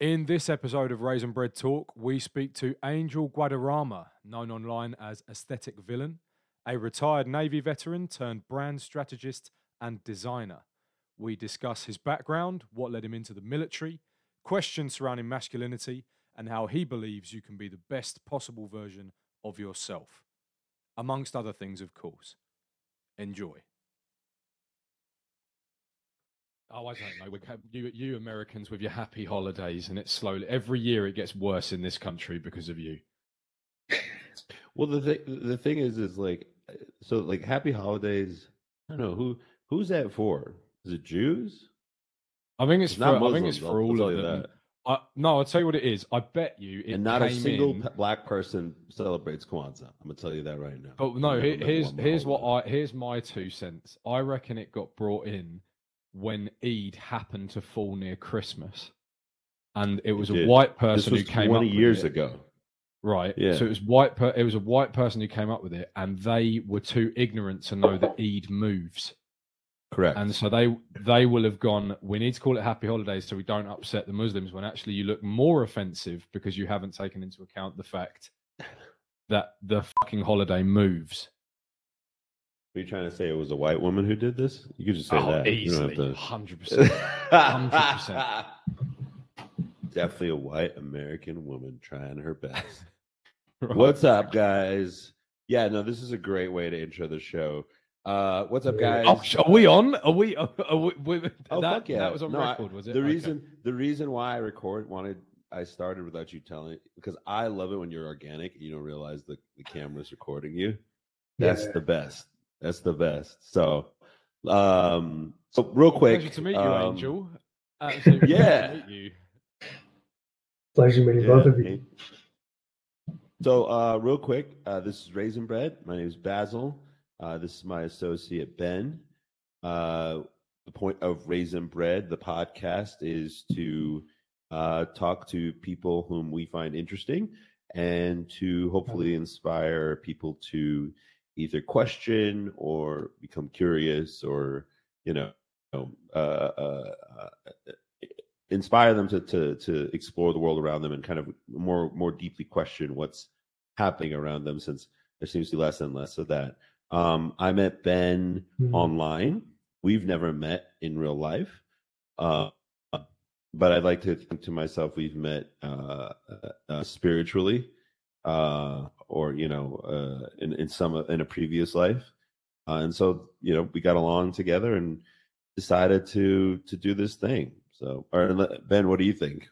In this episode of Raisin Bread Talk, we speak to Angel Guadarrama, known online as Aesthetic Villain, a retired Navy veteran turned brand strategist and designer. We discuss his background, what led him into the military, questions surrounding masculinity, and how he believes you can be the best possible version of yourself. Amongst other things, of course. Enjoy. Oh, I don't know. We ca- you, you Americans with your happy holidays, and it's slowly every year it gets worse in this country because of you. Well, the thing the thing is, is like, so like Happy Holidays. I don't know who who's that for. Is it Jews? I think it's, It's for, not I think it's Muslims, for all of them. that. I, no, I'll tell you what it is. I bet you and not a single in- black person celebrates Kwanzaa. I'm gonna tell you that right now. But no, I've he- never met here's one in my here's what. I here's my two cents. I reckon it got brought in when Eid happened to fall near Christmas, and it was a did. white person who came 20 up with years it. ago. Right. Yeah. So it was white. Per- it was a white person who came up with it, and they were too ignorant to know that Eid moves, Correct. and so they they will have gone. We need to call it Happy Holidays so we don't upset the Muslims. When actually you look more offensive because you haven't taken into account the fact that the fucking holiday moves. Are you trying to say it was a white woman who did this? You could just say Oh, that. easily, don't have hundred percent. 100%. Definitely a white American woman trying her best. What's up, guys? Yeah, no, this is a great way to intro the show. Uh, what's up, guys? Oh, are we on? Are we? Are we, we- Oh, that, fuck yeah. that was on No, I- record, was it? The Okay. reason the reason why I record wanted I started without you telling because I love it when you're organic and you don't realize the, the camera's recording you. That's Yeah. the best. That's the best. So um so real quick. Pleasure to meet you, um, Angel. Absolutely yeah. pleasure to meet you. Pleasure meeting yeah, both of you. So uh real quick, uh this is Raisin Bread. My name is Basil. Uh this is my associate Ben. Uh the point of Raisin Bread, the podcast, is to uh, talk to people whom we find interesting and to hopefully inspire people to either question or become curious or you know uh, uh, uh, inspire them to, to to explore the world around them and kind of more more deeply question what's happening around them since there seems to be less and less of that um, i met ben Mhm. online we've never met in real life uh, but I'd like to think to myself we've met uh, uh, uh, spiritually, uh, or you know, uh, in in some in a previous life, uh, and so you know we got along together and decided to to do this thing. So, or Ben, what do you think?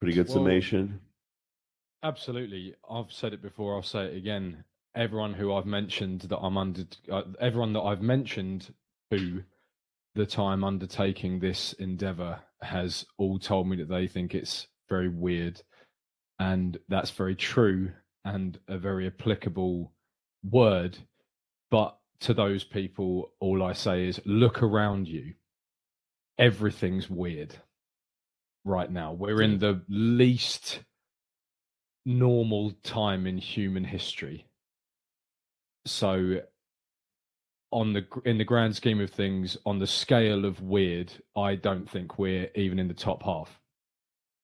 Pretty good Well, summation. Absolutely. I've said it before. I'll say it again. Everyone who I've mentioned that I'm under, uh, everyone that I've mentioned who the time undertaking this endeavor has all told me that they think it's very weird. And that's very true and a very applicable word. But to those people, all I say is look around you. Everything's weird right now. We're in the least normal time in human history. So on the in the grand scheme of things on the scale of weird, I don't think we're even in the top half.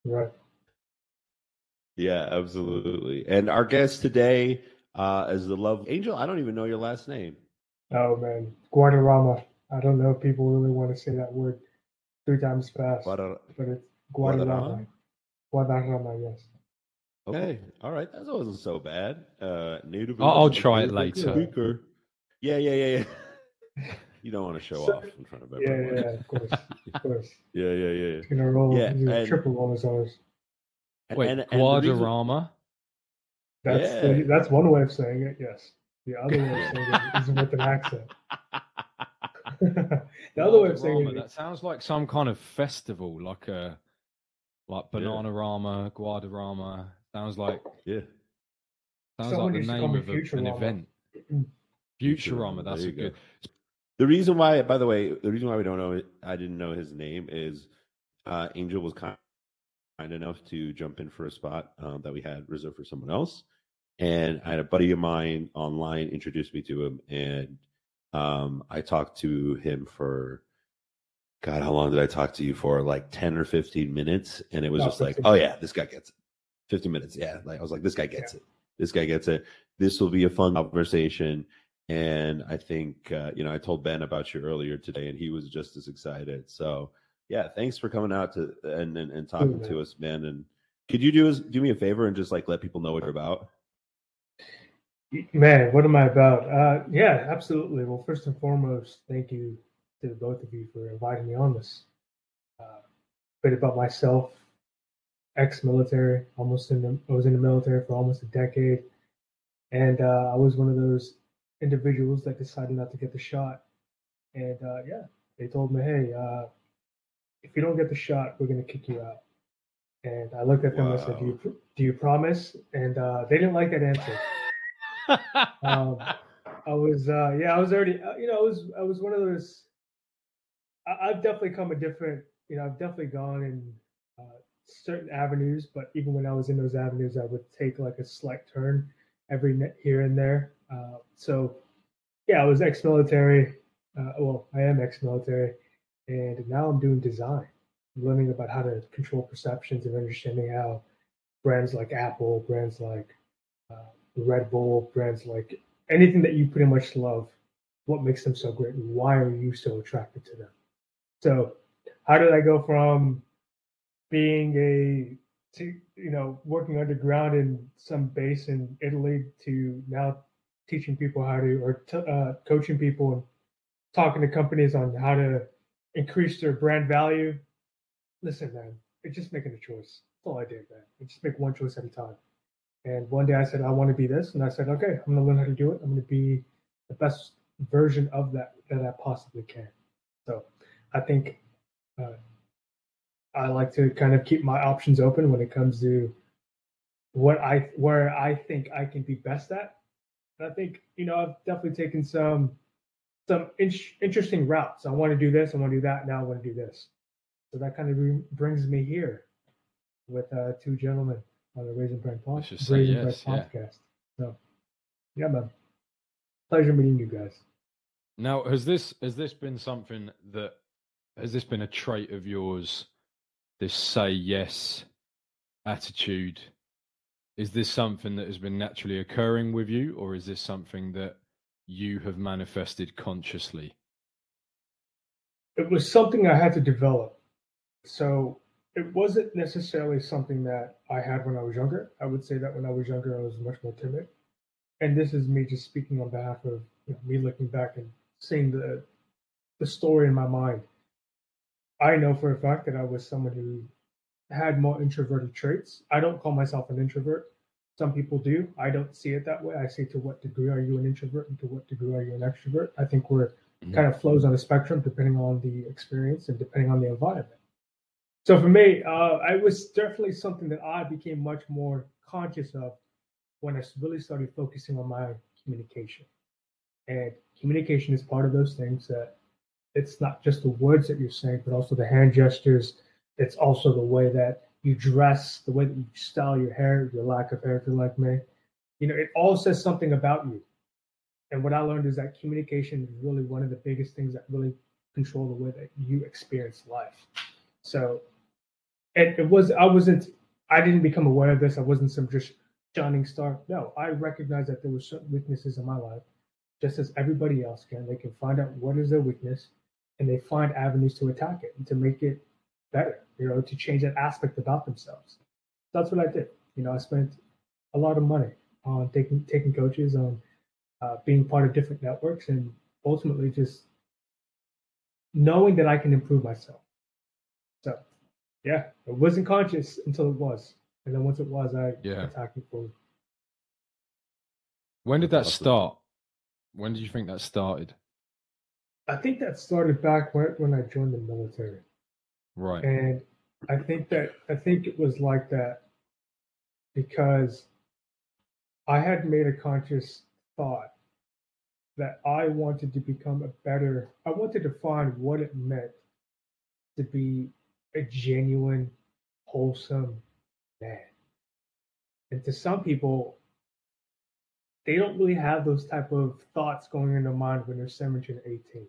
Right. Yeah, absolutely. And our guest today uh, is the love angel. I don't even know your last name. Oh man, Guadarrama. I don't know if people really want to say that word three times fast, Guadar- but it's Guadarrama? Guadarrama. Guadarrama, yes. Okay, all right, that wasn't so bad. Uh, native. I'll- I'll try it later. speaker. Yeah, yeah, yeah, yeah. you don't want to show So- off in front of Yeah, everyone. yeah, of course, of course. yeah, yeah, yeah. He's gonna roll. Yeah, he's gonna and- triple roll his R's. And- Wait, and- and the reason- Guadarrama? That's Yeah. the, that's one way of saying it. Yes. The other way of saying it is with an accent. the other way of saying it That is sounds like some kind of festival, like a like Bananarama, Guadarrama. Sounds like Yeah, sounds Someone like the name of a, an event. Futurama, that's a you go. good. The reason why, by the way, the reason why we don't know, I didn't know his name is uh, Angel was kind, kind enough to jump in for a spot um, that we had reserved for someone else, and I had a buddy of mine online introduced me to him, and um, I talked to him for God, how long did I talk to you for? Like 10 or 15 minutes. And it was No, just like, 15 oh, yeah, this guy gets it. 15 minutes. Yeah. Like I was like, this guy gets it. This guy gets it. This will be a fun conversation. And I think, uh, you know, I told Ben about you earlier today and he was just as excited. So, yeah, thanks for coming out to and, and, and talking man. to us, man. And could you do us do me a favor and just like let people know what you're about? Man, what am I about? Uh, yeah, absolutely. Well, first and foremost, thank you to both of you for inviting me on this. Uh, bit about myself, ex-military, almost in the, I was in the military for almost a decade, and uh, I was one of those individuals that decided not to get the shot. And uh, yeah, they told me, hey, uh, if you don't get the shot, we're going to kick you out. And I looked at them and I said, do you, do you promise? And uh, they didn't like that answer. Um, I was, uh, yeah, I was already, uh, you know, I was, I was one of those. I, I've definitely come a different, you know, I've definitely gone in uh, certain avenues, but even when I was in those avenues, I would take like a slight turn every here and there. Uh, so, yeah, I was ex-military. Uh, well, I am ex-military, and now I'm doing design, I'm learning about how to control perceptions and understanding how brands like Apple, brands like uh, Red Bull, brands like anything that you pretty much love, what makes them so great, and why are you so attracted to them? So, how did I go from being a you know working underground in some base in Italy to now teaching people how to or t- uh, coaching people and talking to companies on how to increase their brand value? Listen, man, it's just making a choice. That's all I did, man. I just make one choice at a time. And one day I said, I want to be this. And I said, okay, I'm going to learn how to do it. I'm going to be the best version of that that I possibly can. So I think uh, I like to kind of keep my options open when it comes to what I where I think I can be best at. And I think you know I've definitely taken some some in- interesting routes. I want to do this. I want to do that. Now I want to do this. So that kind of re- brings me here with uh, two gentlemen on the Raisin Bread, say Raisin yes, yeah. Podcast. So yeah, man, pleasure meeting you guys. Now, has this has this been something that has this been a trait of yours? This say yes attitude. Is this something that has been naturally occurring with you, or is this something that you have manifested consciously? it was something I had to develop. So it wasn't necessarily something that I had when I was younger. I would say that when I was younger, I was much more timid. And this is me just speaking on behalf of you know, me looking back and seeing the the story in my mind. I know for a fact that I was someone who had more introverted traits. I don't call myself an introvert. Some people do. I don't see it that way. I say to what degree are you an introvert and to what degree are you an extrovert. I think we're Mhm. kind of flows on a spectrum depending on the experience and depending on the environment. So for me, uh, it was definitely something that I became much more conscious of when I really started focusing on my communication. And communication is part of those things that it's not just the words that you're saying, but also the hand gestures. It's also the way that you dress, the way that you style your hair, your lack of hair, if you're like me. You know, it all says something about you. And what I learned is that communication is really one of the biggest things that really control the way that you experience life. So, and it was, I wasn't, I didn't become aware of this. I wasn't some just shining star. No, I recognized that there were certain weaknesses in my life, just as everybody else can. They can find out what is their weakness and they find avenues to attack it and to make it better, you know, to change that aspect about themselves. That's what I did. You know, I spent a lot of money on taking taking coaches on uh, being part of different networks and ultimately just knowing that I can improve myself. So, yeah, it wasn't conscious until it was, and then once it was, I Yeah. attacked it forward. When did that Awesome. start? When did you think that started? I think that started back when, when I joined the military, Right. and I think that I think it was like that because I had made a conscious thought that I wanted to become a better. I wanted to find what it meant to be a genuine, wholesome man. And to some people, they don't really have those type of thoughts going in their mind when they're 17 or 18.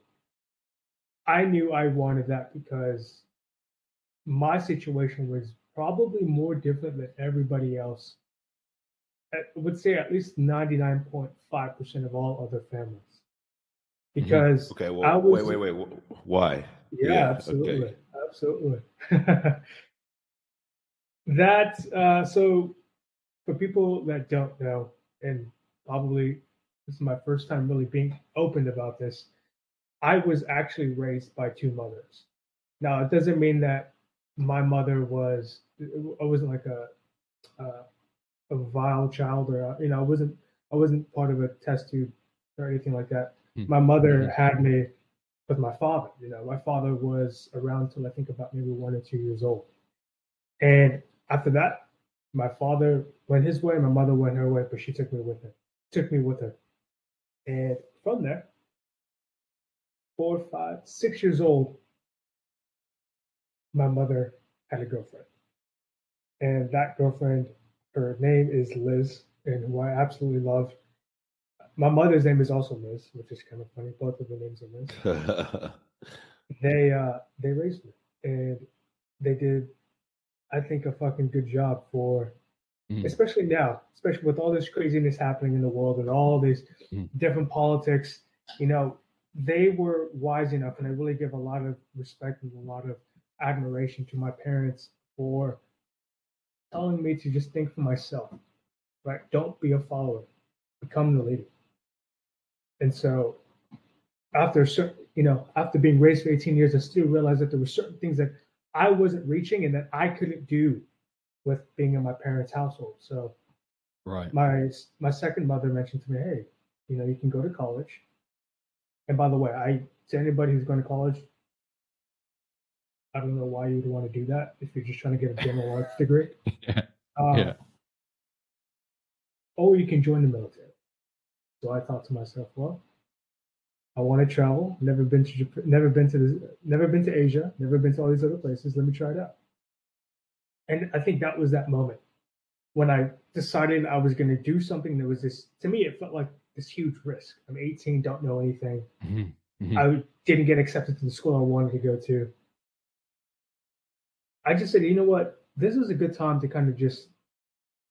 I knew I wanted that because my situation was probably more different than everybody else. I would say at least 99.5% of all other families. Mm-hmm. Because Okay. I Well, was- wait, wait, wait. Why? yeah, Yeah, absolutely, okay. absolutely. that uh, so for people that don't know, and probably this is my first time really being open about this. I was actually raised by two mothers. Now it doesn't mean that my mother was I wasn't like a uh, a vile child or you know I wasn't I wasn't part of a test tube or anything like that. Hmm. My mother had me with my father. You know, my father was around till I think about maybe one or two years old. And after that, my father went his way, my mother went her way, but she took me with her. Took me with her. And from there, four, five, six years old, my mother had a girlfriend. And that girlfriend, her name is Liz, and who I absolutely love. My mother's name is also Liz, which is kind of funny. Both of the names are Liz they uh they raised me and they did i think a fucking good job for Mm. especially now especially with all this craziness happening in the world and all these Mm. different politics you know they were wise enough and i really give a lot of respect and a lot of admiration to my parents for telling me to just think for myself right don't be a follower become the leader and so after certain, you know, after being raised for 18 years, I still realized that there were certain things that I wasn't reaching and that I couldn't do with being in my parents' household. So Right. my my second mother mentioned to me, "Hey, you know, you can go to college." And by the way, I to anybody who's going to college, I don't know why you would want to do that if you're just trying to get a general arts degree. Yeah. Um, Yeah. Or you can join the military. So I thought to myself, well, I want to travel. Never been to Japan, never been to this, never been to Asia. Never been to all these other places. Let me try it out. And I think that was that moment when I decided I was going to do something that was this. To me, it felt like this huge risk. I'm 18, don't know anything. Mhm. Mhm. I didn't get accepted to the school I wanted to go to. I just said, you know what? This is a good time to kind of just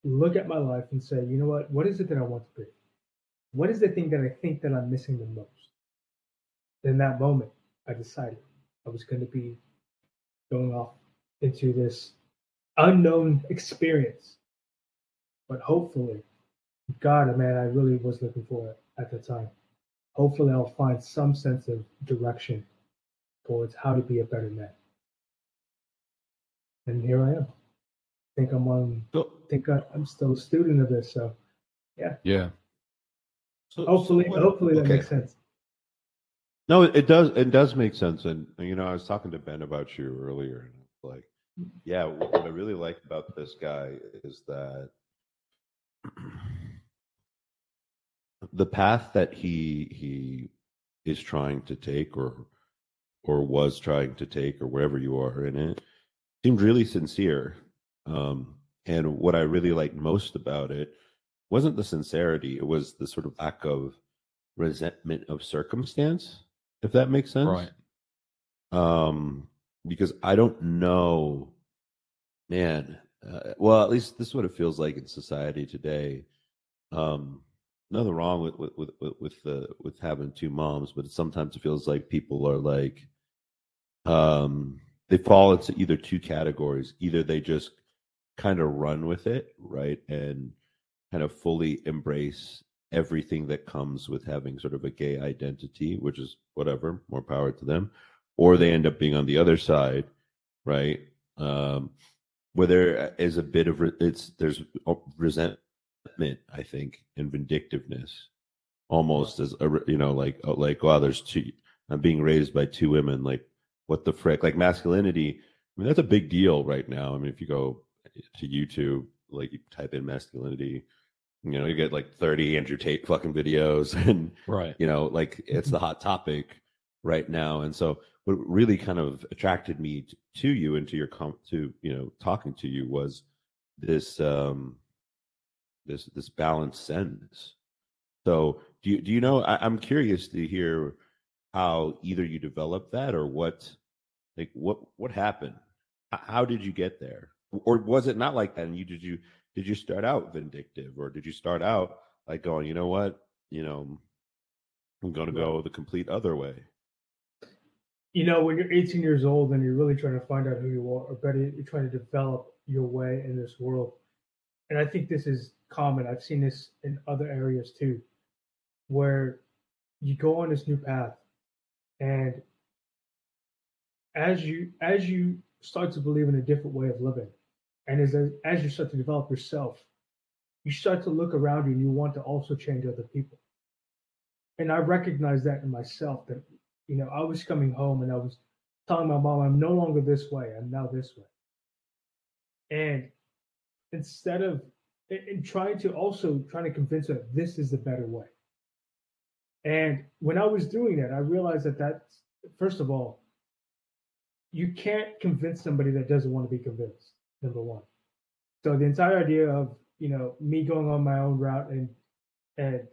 look at my life and say, you know what? What is it that I want to be? What is the thing that I think that I'm missing the most? In that moment, I decided I was going to be going off into this unknown experience. But hopefully, God, man, I really was looking for it at the time hopefully I'll find some sense of direction towards how to be a better man. And here I am. I think I'm on. So, I think I, I'm still a student of this. So Yeah. Yeah. so- hopefully, so what- hopefully that okay. makes sense. No, it it does. It does make sense. And you know, I was talking to Ben about you earlier, and it's like, yeah, what I really like about this guy is that the path that he he is trying to take, or or was trying to take, or wherever you are in it, seemed really sincere. Um, and what I really liked most about it wasn't the sincerity; it was the sort of lack of resentment of circumstance if that makes sense Right. um because i don't know man uh, well at least this is what it feels like in society today um nothing wrong with with with with, with the with having two moms but sometimes it feels like people are like um they fall into either two categories either they just kind of run with it right and kind of fully embrace everything that comes with having sort of a gay identity, which is whatever, more power to them, or they end up being on the other side, right? Um, where there is a bit of re- it's there's resentment, I think, and vindictiveness, almost as a you know, like oh, like wow, there's two. I'm being raised by two women. Like what the frick? Like masculinity. I mean, that's a big deal right now. I mean, if you go to YouTube, like you type in masculinity, you know, you get like 30 Andrew Tate fucking videos and, Right. you know, like it's the hot topic right now. And so what really kind of attracted me to you and to your com to, you know, talking to you was this, um, this, this balanced sense. So do you, do you know, I, I'm curious to hear how either you developed that or what, like what what happened? How did you get there? Or was it not like that? And you did you did you start out vindictive, or did you start out like going, you know what, you know, I'm going to go the complete other way? You know, when you're 18 years old and you're really trying to find out who you are, or better, you're trying to develop your way in this world. And I think this is common. I've seen this in other areas too, where you go on this new path and as you as you start to believe in a different way of living and as as you start to develop yourself you start to look around you and you want to also change other people. And i recognize that in myself that you know i was coming home and i was telling my mom i'm no longer this way. I'm now this way. And instead of and trying to also trying to convince her this is the better way and when I was doing that, I realized that that's, first of all, you can't convince somebody that doesn't want to be convinced, number one. So the entire idea of, you know, me going on my own route and, and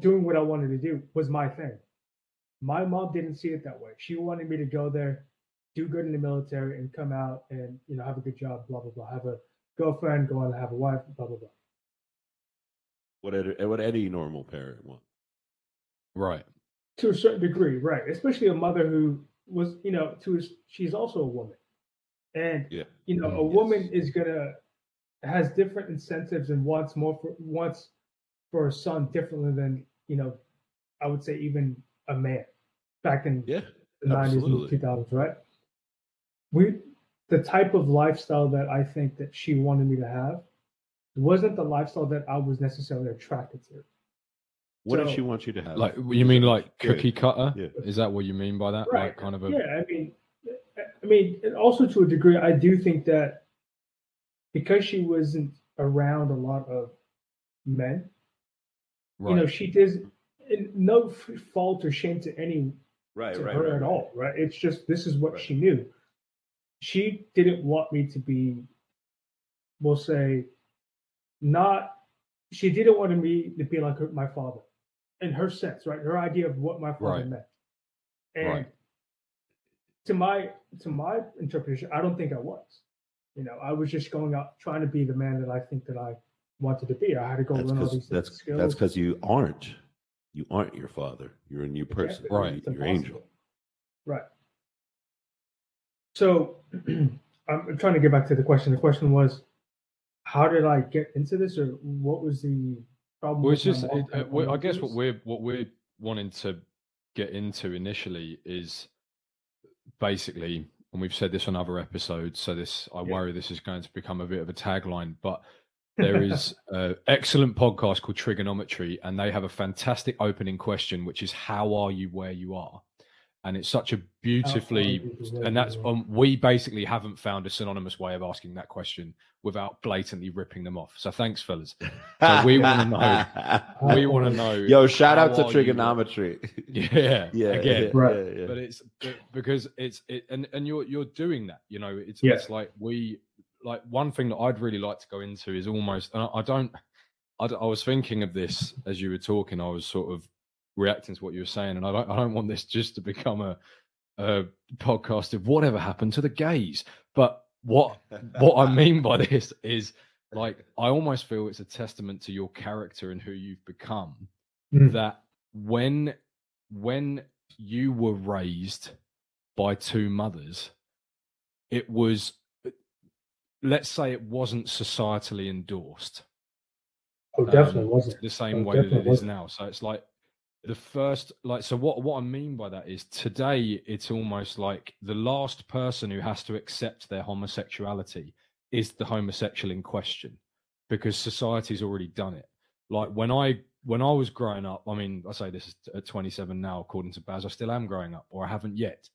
doing what I wanted to do was my thing. My mom didn't see it that way. She wanted me to go there, do good in the military, and come out and, you know, have a good job, blah, blah, blah, have a girlfriend, go on and have a wife, blah, blah, blah. What, what any normal parent wants. Right. To a certain degree, right. Especially a mother who was, you know, to his, she's also a woman. And yeah. you know, mm-hmm. a yes. woman is gonna has different incentives and wants more for wants for a son differently than, you know, I would say even a man back in yeah, the nineties and two thousands, right? We the type of lifestyle that I think that she wanted me to have wasn't the lifestyle that I was necessarily attracted to. What so, does she want you to have? Like you mean like cookie cutter? Yeah. Is that what you mean by that? Right. Like kind of a Yeah, I mean I mean also to a degree I do think that because she wasn't around a lot of men, right. you know, she does no fault or shame to any right, to right, her right, at all, right? It's just this is what she knew. She didn't want me to be, we'll say, not. She didn't want me to be like her, my father in her sense, right? Her idea of what my father right. meant. And right. to my to my interpretation, I don't think I was. You know, I was just going out trying to be the man that I think that I wanted to be. I had to go that's learn all these that's, skills. That's because you aren't. You aren't your father. You're a new person. Yeah, right. You're, angel. Right. So I'm trying to get back to the question. The question was, how did I get into this, or what was the well, it's just. It, it, uh, I guess what we're what we're wanting to get into initially is basically, and we've said this on other episodes. So this, I yeah. worry, this is going to become a bit of a tagline, but there is an excellent podcast called Trigonometry, and they have a fantastic opening question, which is "How are you where you are?" And it's such a beautifully and that's um, we basically haven't found a synonymous way of asking that question without blatantly ripping them off. So thanks fellas. So we want to know we want to know yo shout out to trigonometry. Yeah yeah again. right. Yeah, yeah. but it's because it's it and and you're you're doing that you know it's yeah. it's like we like one thing that i'd really like to go into is almost i don't I, I was thinking of this as you were talking i was sort of reacting to what you were saying, and I don't I don't want this just to become a a podcast of whatever happened to the gays. But what what I mean by this is like I almost feel it's a testament to your character and who you've become mm. that when when you were raised by two mothers, it was let's say it wasn't societally endorsed. Oh, definitely um, wasn't the same oh, way that it wasn't. is now. So it's like the first like so what what i mean by that is today it's almost like the last person who has to accept their homosexuality is the homosexual in question because society's already done it like when i when i was growing up i mean i say this is at 27 now according to baz i still am growing up or i haven't yet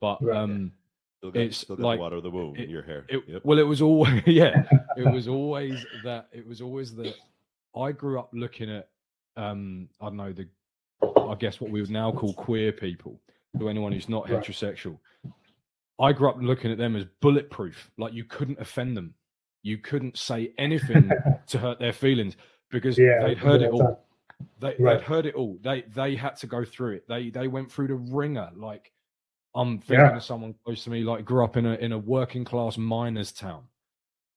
but right. um still got, it's still got like water of the womb it, in your hair it, yep. well it was always yeah it was always that it was always that i grew up looking at um i don't know the I guess what we would now call queer people, to anyone who's not right. heterosexual. I grew up looking at them as bulletproof, like you couldn't offend them. You couldn't say anything to hurt their feelings because yeah, they'd heard it all. They Right. they'd heard it all. They they had to go through it. They they went through the ringer. Like I'm thinking Yeah. of someone close to me, like grew up in a in a working class miners town,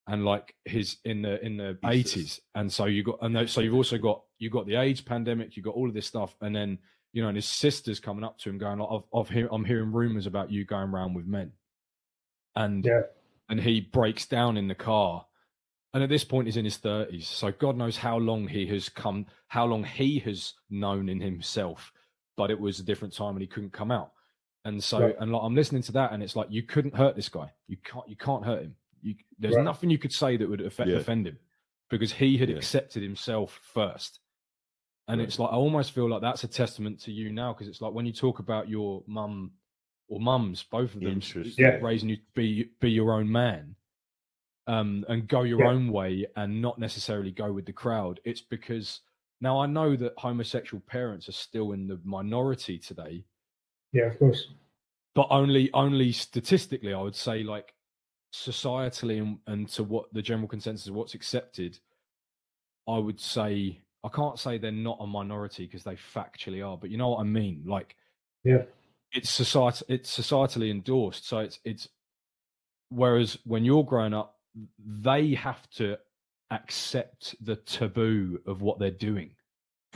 and like his in the in the eighties, and so you got and so you've also got you got the AIDS pandemic, you got all of this stuff, and then you know, and his sister's coming up to him going, like, "I've, I've hear, I'm hearing rumors about you going around with men," and Yeah. and he breaks down in the car and at this point he's in his 30s so god knows how long he has come how long he has known in himself but it was a different time and he couldn't come out. And so and like i'm listening to that and it's like you couldn't hurt this guy. You can't you can't hurt him you, there's Right. nothing you could say that would affect, Yeah. offend him because he had Yeah. accepted himself first and Right. it's like i almost feel like that's a testament to you now because it's like when you talk about your mum or mums both of them Yeah. raising you to be be your own man um and go your Yeah. own way and not necessarily go with the crowd it's because now i know that homosexual parents are still in the minority today Yeah, of course. but only only statistically i would say like societally and, and to what the general consensus of what's accepted i would say i can't say they're not a minority because they factually are but you know what i mean like Yeah. it's society it's societally endorsed so it's it's whereas when you're growing up they have to accept the taboo of what they're doing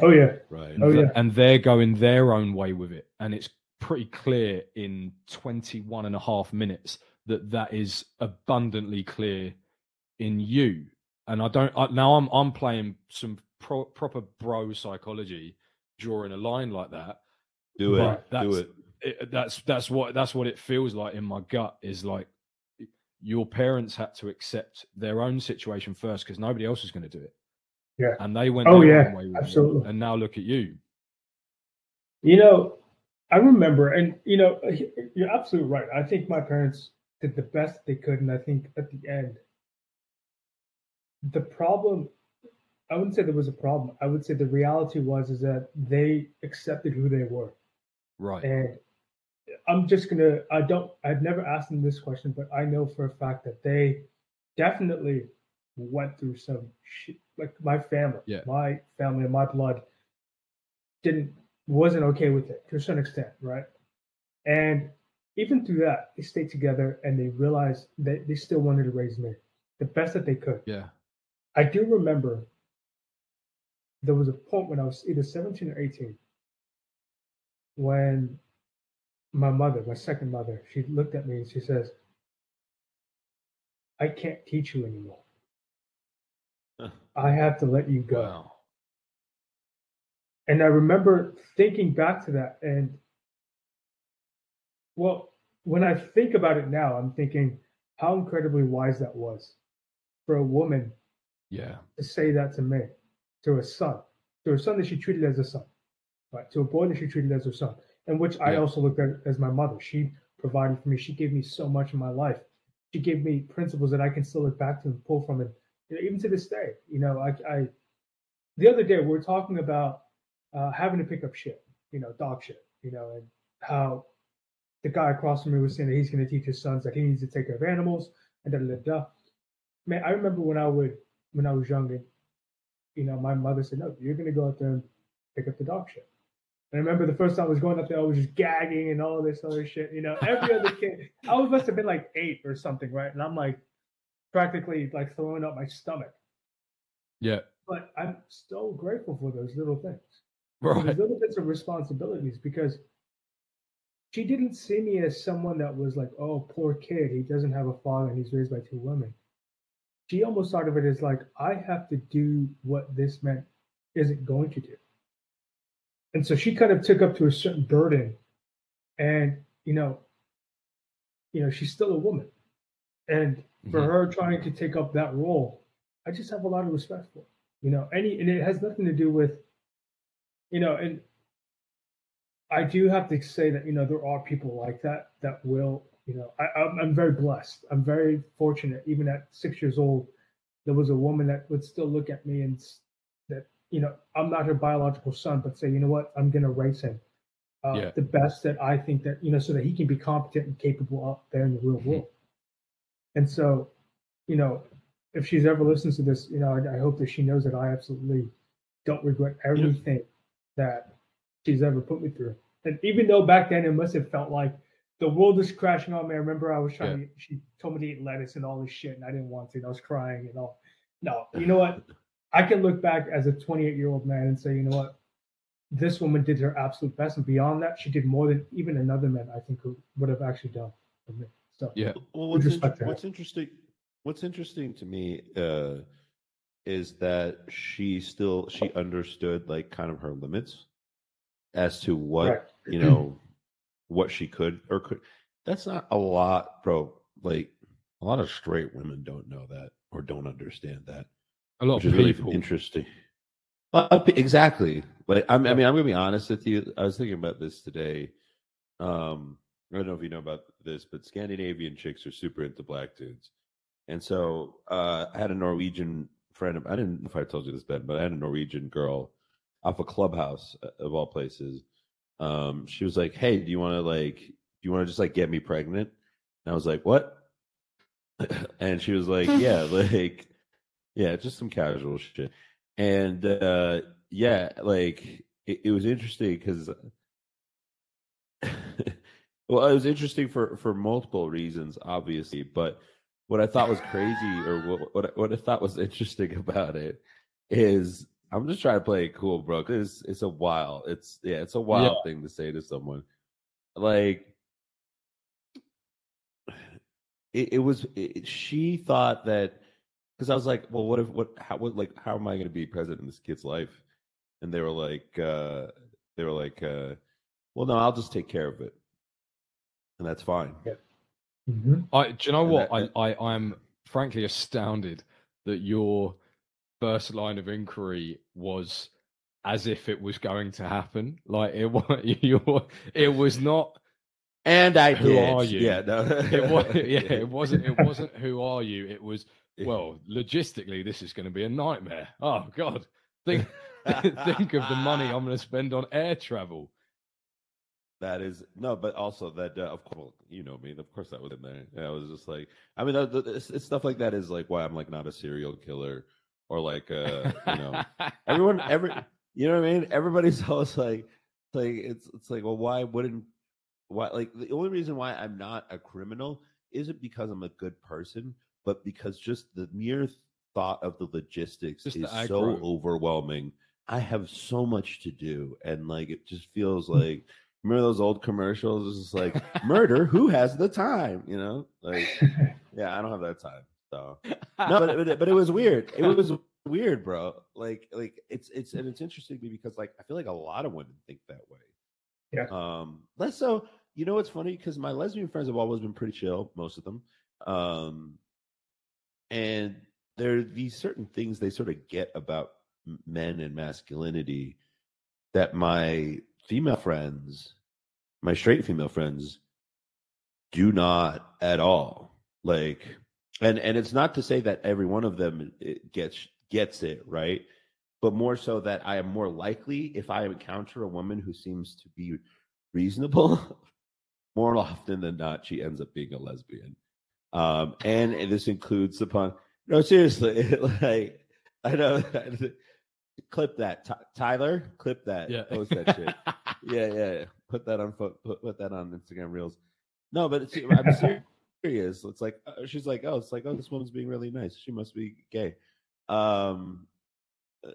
Oh yeah. Right. Oh, yeah. and they're going their own way with it and it's pretty clear in 21 and a half minutes that that is abundantly clear in you and i don't I, now i'm i'm playing some pro, proper bro psychology drawing a line like that Do it. Right, Do that's- it. it, that's that's what that's what it feels like in my gut is like your parents had to accept their own situation first because nobody else was going to do it Yeah. and they went Oh, their yeah, own way with it. absolutely. and now look at you You know, I remember, and you know, you're absolutely right. I think my parents did the best they could, and I think at the end, the problem. I wouldn't say there was a problem. I would say the reality was is that they accepted who they were, right and I'm just gonna. I don't. I've never asked them this question, but I know for a fact that they definitely went through some shit. Like my family, Yeah. my family and my blood didn't wasn't okay with it to a certain extent, right? And even through that, they stayed together and they realized that they still wanted to raise me the best that they could. yeah I do remember there was a point when I was either 17 or 18 when my mother, my second mother, she looked at me and she says, I can't teach you anymore. Huh. I have to let you go. wow And I remember thinking back to that and well, when I think about it now, I'm thinking how incredibly wise that was for a woman yeah to say that to me, to a son, to a son that she treated as a son, right? To a boy that she treated as her son, and which I Yeah. also looked at as my mother. She provided for me. She gave me so much in my life. She gave me principles that I can still look back to and pull from, and you know, even to this day, you know, I, I the other day we were talking about uh, having to pick up shit, you know, dog shit, you know, and how the guy across from me was saying that he's going to teach his sons that he needs to take care of animals and da da da. Man, I remember when I would when I was young and you know, my mother said, No, you're gonna go out there and pick up the dog shit. And I remember the first time I was going up there, I was just gagging and all this other shit. You know, every other kid, I was must have been like eight or something, right? And I'm like practically like throwing up my stomach. yeah But I'm so grateful for those little things, right those little bits of responsibilities, because she didn't see me as someone that was like, oh, poor kid, he doesn't have a father and he's raised by two women. She almost thought of it as like, I have to do what this man isn't going to do. And so she kind of took up to a certain burden. And, you know, you know, she's still a woman. And for Mhm. her trying to take up that role, I just have a lot of respect for. You know, any and it has nothing to do with, you know, and I do have to say that you know there are people like that that will, you know, I, I'm, I'm very blessed. I'm very fortunate. Even at six years old, there was a woman that would still look at me and that you know I'm not her biological son, but say, you know what, I'm gonna raise him uh, Yeah. the best that I think that you know, so that he can be competent and capable out there in the real Mhm. world. And so, you know, if she's ever listens to this, you know, I, I hope that she knows that I absolutely don't regret everything that she's ever put me through. And even though back then it must have felt like the world is crashing on me. I remember I was trying Yeah. to, she told me to eat lettuce and all this shit, and I didn't want to. And I was crying and all. No, you know what? I can look back as a 28 year old man and say, you know what? This woman did her absolute best. And beyond that, she did more than even another man I think who would have actually done for me. So, Yeah. Well, what's, inter- what's interesting, what's interesting to me uh, is that she still she understood like kind of her limits as to what Right. you know what she could or could. That's not a lot, bro. Like a lot of straight women don't know that or don't understand that, A lot which of is really people. interesting. Uh, exactly. Like I'm, I mean, I'm gonna be honest with you. I was thinking about this today. Um, I don't know if you know about this, but Scandinavian chicks are super into black dudes. And so uh, I had a Norwegian friend. Of, I didn't know if I told you this, Ben, but I had a Norwegian girl off a clubhouse uh, of all places. Um, she was like, "Hey, do you want to like, do you want to just like get me pregnant?" And I was like, "What?" and she was like, "Yeah, like, yeah, just some casual shit." And uh, yeah, like it, it was interesting because well, it was interesting for for multiple reasons, obviously. But what I thought was crazy, or what what, what I thought was interesting about it, is I'm just trying to play it cool, bro. Because it's, it's a wild, it's yeah, it's a wild thing to say to someone. Like it, it was. It, she thought that because I was like, well, what if what how what like how am I going to be present in this kid's life? And they were like, uh they were like, uh well, no, I'll just take care of it, and that's fine. Mhm. I do you know And what? that- I, I I'm frankly astounded that your first line of inquiry was as if it was going to happen. Like it was you it was not And I Who did. are you? Yeah, no. it was yeah, it wasn't it wasn't who are you? It was well, logistically this is going to be a nightmare. Oh god. Think think of the money I'm going to spend on air travel. That is no, but also that uh, of course you know me. Of course that was in there. I was just like, I mean, it's, it's stuff like that is like why I'm like not a serial killer or like uh you know everyone every you know what I mean. Everybody's always like like it's it's like well why wouldn't why like the only reason why I'm not a criminal isn't because I'm a good person, but because just the mere thought of the logistics Just the is so aggro. overwhelming. I have so much to do, and like it just feels like remember those old commercials? It's just like murder. Who has the time? You know, like yeah, I don't have that time. So no, but, but, it- but it was weird. It was weird, bro. Like like it's it's and it's interesting to me because like I feel like a lot of women think that way. Yeah. Um. Less so. You know what's funny? Because my lesbian friends have always been pretty chill, most of them. Um. And there are these certain things they sort of get about men and masculinity that my female friends, my straight female friends, do not at all. Like, and and it's not to say that every one of them gets gets it right, but more so that I am more likely if I encounter a woman who seems to be reasonable, more often than not, she ends up being a lesbian. Um, and this includes upon no seriously, like I know. clip that, Ty- Tyler. Clip that. yeah. Post that shit yeah, yeah, yeah. Put that on put, put that on Instagram Reels. No, but it's I'm serious. It's like uh, she's like, oh, it's like, oh, this woman's being really nice. She must be gay. Um, uh,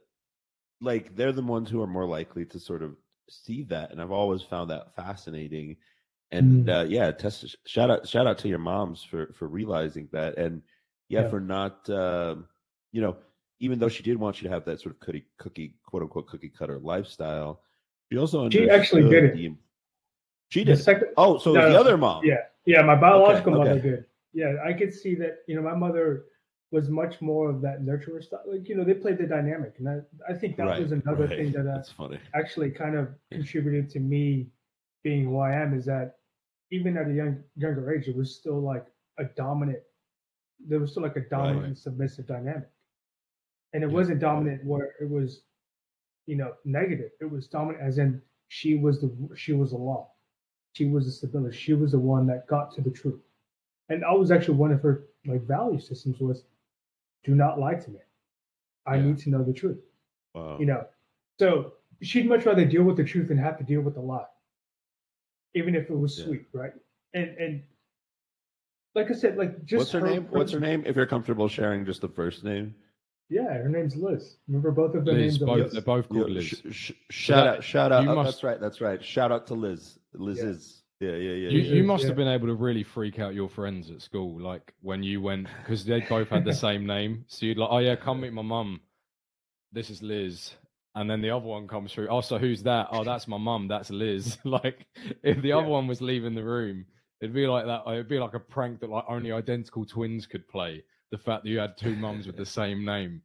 like they're the ones who are more likely to sort of see that, and I've always found that fascinating. And Mm. uh, yeah, test, shout out shout out to your moms for for realizing that, and yeah, Yeah. for not um, you know, even though she did want you to have that sort of cookie cookie quote unquote cookie cutter lifestyle, she also She actually did it. the- she did. second, Oh, so No, the other mom. yeah, yeah, my biological Okay, mother okay. did. Yeah, I could see that. You know, my mother was much more of that nurturer stuff. Like, you know, they played the dynamic, and I, I think that right. was another right. thing that uh, That's funny. actually kind of contributed to me being who I am. Is that even at a young younger age, it was still like a dominant. There was still like a dominant Right. and submissive dynamic, and it Yeah. wasn't dominant where it was, you know, negative. It was dominant as in she was the she was the law, she was the stability. She was the one that got to the truth, and I was actually one of her like value systems was, do not lie to me. I Yeah. need to know the truth Wow. you know So she'd much rather deal with the truth than have to deal with the lie, even if it was Yeah. sweet, right? And and like I said, like just What's her name? What's her name? If you're comfortable sharing just the first name. Yeah, her name's Liz. Remember both of their Liz, names? both, Liz. they're both called Yeah, Liz. sh- sh- shout that- out! Shout out! oh, must- That's right. That's right. Shout out to Liz. Liz Yeah. is. Yeah, yeah, yeah. You, yeah. you must Yeah. have been able to really freak out your friends at school, like when you went because they both had the same name. So you'd like, oh yeah, come meet my mum. This is Liz, and then the other one comes through. Oh, so who's that? Oh, that's my mum. That's Liz. like if the other one was leaving the room, it'd be like that. It'd be like a prank that like only identical twins could play. The fact that you had two mums with the same name.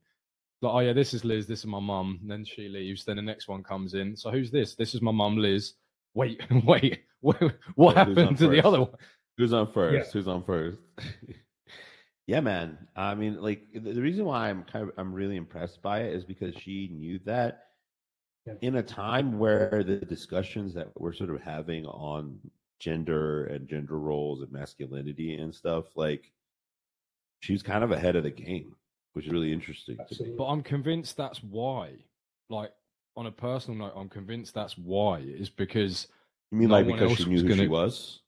Like, oh yeah, this is Liz. This is my mum. Then she leaves. Then the next one comes in. So who's this? This is my mum, Liz. Wait, wait, what, what Who's on happened to the other one? Who's on first? Yeah. Who's on first? yeah, man. I mean, like the, the reason why I'm kind of I'm really impressed by it is because she knew that Yeah. in a time where the discussions that we're sort of having on gender and gender roles and masculinity and stuff, like she's kind of ahead of the game, which is really interesting. But I'm convinced that's why. Like on a personal note, I'm convinced that's why. Is because You mean No like because she was knew who she gonna- was?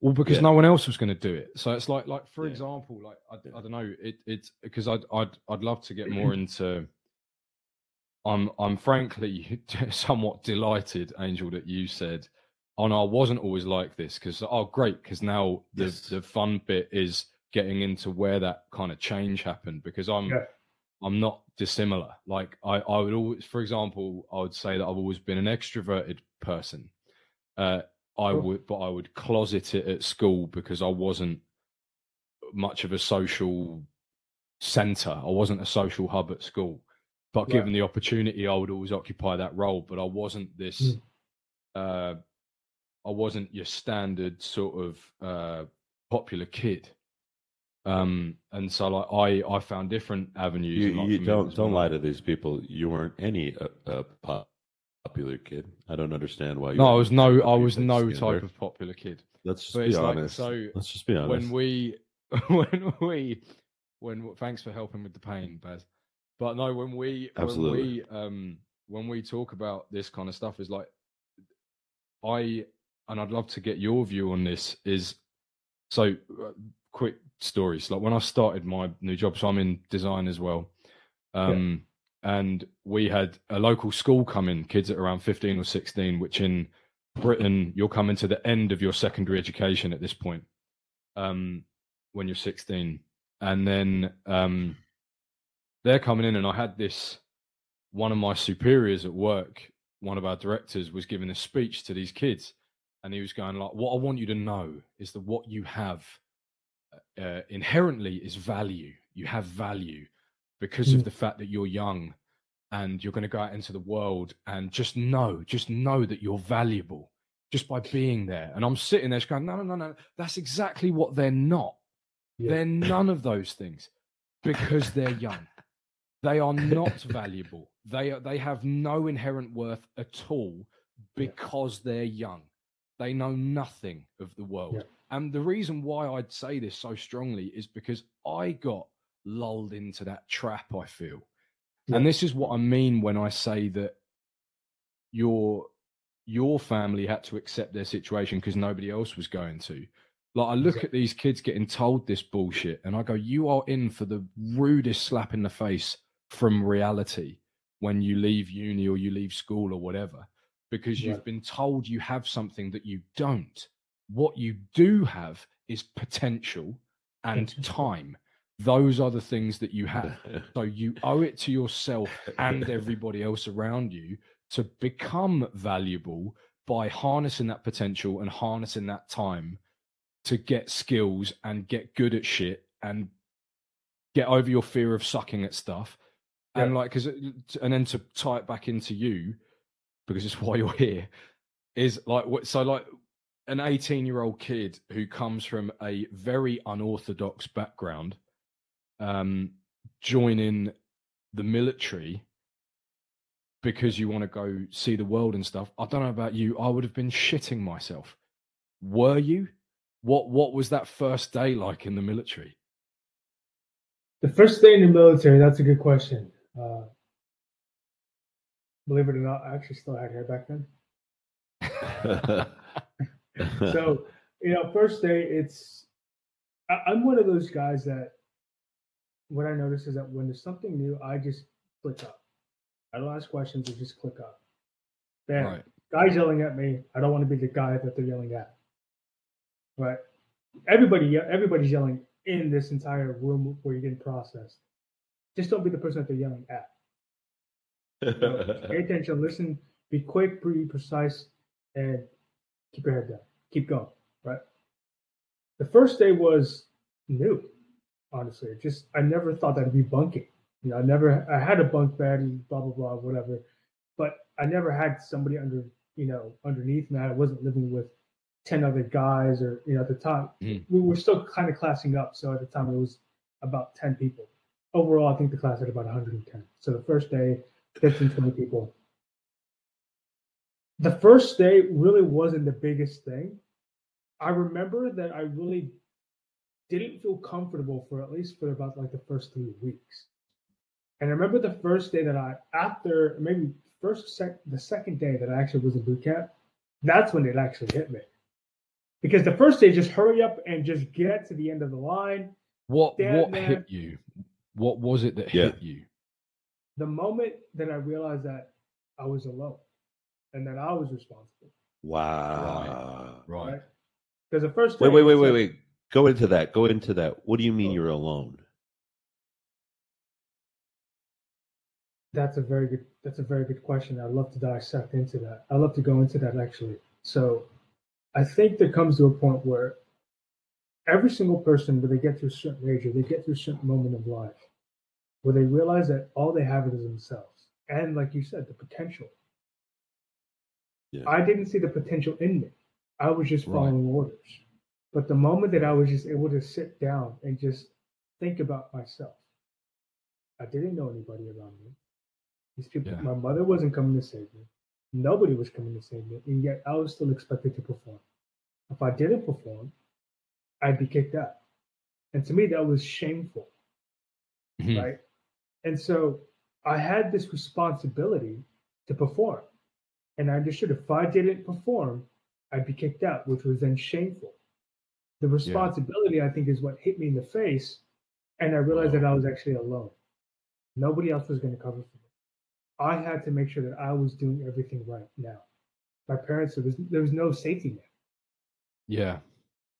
well, because Yeah. no one else was going to do it. So it's like, like for Yeah. example, like I. I don't know, it it's because I'd I'd I'd love to get more into. I'm I'm frankly somewhat delighted, Angel, that you said, "Oh no, I wasn't always like this." Because oh, great, because now the Yes. the fun bit is getting into where that kind of change happened. Because I'm Yeah. I'm not dissimilar. Like I, I would always, for example, I would say that I've always been an extroverted person. Uh, I Cool. would, but I would closet it at school because I wasn't much of a social center. I wasn't a social hub at school. But Right. given the opportunity, I would always occupy that role. But I wasn't this. Mm. Uh, I wasn't your standard sort of uh, popular kid. Um, and so like I, I found different avenues. You, you for me, it don't don't lie to these people. You weren't any uh, uh, popular kid. I don't understand why. You No, I was no, I was no type of popular kid. Let's just be it's like honest. so Let's just be honest. when we, when we, when thanks for helping with the pain, Baz. But no, when we, Absolutely. when we, um, when we talk about this kind of stuff, is like, I, and I'd love to get your view on this. Is so uh, quick stories. Like when I started my new job, so I'm in design as well. Um, and we had a local school come in, kids at around 15 or 16, which in Britain, you're coming to the end of your secondary education at this point um, when you're 16. And then um, they're coming in, and I had this one of my superiors at work, one of our directors, was giving a speech to these kids. And he was going, like, what I want you to know is that what you have uh, inherently is value. You have value because of Mm. the fact that you're young and you're going to go out into the world and just know, just know that you're valuable just by being there. And I'm sitting there just going, no, no, no, no. That's exactly what they're not. Yeah. They're none of those things because they're young. They are not valuable. They are, they have no inherent worth at all because they're young. They know nothing of the world. Yeah. And the reason why I'd say this so strongly is because I got lulled into that trap, I feel. Yeah. And this is what I mean when I say that your your family had to accept their situation because nobody else was going to. Like I look at these kids getting told this bullshit and I go, you are in for the rudest slap in the face from reality when you leave uni or you leave school or whatever, because you've been told you have something that you don't. What you do have is potential and time. Those are the things that you have. So you owe it to yourself and everybody else around you to become valuable by harnessing that potential and harnessing that time to get skills and get good at shit and get over your fear of sucking at stuff. And like, cause, uh, it- and then to tie it back into you, because it's why you're here, is like, so like an 18 year old kid who comes from a very unorthodox background, um, joining the military because you want to go see the world and stuff. I don't know about you. I would have been shitting myself. Were you? What What was that first day like in the military? The first day in the military, that's a good question. Uh, Believe it or not, I actually still had hair back then. so, you know, first day, it's, I, I'm one of those guys that what I notice is that when there's something new, I just click up. I don't ask questions, I just click up. Bam. Right. Guys yelling at me. I don't want to be the guy that they're yelling at. Right. Everybody, everybody's yelling in this entire room where you're getting processed. Just don't be the person that they're yelling at. Pay attention, listen, be quick, be precise, and keep your head down. Keep going. Right. The first day was new, honestly. Just I never thought that'd be bunking. You know, I never I had a bunk bed and blah blah blah, whatever. But I never had somebody under, you know, underneath me. I wasn't living with ten other guys or you know, at the time. Mhm. We were still kind of classing up. So at the time it was about ten people. Overall, I think the class had about 110. So the first day, 15, 20 people. The first day really wasn't the biggest thing. I remember that I really didn't feel comfortable for at least for about like the first three weeks. And I remember the first day that I, after maybe first sec, the second day that I actually was in boot camp, that's when it actually hit me. Because the first day, just hurry up and just get to the end of the line. What Damn, what man. hit you? What was it that Yeah. hit you? The moment that I realized that I was alone and that I was responsible. wow. Right. Right. Because the first Wait, wait, wait, wait, like- wait. Go into that. Go into that. What do you mean Oh. you're alone? That's a very good. That's a very good question. I'd love to dissect into that. I'd love to go into that actually. So, I think there comes to a point where every single person, when they get to a certain age or they get to a certain moment of life, where they realize that all they have is themselves, and like you said, the potential. Yeah. I didn't see the potential in me. I was just Right. following orders. But the moment that I was just able to sit down and just think about myself, I didn't know anybody around me. These people, Yeah. my mother wasn't coming to save me. Nobody was coming to save me, and yet I was still expected to perform. If I didn't perform, I'd be kicked out. And to me, that was shameful, Mhm. right? And so I had this responsibility to perform. And I understood if I didn't perform, I'd be kicked out, which was then shameful. The responsibility, I think, is what hit me in the face. And I realized that I was actually alone. Nobody else was going to cover for me. I had to make sure that I was doing everything right now. My parents, there was, there was no safety net. Yeah.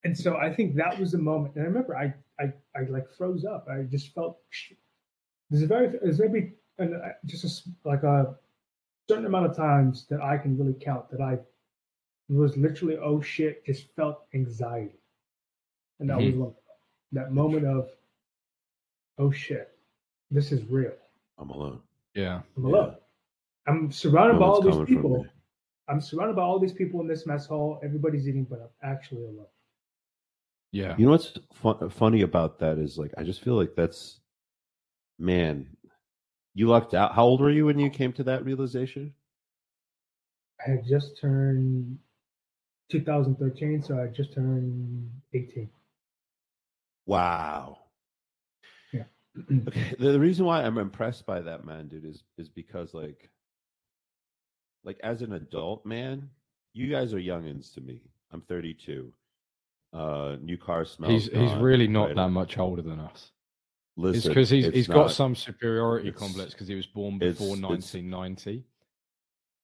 And so I think that was the moment. And I remember I, I, I like froze up. I just felt there's a very, there's maybe an, uh, just a, like a certain amount of times that I can really count that I was literally, oh shit, just felt anxiety. And that mm-hmm. was one. That moment of, oh shit, this is real. I'm alone. Yeah. I'm Yeah. alone. I'm surrounded No by all these people. I'm surrounded by all these people in this mess hall. Everybody's eating, but I'm actually alone. Yeah. You know what's fun, funny about that is like I just feel like that's man, you lucked out. How old were you when you came to that realization? I had just turned 2013, so I just turned 18. Wow. Yeah. Okay. The, the reason why I'm impressed by that man, dude, is is because like like as an adult man, you guys are youngins to me. I'm 32. Uh new car smells. He's he's gone, really not right? that much older than us. Listen, It's because he's it's he's got some superiority complex because he was born before it's- 1990.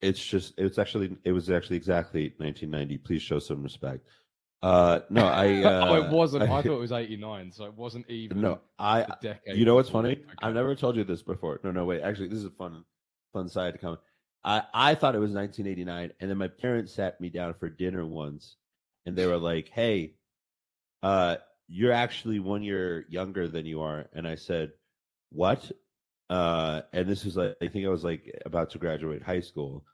it's just it's actually it was actually exactly 1990 please show some respect uh no i uh, oh, it wasn't. I, I, thought it was 89, so it wasn't even no i a decade. you know what's funny Okay. i've never told you this before no no wait actually this is a fun fun side to come i i thought it was 1989 and then my parents sat me down for dinner once and they were like hey uh you're actually one year younger than you are. And i said what? Uh and this was like i think i was like about to graduate high school.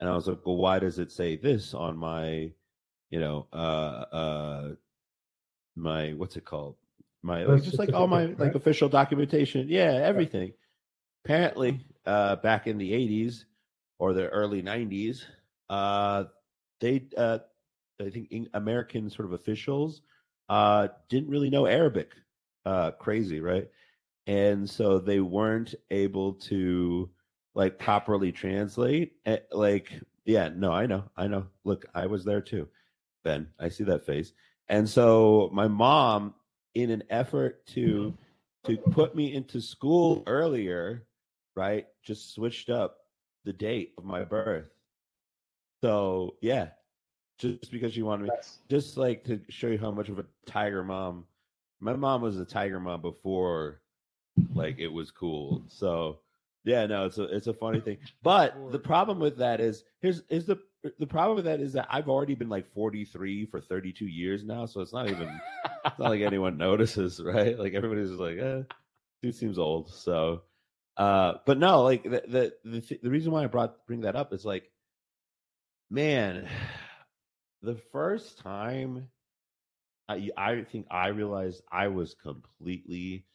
And i was like well why does it say this on my you know uh uh my what's it called? My like, just like all my like official documentation. Yeah everything. Apparently uh back in the 80s or the early 90s uh they uh i think american sort of officials uh didn't really know arabic uh crazy right and so they weren't able to like properly translate. Eh, Like, yeah, no, I know, I know. Look, I was there too, Ben. I see that face. And so my mom, in an effort to to put me into school earlier, right, just switched up the date of my birth. So yeah, just because she wanted me, That's, just like to show you how much of a tiger mom. My mom was a tiger mom before, like it was cool. So yeah, no, it's a it's a funny thing. But the problem with that is here's is the the problem with that is that I've already been like 43 for 32 years now, so it's not even it's not like anyone notices, right? Like everybody's just like, eh, dude seems old. So, uh, but no, like the the the, th- the reason why I brought bring that up is like, man, the first time I I think I realized I was completely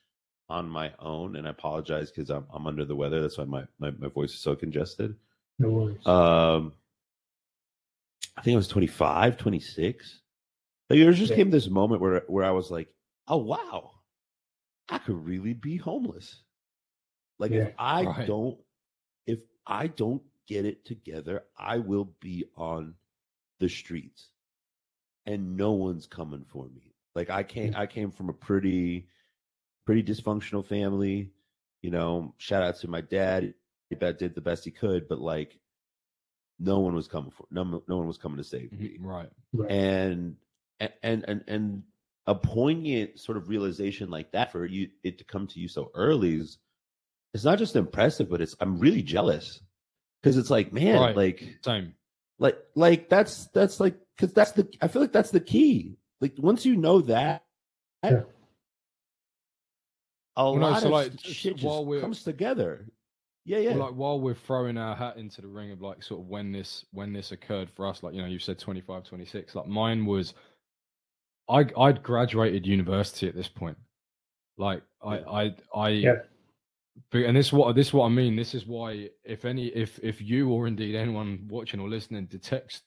on my own, and I apologize because I'm I'm under the weather. That's why my, my my voice is so congested. no worries. Um, I think I was 25, 26. Like there just Yeah. came this moment where where I was like, oh wow, I could really be homeless. Like Yeah. if I Right. don't if I don't get it together, I will be on the streets and no one's coming for me. Like I came I came from a pretty pretty dysfunctional family. You know, shout out to my dad. That did the best he could, but like no one was coming for no no one was coming to save me Mhm, right. right. and and and and a poignant sort of realization like that for you it to come to you so early is it's not just impressive but it's i'm really jealous because it's like man Right. like Same. Like like that's that's like because that's the i feel like that's the key like once you know that Yeah. a Well, no, lot so, of like, shit just while we're- comes together yeah yeah Well, like while we're throwing our hat into the ring of like sort of when this when this occurred for us, like you know, you said 25, 26. Like mine was, I I'd graduated university at this point. Like I Yeah. I I. Yeah. And this is what this is what I mean. This is why if any if if you or indeed anyone watching or listening detects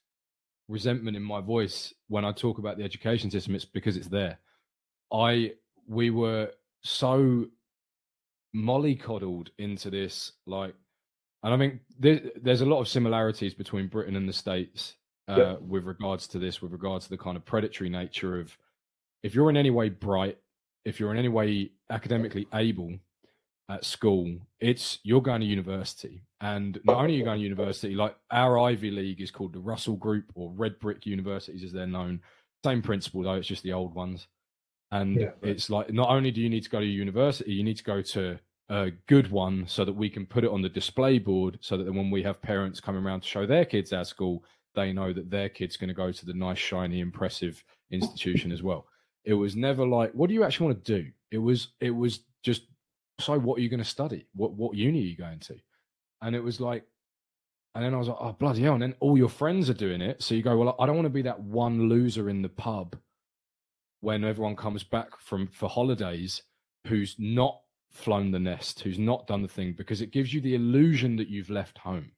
resentment in my voice when I talk about the education system, it's because it's there. I we were so mollycoddled into this like and i think there, there's a lot of similarities between britain and the states uh, Yeah. with regards to this with regards to the kind of predatory nature of if you're in any way bright if you're in any way academically able at school it's you're going to university. And not only are you going to university like our ivy league is called the russell group or red brick universities as they're known. Same principle though it's just the old ones. And Yeah, right. it's like not only do you need to go to university you need to go to a good one so that we can put it on the display board so that when we have parents coming around to show their kids our school they know that their kid's going to go to the nice shiny impressive institution as well. It was never like what do you actually want to do? It was it was just so what are you going to study? What what uni are you going to? And it was like and then i was like oh bloody hell and then all your friends are doing it so you go well i don't want to be that one loser in the pub when everyone comes back from for holidays who's not flown the nest who's not done the thing because it gives you the illusion that you've left home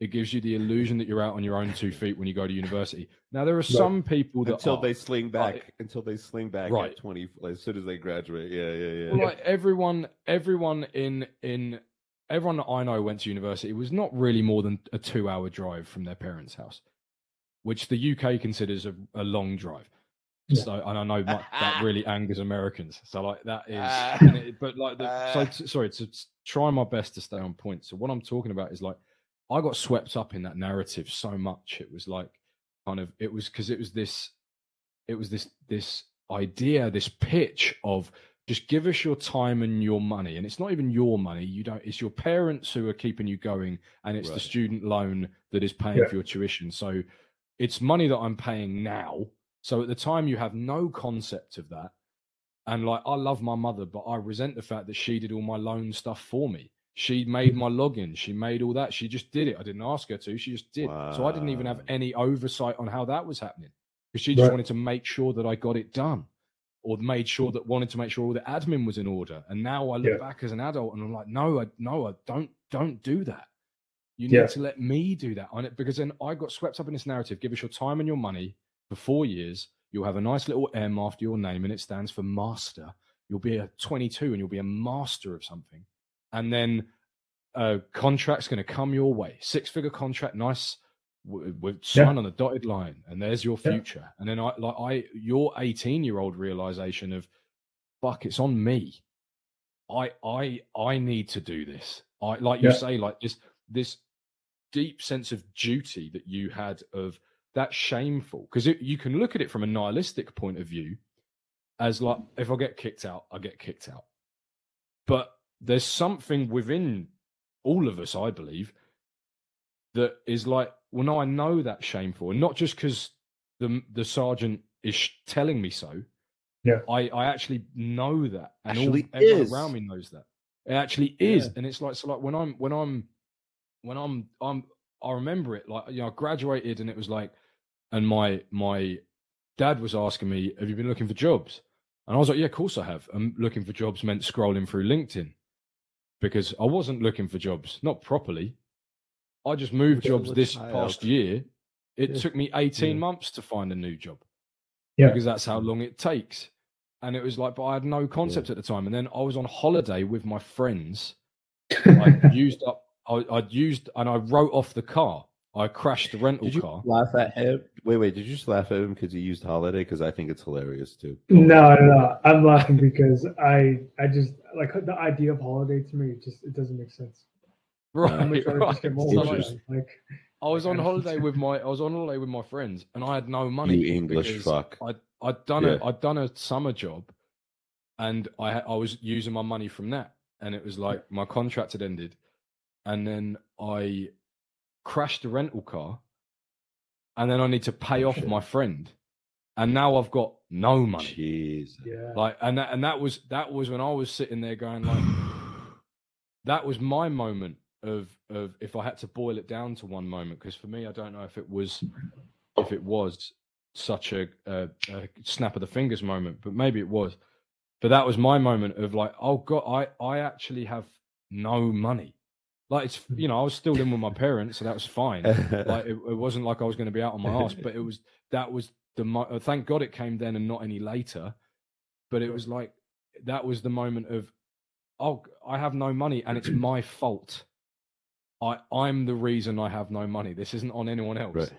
it gives you the illusion that you're out on your own two feet when you go to university now there are some people that until are, they sling back Right. until they sling back Right. at 20 like, as soon as they graduate yeah yeah yeah Well, like everyone, everyone in in everyone that I know went to university was not really more than a two-hour drive from their parents' house, which the UK considers a, a long drive. Yeah. So, and I know that, that really angers Americans. So, like that is, it- but like, the, so Ah. sorry to try my best to stay on point. So, what I'm talking about is like, I got swept up in that narrative so much. It was like, kind of, it was because it was this, it was this this idea, this pitch of just give us your time and your money and it's not even your money you don't it's your parents who are keeping you going and it's the student loan that is paying Yeah. for your tuition so it's money that i'm paying now so at the time you have no concept of that and like i love my mother but i resent the fact that she did all my loan stuff for me she made my login she made all that she just did it i didn't ask her to she just did so i didn't even have any oversight on how that was happening because she just Right. wanted to make sure that i got it done or made sure that wanted to make sure all the admin was in order. And now I look Yeah. back as an adult and I'm like, no, I no, I don't don't do that. You Yeah. need to let me do that on it because then I got swept up in this narrative. Give us your time and your money for four years. You'll have a nice little M after your name and it stands for master. You'll be a 22 and you'll be a master of something. And then a contract's going to come your way, six figure contract, nice, with, sign Yeah. on the dotted line, and there's your Yeah. future. And then I like I your 18 year old realization of, fuck, it's on me. I I I need to do this. I like you Yeah. say, like this this deep sense of duty that you had of that shameful because you can look at it from a nihilistic point of view as like if I get kicked out, I get kicked out. But there's something within all of us, I believe, that is like, well, no, I know that's shameful, and not just because the the sergeant is sh- telling me so. Yeah. I I actually know that, and Actually all, everyone is. around me knows that. It actually is, Yeah. and it's like so. Like when I'm when I'm when I'm I'm I remember it like you know I graduated and it was like, and my my dad was asking me, "Have you been looking for jobs?" And I was like, "Yeah, of course I have." And looking for jobs meant scrolling through LinkedIn because I wasn't looking for jobs, not properly. I just moved jobs this past year. It Yeah. took me 18 Yeah. months to find a new job Yeah. because that's how long it takes. And it was like, but I had no concept at the time. And then I was on holiday with my friends. I used up, I, I'd used, and I wrote off the car. I crashed the rental Did you car. laugh at him? Wait, wait. Did you just laugh at him because he used holiday? Because I think it's hilarious too. No, no, no. I'm laughing because I, I just like the idea of holiday to me. It just it doesn't make sense. I'm Right, to right. just get more So, like, money. just- Like, I was on holiday with my I was on holiday with my friends and I had no money. You English fuck. I'd I'd done Yeah. a I'd done a summer job, and I I was using my money from that, and it was like my contract had ended, and then I crashed the rental car, and then I need to pay off my friend, and now I've got no money. Jeez. yeah, Like and that and that was that was when I was sitting there going like that was my moment of of if I had to boil it down to one moment because for me I don't know if it was if it was such a, a, a snap of the fingers moment but maybe it was. But that was my moment of like oh god I I actually have no money like it's you know I was still living with my parents so that was fine like it, it wasn't like I was going to be out on my ass, but it was that was the mo- uh, thank God it came then and not any later. But it was like that was the moment of oh I have no money and it's my fault. I I'm the reason I have no money. This isn't on anyone else. right.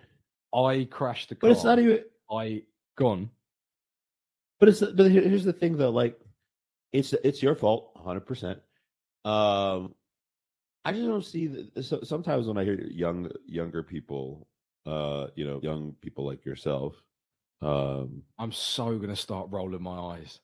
I crashed the car. But it's not even. I gone. But it's but here's the thing though, like it's it's your fault, hundred percent. Um, I just don't see that. So, sometimes when I hear young younger people, uh, you know, young people like yourself, um, I'm so gonna start rolling my eyes.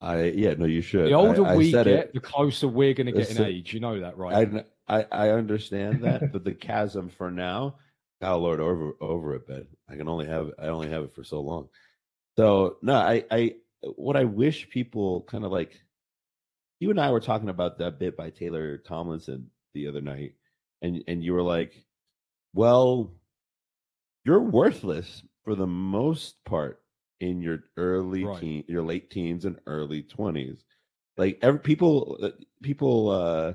I yeah, no, you should. The older I, we get, it. the closer we're gonna get in Listen, age. You know that, right? I, I I understand that, but the chasm for now, God Lord over over it, Ben. I can only have I only have it for so long. So no, I I what I wish people kind of like. You and I were talking about that bit by Taylor Tomlinson the other night, and and you were like, "Well, you're worthless for the most part in your early Right. teen, your late teens and early twenties. Like every people, uh, people, uh,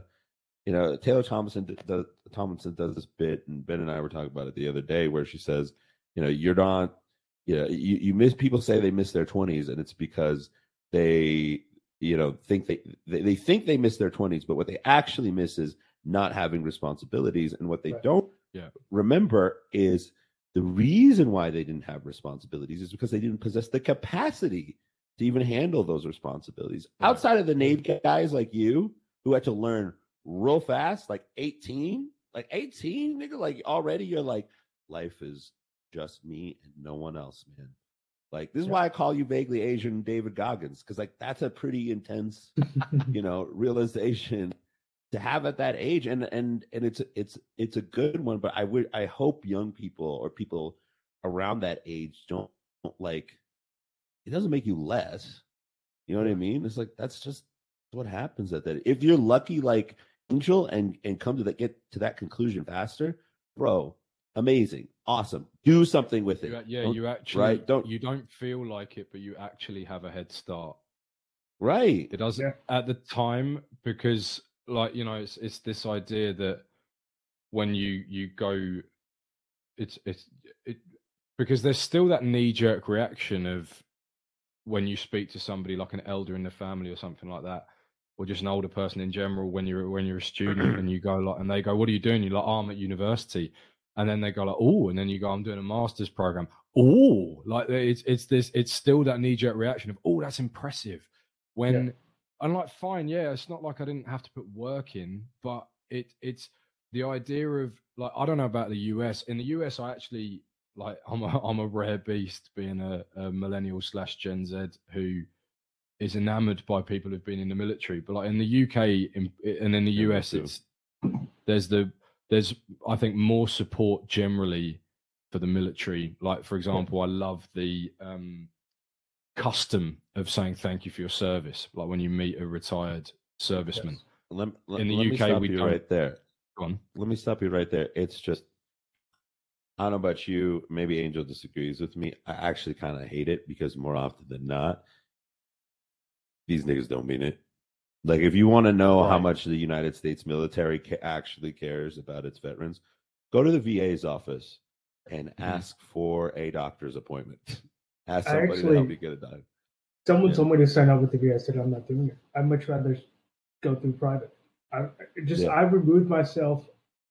you know, Taylor Thompson does Tomlinson does this bit, and Ben and I were talking about it the other day, where she says, you know, you're not, you know, you, you miss people say they miss their twenties, and it's because they, you know, think they, they they think they miss their twenties, but what they actually miss is not having responsibilities, and what they Right. don't Yeah. remember is the reason why they didn't have responsibilities is because they didn't possess the capacity to even handle those responsibilities. Right. Outside of the Navy guys like you who had to learn real fast, like 18, like 18, nigga, like already you're like, life is just me and no one else, man. Like this is Yeah. why I call you vaguely Asian David Goggins, because like that's a pretty intense, you know, realization to have at that age and and and it's it's it's a good one but i would i hope young people or people around that age don't, don't like it doesn't make you less. You know what i mean? It's like that's just what happens at that if you're lucky like angel and and come to that get to that conclusion faster bro amazing awesome do something with it. You, yeah, Don't- you actually right, don't- you don't feel like it, but you actually have a head start. right. It doesn't Yeah. at the time because, like you know, it's it's this idea that when you you go, it's it's it because there's still that knee jerk reaction of when you speak to somebody like an elder in the family or something like that. or just an older person in general when you're when you're a student and you go like and they go, What are you doing? You're like, oh, I'm at university. And then they go like, oh, and then you go, I'm doing a master's program. Oh, like it's it's this it's still that knee jerk reaction of, oh, that's impressive. When yeah. I'm like, fine, yeah, it's not like I didn't have to put work in, but it it's the idea of like I don't know about the US. In the US, I actually like I'm a I'm a rare beast being a, a millennial slash Gen Z who is enamored by people who've been in the military. But like in the UK in, and in the yeah, US, it's there's the there's I think more support generally for the military. Like for example, I love the um, custom of saying thank you for your service. Like when you meet a retired serviceman. Yes. Let, let, in the UK, we don't. right there. Go on. Let me stop you right there. It's just I don't know about you. Maybe Angel disagrees with me. I actually kind of hate it because more often than not, these niggas don't mean it. Like, if you want to know right. how much the United States military ca- actually cares about its veterans, go to the VA's office and mm-hmm. ask for a doctor's appointment. ask somebody actually, to help you get it done. Someone yeah. told me to sign up with the VA. I said I'm not doing it. I'd much rather go through private. I just yeah. I removed myself.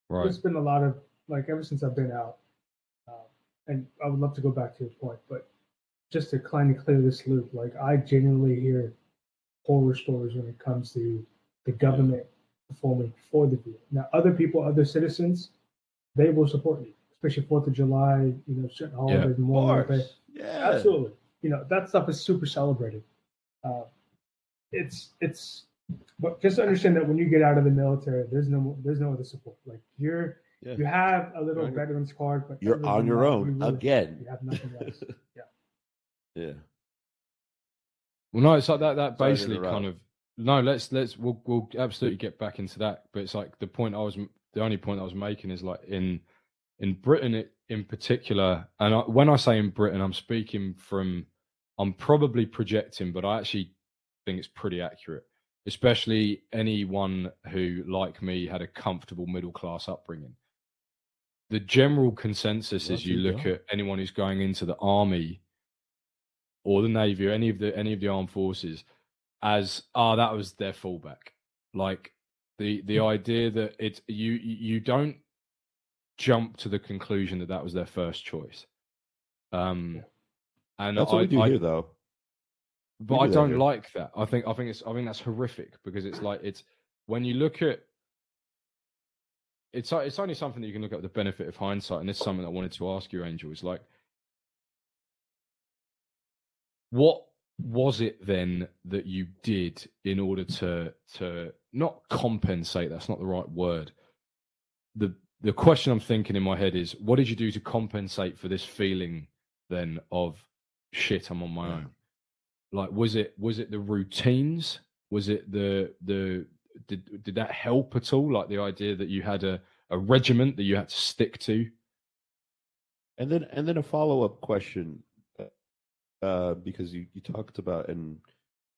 Right. There's been a lot of like ever since I've been out, uh, and I would love to go back to your point, but just to kind of clear this loop, like I genuinely hear horror stories when it comes to the government performing for the VA. Now, other people, other citizens, they will support you, especially Fourth of July, you know, certain holidays, yeah, Memorial Day. Yeah, absolutely. You know, that stuff is super celebrated. Uh, it's it's, but just understand that when you get out of the military, there's no there's no other support. Like you're yeah. you have a little veterans card, but you're on your own you really, again. You have nothing else. yeah. Yeah. Well, no, it's like that. That basically kind of no. Let's let's we'll we'll absolutely get back into that. But it's like the point I was the only point I was making is like in in Britain in particular, and I, when I say in Britain, I'm speaking from I'm probably projecting, but I actually think it's pretty accurate. Especially anyone who, like me, had a comfortable middle class upbringing. The general consensus is you look at anyone who's going into the army or the navy or any of the any of the armed forces as ah oh, that was their fallback like the the hmm. idea that it's you you don't jump to the conclusion that that was their first choice um and that's what I, we do I, here though but i don't like that i think i think it's i think that's horrific because it's like it's when you look at it's it's only something that you can look at the benefit of hindsight and this is something i wanted to ask you angel is like what was it then that you did in order to to not compensate? That's not the right word. the The question I'm thinking in my head is, what did you do to compensate for this feeling then of shit? I'm on my own. Like, was it was it the routines? Was it the the did did that help at all? Like the idea that you had a a regiment that you had to stick to. And then and then a follow up question uh, because you, you talked about, and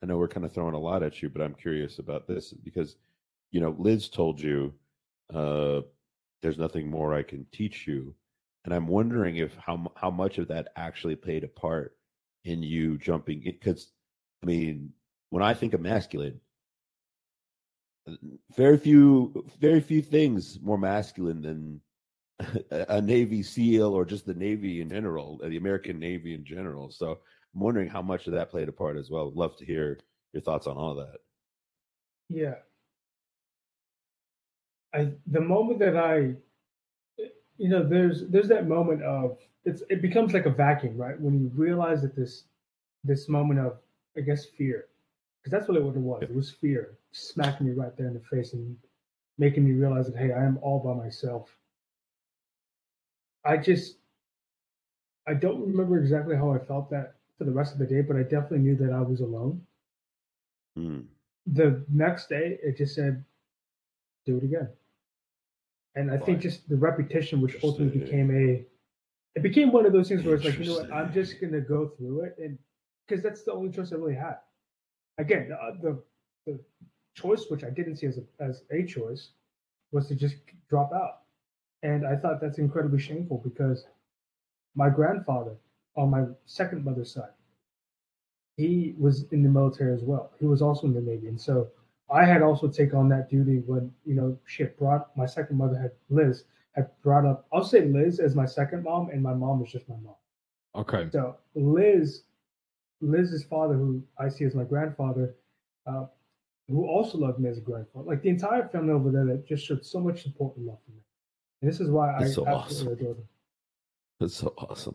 I know we're kind of throwing a lot at you, but I'm curious about this because, you know, Liz told you uh, there's nothing more I can teach you, and I'm wondering if how how much of that actually played a part in you jumping because, I mean, when I think of masculine, very few very few things more masculine than a Navy SEAL or just the Navy in general, the American Navy in general. So I'm wondering how much of that played a part as well. Love to hear your thoughts on all that. Yeah. I the moment that I you know, there's there's that moment of it's it becomes like a vacuum, right? When you realize that this this moment of I guess fear. Because that's really what it was. It was fear smacking me right there in the face and making me realize that hey, I am all by myself I just I don't remember exactly how I felt that for the rest of the day, but I definitely knew that I was alone. Mm. The next day, it just said, "Do it again," and I think just the repetition, which ultimately became a, it became one of those things where it's like, you know what, I'm just gonna go through it, and because that's the only choice I really had. Again, the, uh, the the choice which I didn't see as a as a choice was to just drop out. And I thought that's incredibly shameful because my grandfather on my second mother's side, he was in the military as well. He was also in the Navy. And so I had also taken on that duty when you know she had brought my second mother had Liz had brought up. I'll say Liz as my second mom, and my mom is just my mom. Okay. So Liz, Liz's father, who I see as my grandfather, uh, who also loved me as a grandfather, like the entire family over there that just showed so much support and love for me. And this is why That's I so absolutely awesome. adore them. That's so awesome.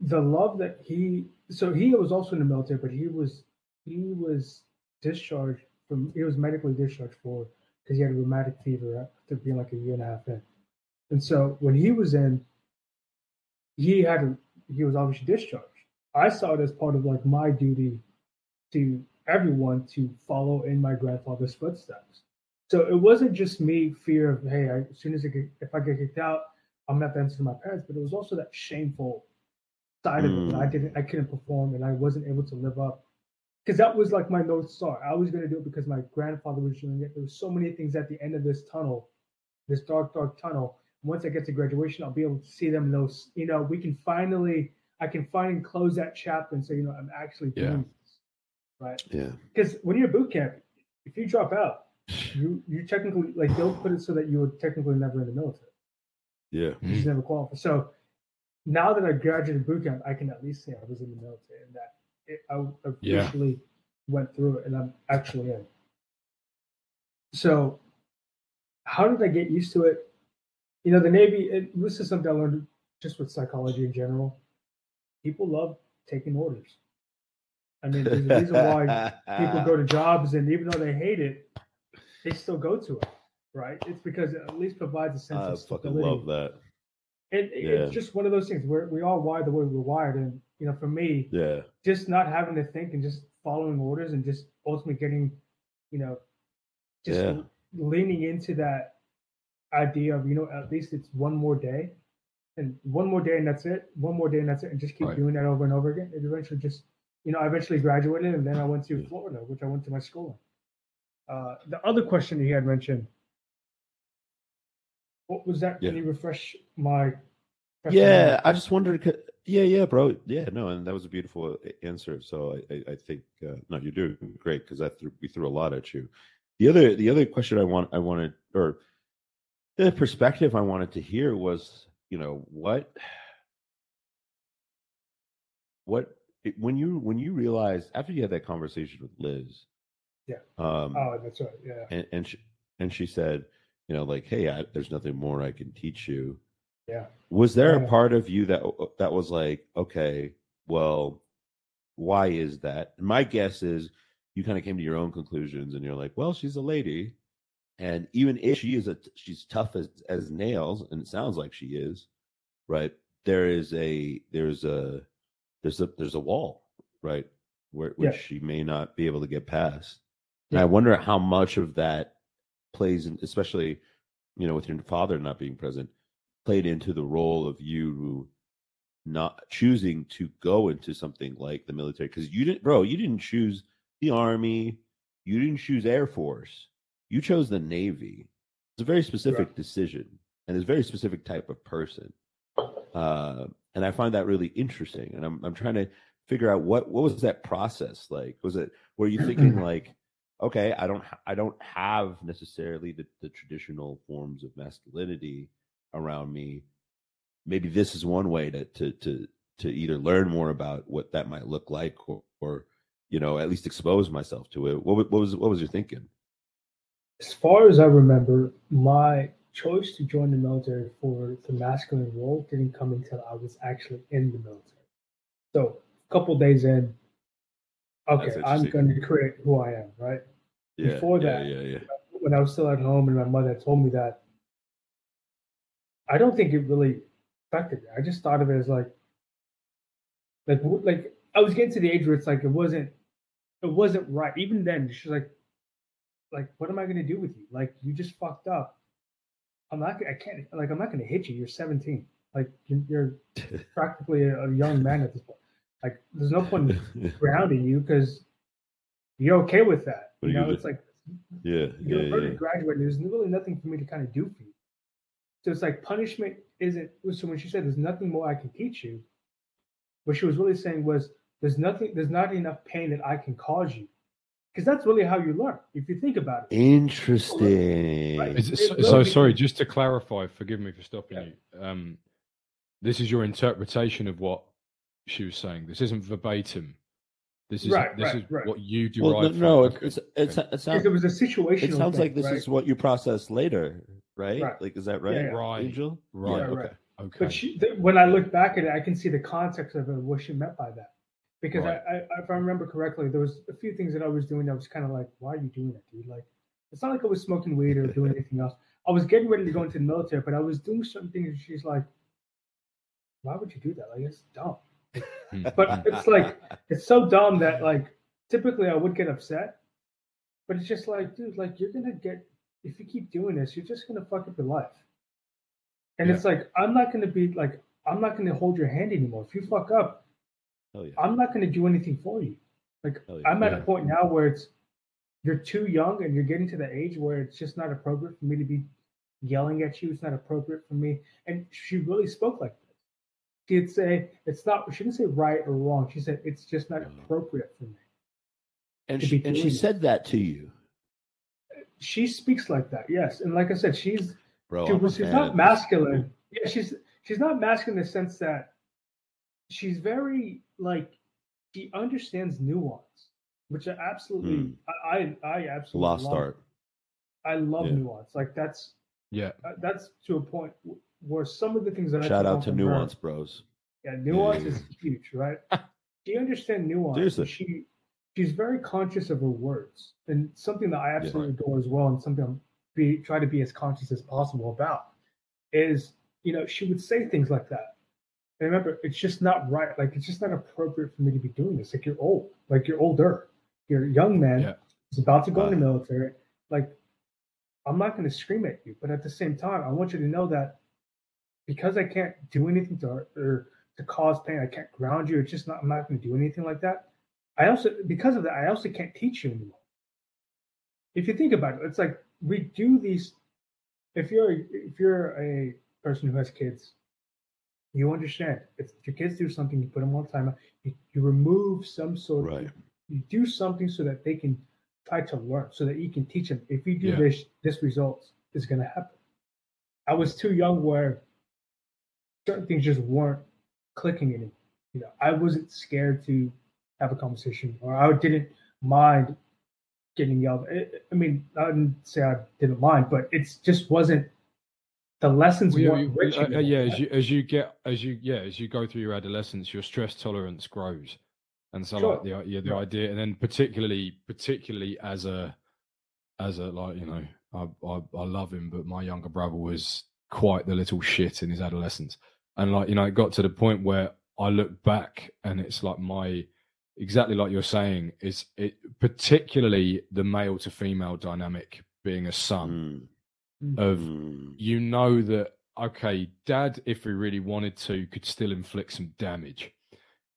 The love that he, so he was also in the military, but he was he was discharged from he was medically discharged for because he had a rheumatic fever after being like a year and a half in. And so when he was in, he had a, he was obviously discharged. I saw it as part of like my duty to everyone to follow in my grandfather's footsteps. So it wasn't just me fear of hey, I, as soon as I get, if I get kicked out, I'm gonna have to answer to my parents, but it was also that shameful side of it that I Mm. didn't I couldn't perform and I wasn't able to live up because that was like my north star. I was gonna do it because my grandfather was doing it. There was so many things at the end of this tunnel, this dark, dark tunnel. Once I get to graduation, I'll be able to see them those. You know, we can finally, I can finally close that chapter and say, you know, I'm actually doing Yeah. this, right? Yeah. Because when you're boot camp, if you drop out, you you technically like they'll put it so that you were technically never in the military. Yeah. You just never qualified. So now that I graduated boot camp, I can at least say I was in the military and that it, I Yeah. officially went through it and I'm actually in. So how did I get used to it? You know, the Navy, it, this is something I learned just with psychology in general. People love taking orders. I mean, there's a reason why people go to jobs and even though they hate it, they still go to it, right? It's because it at least provides a sense I of fucking stability. love that. And Yeah. it's just one of those things where we all wired the way we're wired. And, you know, for me, Yeah. just not having to think and just following orders and just ultimately getting, you know, just Yeah. leaning into that idea of, you know, at least it's one more day and one more day and that's it. One more day and that's it. And just keep Right. doing that over and over again. It eventually just, you know, I eventually graduated and then I went to Yeah. Florida, which I went to my school. Uh, the other question he had mentioned, what was that? Can you refresh my? Yeah. I just wondered. Yeah, yeah, bro. Yeah, no, and that was a beautiful uh, answer. So I, I, I think uh, no, you're doing great because I threw we threw a lot at you. The other, the other question I want, I wanted, or the perspective I wanted to hear was, you know, what, what it- when you when you realized after you had that conversation with Liz, Yeah. um, Oh, that's right. Yeah. and and she, and she said, you know, like, hey, I, there's nothing more I can teach you. Yeah. Was there Yeah. a part of you that uh, that was like, okay, well, why is that? My guess is you kind of came to your own conclusions, and you're like, well, she's a lady, and even if she is a she's tough as as nails, and it sounds like she is, right? There is a there's a there's a there's a wall, right, where which Yeah. she may not be able to get past. And I wonder how much of that plays in, especially, you know, with your father not being present, played into the role of you not choosing to go into something like the military. Because you didn't, bro, you didn't choose the army, you didn't choose Air Force, you chose the Navy. It's a very specific Right. decision and it's a very specific type of person. Uh, and I find that really interesting. And I'm I'm trying to figure out what what was that process like? Was it were you thinking like, okay, I don't I don't have necessarily the, the traditional forms of masculinity around me. Maybe this is one way to to to to either learn more about what that might look like or, or you know at least expose myself to it. What what was what was your thinking? As far as I remember, my choice to join the military for the masculine role didn't come until I was actually in the military. So a couple days in, okay, I'm going to create who I am, right? Yeah, Before yeah, that- yeah, yeah. When I was still at home and my mother told me that, I don't think it really affected me. I just thought of it as like, like, like I was getting to the age where it's like it wasn't, it wasn't right. Even then, she's like, like, what am I gonna do with you? Like, you just fucked up. I'm not. I can't. Like, I'm not gonna hit you. You're 17. Like, you're, you're practically a, young man at this point. Like, there's no point in grounding you because you're okay with that. What You know, do- it's like yeah, you're yeah, already yeah. graduating. There's really nothing for me to kind of do for you. So it's like punishment isn't. So when she said there's nothing more I can teach you, what she was really saying was there's nothing. There's not enough pain that I can cause you, because that's really how you learn. If you think about it, Interesting. Right. It, It so, so be- sorry, just to clarify, forgive me for stopping Yeah. you. Um, this is your interpretation of what she was saying. This isn't verbatim. This is Right, this right, is right. what you derive. well, no, from. no, it's, it's, it's, it sounds, it was a situation. it sounds like this is what you process later, right? Right. Like, is that right? Yeah, yeah. Right. Angel? right. Yeah, okay. right. Okay. But she, th- when I look back at it, I can see the context of it, what she meant by that. Because Right. I, I, if I remember correctly, there was a few things that I was doing that was kind of like, why are you doing that, dude? Like, it's not like I was smoking weed or doing anything else. I was getting ready to go into the military, but I was doing certain things. And she's like, why would you do that? Like, it's dumb. Hmm, But it's like, it's so dumb that like, typically I would get upset, but it's just like, dude, like you're gonna get if you keep doing this, you're just gonna fuck up your life. And Yeah. it's like I'm not gonna be like I'm not gonna hold your hand anymore. If you fuck up, yeah. I'm not gonna do anything for you. Like yeah. I'm at a point now where it's you're too young and you're getting to the age where it's just not appropriate for me to be yelling at you. It's not appropriate for me. And she really spoke like this. She'd say it's not. She didn't say right or wrong. She said it's just not appropriate for me. And she, and she doing it. said that to you, She speaks like that, yes. And like I said, she's bro. she I'm a was, she's fan not masculine. Yeah, she's she's not masculine in the sense that she's very like she understands nuance, which I absolutely Hmm. I, I I absolutely Lost love. art. I love Yeah. nuance. Like that's yeah. uh, that's to a point w- where some of the things that I Shout pick out to from her- Nuance Bros. Yeah, nuance Yeah. is huge, right? she understands nuance. Seriously. She she's very conscious of her words, and something that I absolutely right. adore as well, and something I'm be try to be as conscious as possible about is you know she would say things like that. And remember, it's just not right. Like it's just not appropriate for me to be doing this. Like you're old. Like you're older. You're a young man. Yeah. He's about to go in the military. Like I'm not going to scream at you, but at the same time, I want you to know that because I can't do anything to or to cause pain, I can't ground you. It's just not. I'm not going to do anything like that. I also because of that, I also can't teach you anymore. If you think about it, it's like we do these. If you're if you're a person who has kids, you understand. If your kids do something, you put them on timeout. You, you remove some sort of Right. you do something so that they can try to learn so that you can teach them if you do Yeah. this this result is going to happen i was too young where certain things just weren't clicking anymore you know i wasn't scared to have a conversation or i didn't mind getting yelled i, I mean i didn't say i didn't mind but it just wasn't the lessons Well, yeah, weren't you- uh, uh, yeah, as you as you get as you yeah as you go through your adolescence, your stress tolerance grows, and so Sure. like the yeah the Right. idea, and then particularly particularly as a as a like you know I, I I love him, but my younger brother was quite the little shit in his adolescence, and like you know it got to the point where I look back and it's like my exactly like you're saying is it particularly the male to female dynamic being a son Mm, of mm. you know that okay, dad, if he really wanted to, could still inflict some damage.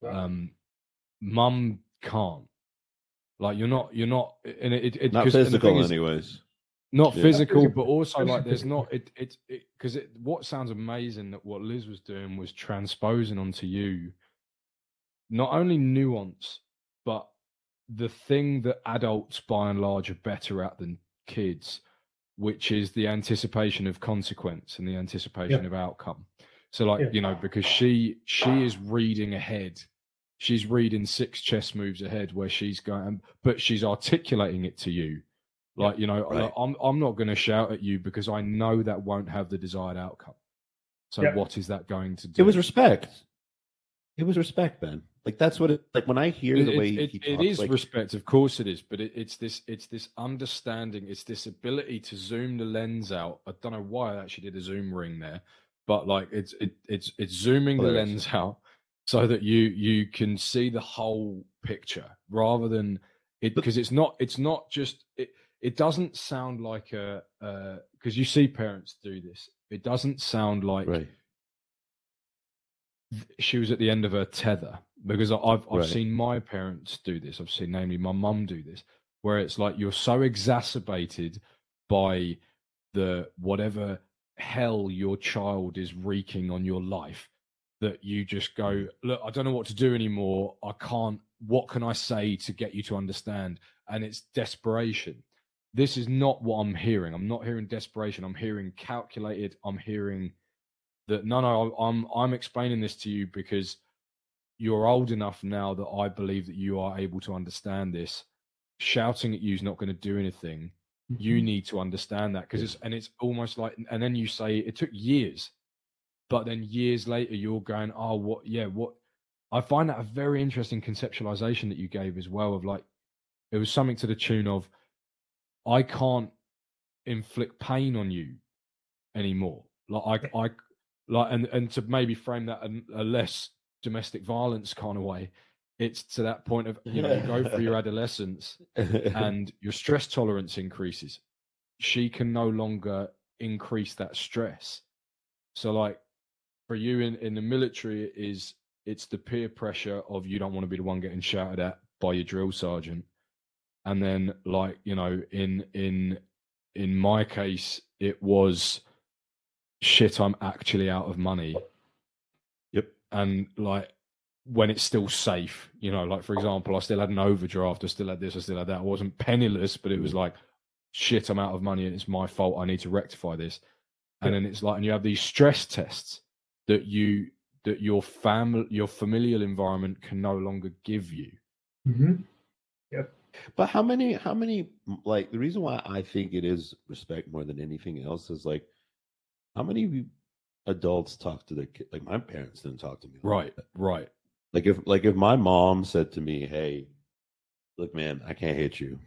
Right. Um, mum can't. Like you're not, you're not, and it, it Not 'cause- and the thing physical, is, anyways. Not Yeah. physical, physical. but also like there's not it it it because it, what sounds amazing that what Liz was doing was transposing onto you not only nuance, but the thing that adults by and large are better at than kids, which is the anticipation of consequence and the anticipation Yeah. of outcome. So like, Yeah. you know, because she she is reading ahead. She's reading six chess moves ahead where she's going but she's articulating it to you. Like, you know, Right. I'm I'm not gonna shout at you because I know that won't have the desired outcome. So Yeah. what is that going to do? It was respect. It was respect, Ben. Like that's what it like when I hear It- the way it- he it talks. is like, respect, of course it is, but it, it's this it's this understanding, it's this ability to zoom the lens out. I don't know why I actually did a zoom ring there, but like it's it, it's it's zooming the lens out so that you you can see the whole picture rather than it because it's not it's not just it it doesn't sound like a because you see parents do this. It doesn't sound like right. she was at the end of her tether because I've I've Right. seen my parents do this. I've seen namely my mum do this, where it's like you're so exacerbated by the whatever hell your child is wreaking on your life that you just go, mm. look, I don't know what to do anymore. I can't what can I say to get you to understand? And it's desperation. This is not what I'm hearing. I'm not hearing desperation. I'm hearing calculated. I'm hearing that no, no, I'm I'm explaining this to you because you're old enough now that I believe that you are able to understand this. Shouting at you is not going to do anything. You Mhm. need to understand that because it's and it's almost like and then you say it took years, but then years later you're going, oh, what? Yeah, what? I find that a very interesting conceptualization that you gave as well. Of like, it was something to the tune of, I can't inflict pain on you anymore. Like I, I like, and and to maybe frame that in a less domestic violence kind of way, it's to that point of you know you go through your adolescence and your stress tolerance increases. She can no longer increase that stress. So like for you in, in the military it is it's the peer pressure of you don't want to be the one getting shouted at by your drill sergeant. And then like, you know, in in in my case it was shit I'm actually out of money. Yep. And like when it's still safe, you know, like for example, I still had an overdraft, I still had this, I still had that. I wasn't penniless, but it was like, shit, I'm out of money and it's my fault. I need to rectify this. And then it's like, and you have these stress tests that you that your family, your familial environment can no longer give you. Mhm. But how many, how many, like, the reason why I think it is respect more than anything else is like, how many adults talk to their kid? Like, my parents didn't talk to me. like Right, that. right. Like, if, like, if my mom said to me, hey, look, man, I can't hit you,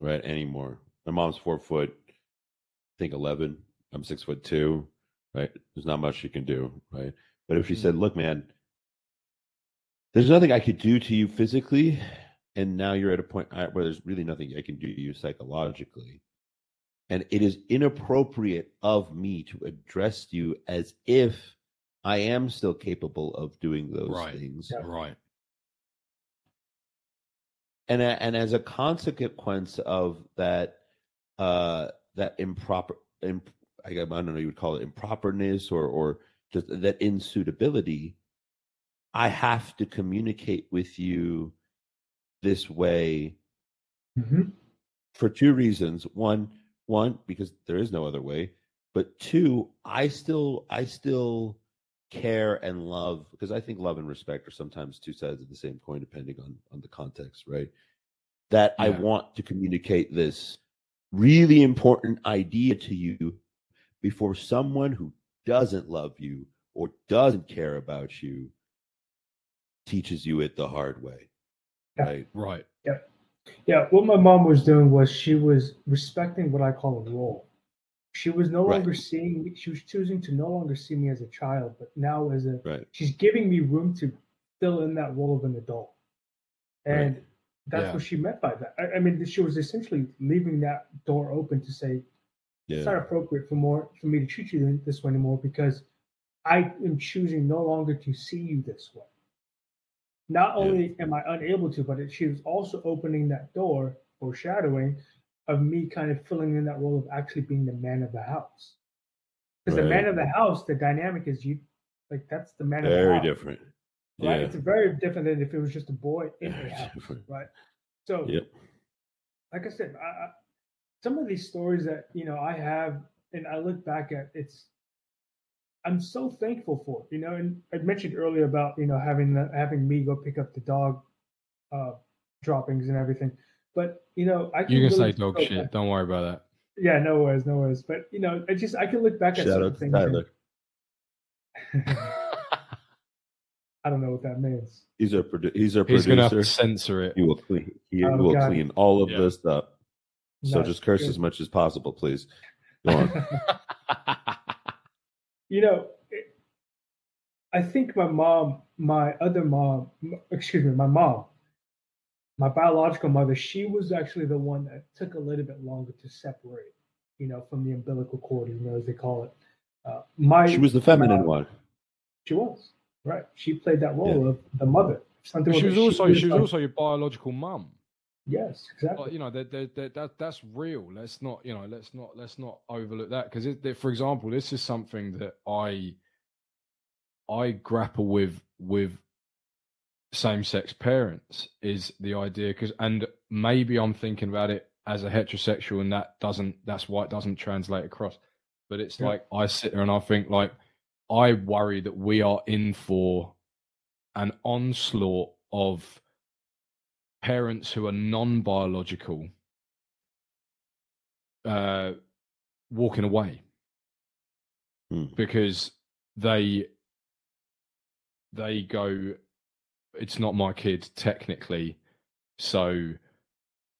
right, anymore. My mom's four foot, I think 11. I'm six foot two, right? There's not much she can do, right? But if she mm-hmm. said, look, man, there's nothing I could do to you physically, and now you're at a point where there's really nothing I can do to you psychologically. And it is inappropriate of me to address you as if I am still capable of doing those Right. things. Yeah. Right. And and as a consequence of that, uh, that improper, imp, I don't know, you would call it improperness or or just that insuitability. I have to communicate with you this way Mhm. for two reasons. One, one because there is no other way, but two, I still I still care and love because I think love and respect are sometimes two sides of the same coin depending on on the context, right? That I want to communicate this really important idea to you before someone who doesn't love you or doesn't care about you teaches you it the hard way. Yeah. Right? Right. Yeah, what my mom was doing was she was respecting what I call a role. She was no Right. longer seeing me, she was choosing to no longer see me as a child, but now as a Right. she's giving me room to fill in that role of an adult. And Right. that's Yeah. what she meant by that. I, I mean, she was essentially leaving that door open to say, it's not appropriate for more for me to treat you this way anymore because I am choosing no longer to see you this way. Not Yeah. only am I unable to, but it, she was also opening that door, foreshadowing of me kind of filling in that role of actually being the man of the house. Because the man of the house, the dynamic is you, like that's the man of the house. Very different. Right? Yeah. It's very different than if it was just a boy in Very a house, different. right? So, Yep. like I said, I, I, some of these stories that you know I have, and I look back at, it's I'm so thankful for. it, You know, and I mentioned earlier about you know having the, having me go pick up the dog uh, droppings and everything, but you know I can You can really say dog shit. back- Don't worry about that. Yeah, no worries, no worries. But you know, I just I can look back at Shout certain out things. Tyler. that. I don't know what that means. He's our produ- he's our He's gonna have to censor it. He will clean. He Oh, will God. clean all of Yeah. this up. So Nice. just curse Good. as much as possible, please. Go on. you know, I think my mom, my other mom, excuse me, my mom, my biological mother, she was actually the one that took a little bit longer to separate, you know, from the umbilical cord, you know, as they call it. Uh, my she was the feminine my- one. She was right. She played that role of the mother. Something But she was also she was also your biological mum. Yes, exactly. But, you know that that that that that's real. Let's not you know let's not let's not overlook that because for example, this is something that I I grapple with with same-sex parents is the idea because and maybe i'm thinking about it as a heterosexual and that doesn't that's why it doesn't translate across but it's Yeah. like i sit there and i think like i worry that we are in for an onslaught of parents who are non-biological uh walking away Hmm. because they they go it's not my kid technically so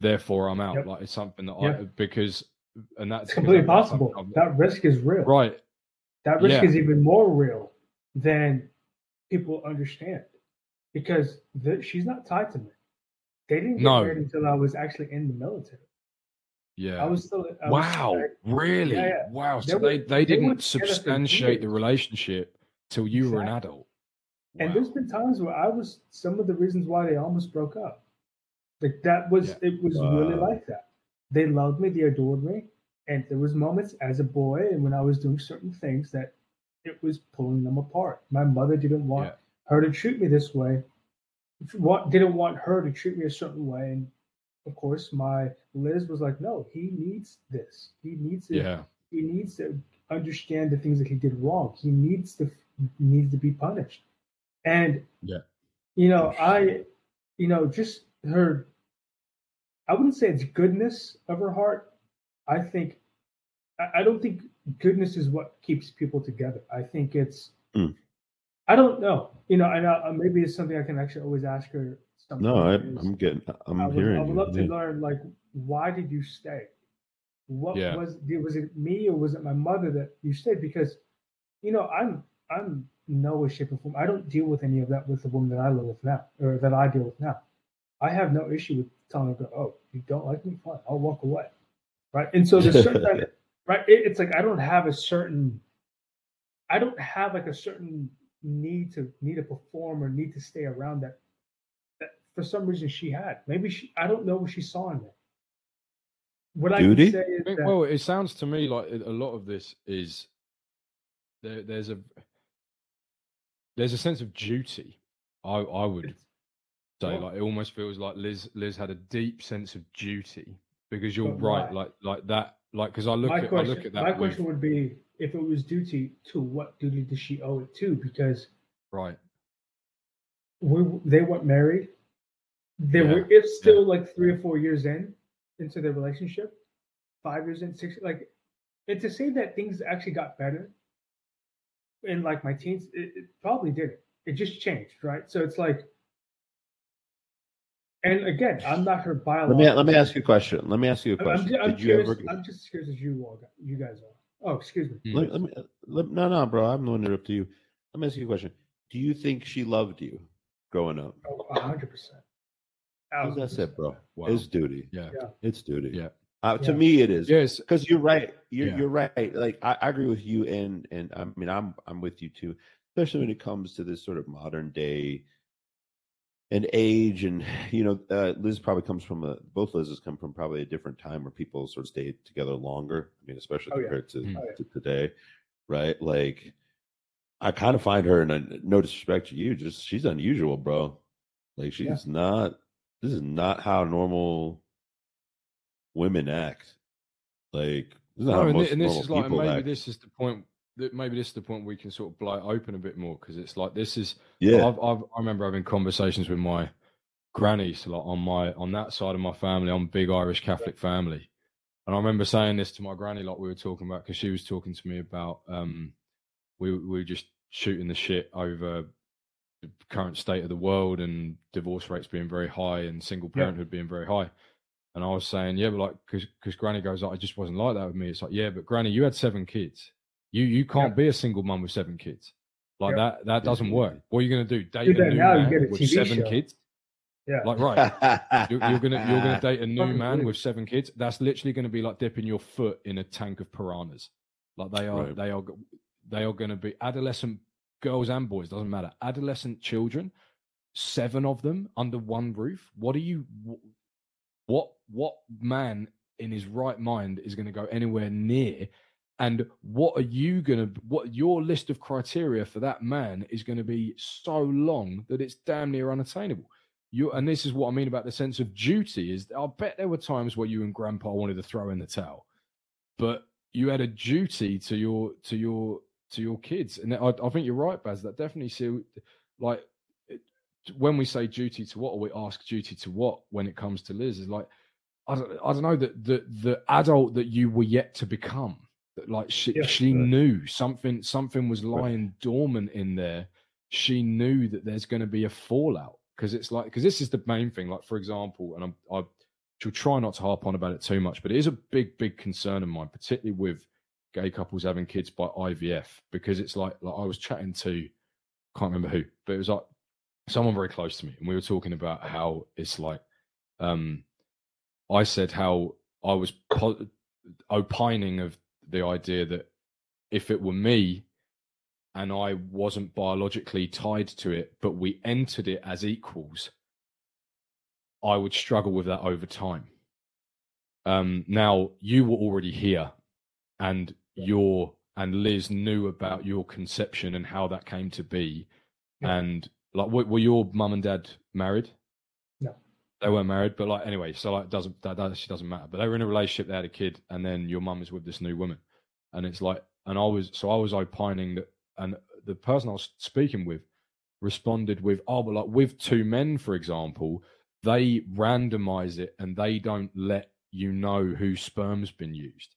therefore i'm out Yep. like it's something that Yeah. i because and that's It's completely possible. That risk is real. right That risk Yeah. is even more real than people understand because the, she's not tied to me. They didn't get No. married until I was actually in the military. yeah I was still. I was- wow I- really Yeah, yeah. wow so they, they, they didn't together substantiate the relationship till you were an Exactly. adult And there's been times where I was some of the reasons why they almost broke up. Like that was Yeah. it was really like that. They loved me, they adored me, and there was moments as a boy and when I was doing certain things that it was pulling them apart. My mother didn't want Yeah. her to treat me this way. What didn't want her to treat me a certain way, and of course, my Liz was like, "No, he needs this. He needs to yeah he needs to understand the things that he did wrong. He needs to needs to be punished. And Yeah. you know, I, you know, just her. I wouldn't say it's goodness of her heart. I think, I, I don't think goodness is what keeps people together. I think it's. Mm. I don't know. You know, and uh, maybe it's something I can actually always ask her. Something No, I, I'm getting. I'm I would, hearing I would you. love to Yeah. learn like why did you stay? What Yeah. was was it me or was it my mother that you stayed? Because you know I'm I'm no way shape or form. I don't deal with any of that with the woman that I live with now or that I deal with now. I have no issue with telling her, "Oh, you don't like me? Fine, I'll walk away." Right, and so there's certain time, right. It, it's like I don't have a certain, I don't have like a certain need to need to perform or need to stay around that that for some reason she had. Maybe she I don't know what she saw in me. What Duty? I can say is that well, it sounds to me like a lot of this is there. There's a there's a sense of duty. I I would say Well- like it almost feels like Liz Liz had a deep sense of duty because you're But right, why? like like that, like because I look my at I look at that my with, question would be if it was duty to what duty does she owe it to? Because right, we they weren't married. They Yeah, were it's still like three or four years in into their relationship, five years in, six like and to say that things actually got better in like my teens, it, it probably didn't. It just changed, right? So it's like and again, I'm not her Let biological. me let me ask you a question. Let me ask you a I'm, I'm, question. I'm Did you curious. ever? I'm just as curious as you all, you guys are. Oh, excuse me. Let, let me, let, no, no, bro. I'm the one interrupt you. Let me ask you a question. Do you think she loved you growing up? Oh, a hundred percent. As I said, bro, Wow. it's duty. yeah, Yeah. It's duty. Yeah. Uh, to Yeah. me, it is. yes, because you're right. You're Yeah. you're right. Like I, I agree with you, and and I mean I'm I'm with you too, especially when it comes to this sort of modern day and age, and you know, uh, Liz probably comes from a both Liz's come from probably a different time where people sort of stayed together longer. I mean, especially Oh, yeah. compared to, Mm. Oh, yeah. to today, right? Like I kind of find her, and I- no disrespect to you, just she's unusual, bro. Like she's Yeah. not. This is not how normal women act. Like this is not No, how and, most thi- and this normal is like maybe act. this is the point that maybe this is the point where we can sort of blow it open a bit more because it's like this is yeah, I've, I've I remember having conversations with my grannies like on my on that side of my family, I'm a big Irish Catholic family, and I remember saying this to my granny, like we were talking about, because she was talking to me about um, we we were just shooting the shit over the current state of the world and divorce rates being very high and single Yeah. parenthood being very high. And I was saying, yeah, but like, because Granny goes, like, I just wasn't like that with me. It's like, yeah, but Granny, you had seven kids. You you can't Yeah. be a single mum with seven kids. Like Yeah. that that doesn't work. What are you gonna do? Date Do a new now, man a with TV seven show. kids? Yeah. Like right. You're, you're gonna you're gonna date a new Fucking man brilliant. with seven kids. That's literally gonna be like dipping your foot in a tank of piranhas. Like they are Right. they are they are gonna be adolescent girls and boys doesn't matter. Adolescent children, seven of them under one roof. What are you? What what man in his right mind is going to go anywhere near and what are you going to what your list of criteria for that man is going to be so long that it's damn near unattainable. You and this is what i mean about the sense of duty is i bet there were times where you and grandpa wanted to throw in the towel but you had a duty to your to your to your kids. And i, I think you're right baz that definitely see like when we say duty to what or we ask duty to what when it comes to liz. Is like i don't, I don't know that the the adult that you were yet to become like she yeah, she right. knew something something was lying right. dormant in there she knew that there's going to be a fallout because it's like because this is the main thing like for example and I'm, i shall try not to harp on about it too much but it is a big big concern of mine particularly with gay couples having kids by ivf because it's like like i was chatting to can't remember who but it was like someone very close to me and we were talking about how it's like um i said how i was po- opining of the idea that if it were me and I wasn't biologically tied to it, but we entered it as equals, I would struggle with that over time. Um, now you were already here, and your and Liz knew about your conception and how that came to be, and like were, were your mum and dad married? They weren't married. But like anyway, so like doesn't that, that doesn't matter. But they were in a relationship, they had a kid, and then your mum is with this new woman, and it's like, and I was so I was opining that and the person I was speaking with responded with, "Oh, but like with two men, for example, they randomize it and they don't let you know whose sperm's been used."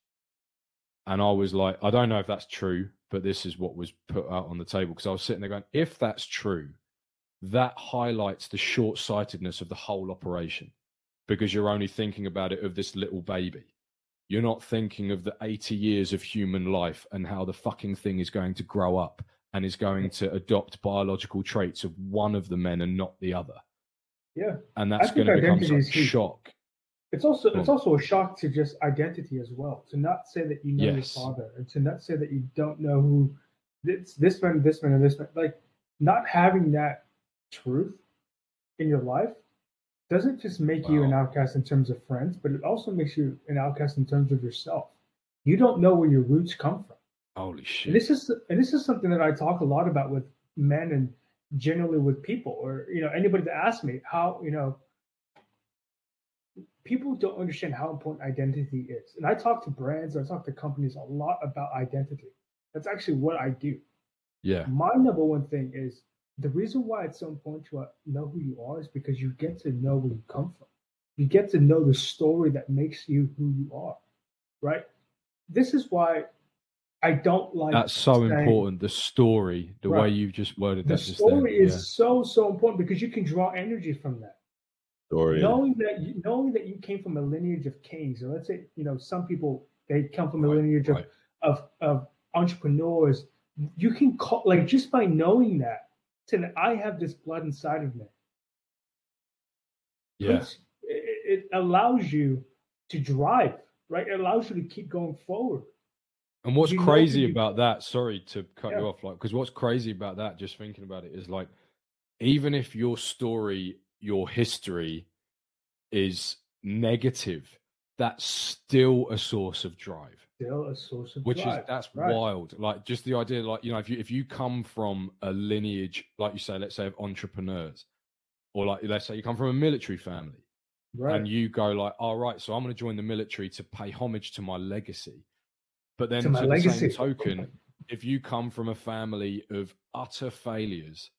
And I was like, I don't know if that's true, but this is what was put out on the table because I was sitting there going, if that's true, that highlights the short sightedness of the whole operation because you're only thinking about it of this little baby. You're not thinking of the 80 years of human life and how the fucking thing is going to grow up and is going to adopt biological traits of one of the men and not the other. Yeah. And that's going to become such a shock. It's also it's also a shock to just identity as well. To not say that you know yes. your father and to not say that you don't know who this this man, this man, and this man. Like not having that truth in your life doesn't just make wow. you an outcast in terms of friends, but it also makes you an outcast in terms of yourself. You don't know where your roots come from. Holy shit! And this is and this is something that I talk a lot about with men and generally with people, or you know anybody that asks me how you know people don't understand how important identity is. And I talk to brands, I talk to companies a lot about identity. That's actually what I do. Yeah. My number one thing is the reason why it's so important to uh, know who you are is because you get to know where you come from. You get to know the story that makes you who you are, right? This is why I don't like. That's so saying, important. The story, the right. way you've just worded the that. The story is yeah. so so important because you can draw energy from that. Story. Knowing that you, knowing that you came from a lineage of kings, or let's say you know some people they come from a right, lineage right. of, of of entrepreneurs. You can call like just by knowing that saying I have this blood inside of me. Yeah. It, it allows you to drive, right? It allows you to keep going forward. And what's you crazy about that, sorry to cut yeah. you off, like, because what's crazy about that, just thinking about it, is like, even if your story, your history is negative, that's still a source of drive still a source of which drive. is that's right. wild like just the idea like you know if you if you come from a lineage like you say let's say of entrepreneurs or like let's say you come from a military family right. and you go like all right so i'm going to join the military to pay homage to my legacy but then to, to the legacy. same token if you come from a family of utter failures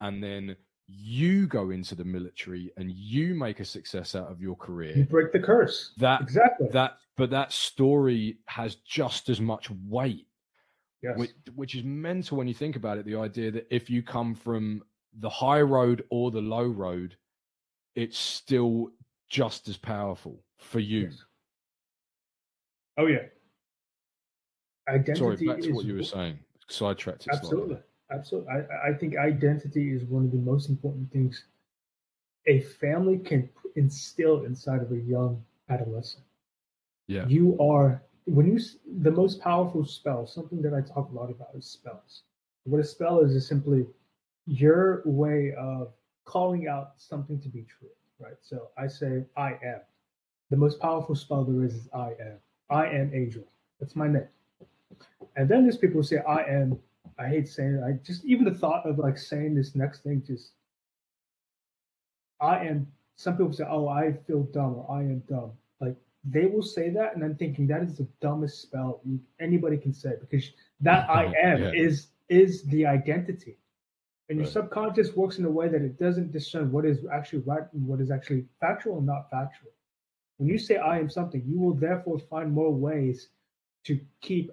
and then you go into the military and you make a success out of your career. You break the curse. That exactly that, but that story has just as much weight. Yes. Which, which is mental when you think about it. The idea that if you come from the high road or the low road, it's still just as powerful for you. Yes. Oh yeah. Identity Sorry, back to what you were saying. Sidetracked it Absolutely. Slightly. Absolutely. I, I think identity is one of the most important things a family can instill inside of a young adolescent. Yeah. You are, when you, the most powerful spell, something that I talk a lot about is spells. What a spell is, is simply your way of calling out something to be true, right? So I say, I am. The most powerful spell there is is I am. I am Angel. That's my name. And then there's people who say, I am, I hate saying it. I just, even the thought of like saying this next thing just, I am, some people say, oh, I feel dumb or I am dumb. Like they will say that. And I'm thinking that is the dumbest spell you, anybody can say because that I am Yeah. is, is the identity. And your Right. subconscious works in a way that it doesn't discern what is actually right and what is actually factual and not factual. When you say I am something, you will therefore find more ways to keep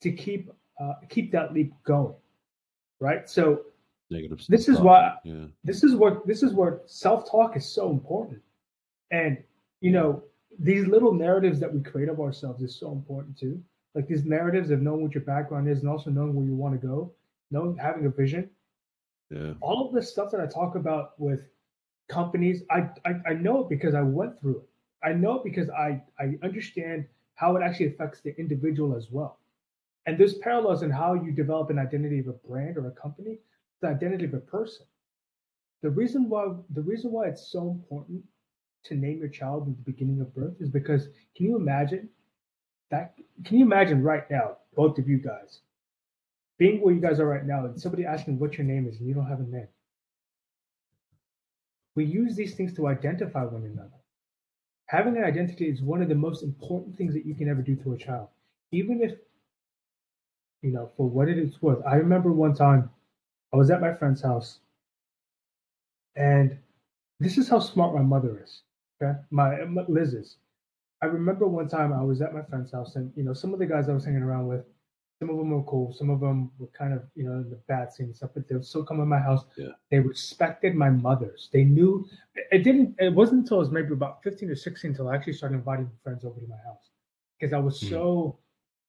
to keep uh, keep that leap going, right? So Negative. This is why- Yeah. this is what this is where self talk is so important, and you know these little narratives that we create of ourselves is so important too. Like these narratives of knowing what your background is and also knowing where you want to go, knowing having a vision. Yeah. all of the stuff that I talk about with companies, I, I I know it because I went through it. I know it because I I understand how it actually affects the individual as well. And there's parallels in how you develop an identity of a brand or a company, the identity of a person. The reason why the reason why it's so important to name your child at the beginning of birth is because can you imagine that can you imagine right now, both of you guys, being where you guys are right now and somebody asking what your name is and you don't have a name. We use these things to identify one another. Having an identity is one of the most important things that you can ever do to a child. Even if, you know, for what it is worth. I remember one time I was at my friend's house and this is how smart my mother is. Okay. My my- Liz is. I remember one time I was at my friend's house and, you know, some of the guys I was hanging around with, some of them were cool. Some of them were kind of, you know, in the bad scene and stuff, but they would still come in my house. Yeah. They respected my mothers. They knew it didn't, it wasn't until I was maybe about 15 or 16 until I actually started inviting friends over to my house because I was Hmm. so,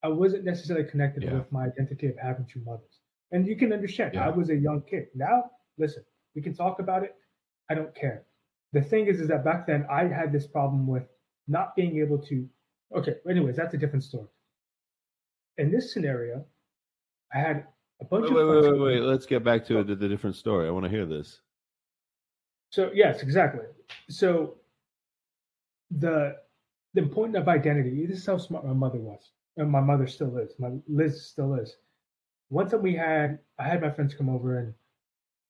I wasn't necessarily connected Yeah. with my identity of having two mothers. And you can understand, Yeah. I was a young kid. Now, listen, we can talk about it. I don't care. The thing is, is that back then I had this problem with not being able to. Okay, anyways, that's a different story. In this scenario, I had a bunch Wait, of wait, wait, wait, wait. Let's get back to the, the different story. I want to hear this. So yes, exactly. So the the point of identity. This is how smart my mother was, and my mother still is. My Liz still is. One time we had, I had my friends come over, and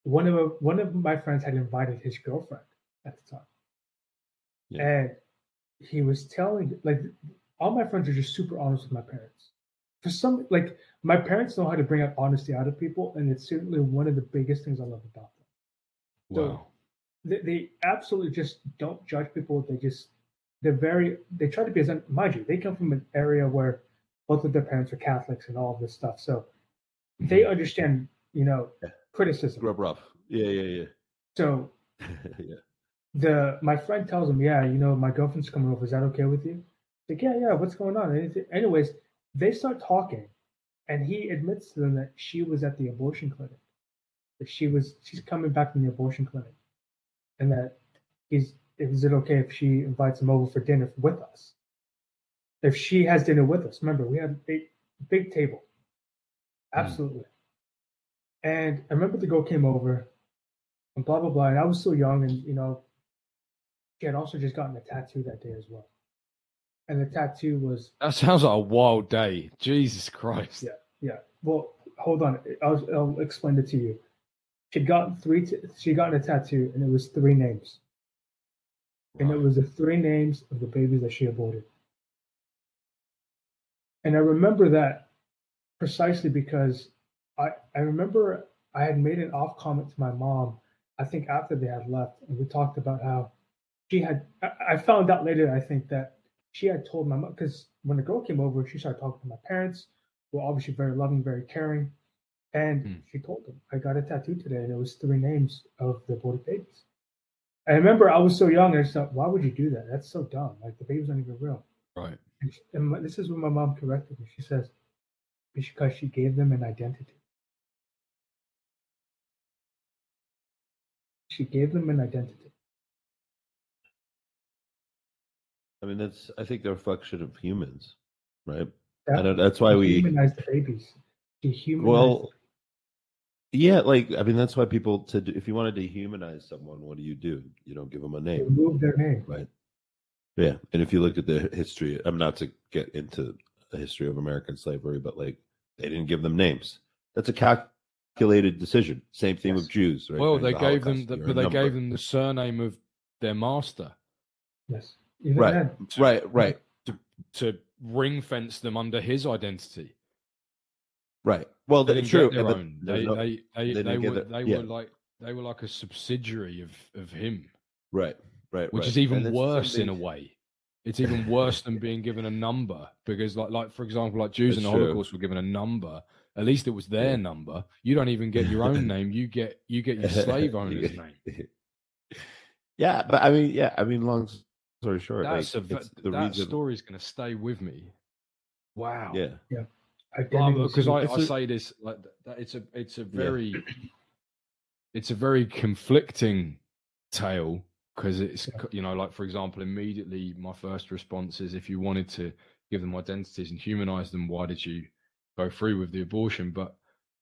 one of one of my friends had invited his girlfriend at the time, Yeah. and he was telling like all my friends are just super honest with my parents. For some, like my parents know how to bring out honesty out of people, and it's certainly one of the biggest things I love about them So- Wow. they, they absolutely just don't judge people. They just they're very they try to be as mind you they come from an area where both of their parents are Catholics and all of this stuff, so mm-hmm. they understand you know Yeah. criticism. Grew up rough. Yeah, yeah, yeah. So yeah. the my friend tells him, yeah, you know my girlfriend's coming over. Is that okay with you? Like yeah, yeah. What's going on? Anything? Anyways, they start talking, and he admits to them that she was at the abortion clinic. That she was she's coming back from the abortion clinic, and that he's is it okay if she invites him over for dinner with us? If she has dinner with us, remember we had a big, big table. Hmm. Absolutely. And I remember the girl came over, and blah blah blah. And I was so young, and you know, she had also just gotten a tattoo that day as well. And the tattoo was That sounds like a wild day. Jesus Christ. Yeah. yeah. Well, hold on. I'll, I'll explain it to you. She'd gotten three. T- she gotten a tattoo, and it was three names, and it was the three names of the babies that she aborted. And I remember that precisely because I I remember I had made an off comment to my mom. I think after they had left, and we talked about how she had. I, found out later. I think that she had told my mom because when the girl came over, she started talking to my parents were obviously very loving, very caring. And Hmm. she told them, I got a tattoo today, and it was three names of the aborted babies. I remember I was so young, I just thought, why would you do that? That's so dumb. Like, the babies aren't even real. Right. And, she, and my, this is when my mom corrected me. She says, because she gave them an identity. She gave them an identity. I mean, that's. I think the reflection of humans, right? That, I don't, that's why we. humanized the babies. She humanized Well, yeah, like I mean, that's why people to if you want to dehumanize someone, what do you do? You don't give them a name, removed their name. right? Yeah, and if you look at the history, I'm not to get into a history of American slavery, but like they didn't give them names. That's a calculated decision. Same thing Yes. with Jews, right? Well, they the gave them, the, but they number. gave them the surname of their master Yes. Even Right. then, right, right, to ring fence them under his identity. right. Well, They that's didn't true. get their own. They, no- they, they, they they, didn't were, their- they yeah. were like they were like a subsidiary of of him, right, right, which right. is even And it's the same worse in a way. It's even worse than being given a number because, like, like for example, like Jews in the That's true. Holocaust were given a number. At least it was their Yeah. number. You don't even get your own name. You get you get your slave You owner's name. Yeah, but I mean, yeah, I mean, long story short, That's like, a, it's the that reason. story's going to stay with me. Wow. Yeah, Yeah. because I, is- I say this like that it's a it's a very it's a very conflicting tale because it's Yeah. you know like for example immediately my first response is if you wanted to give them identities and humanize them why did you go through with the abortion but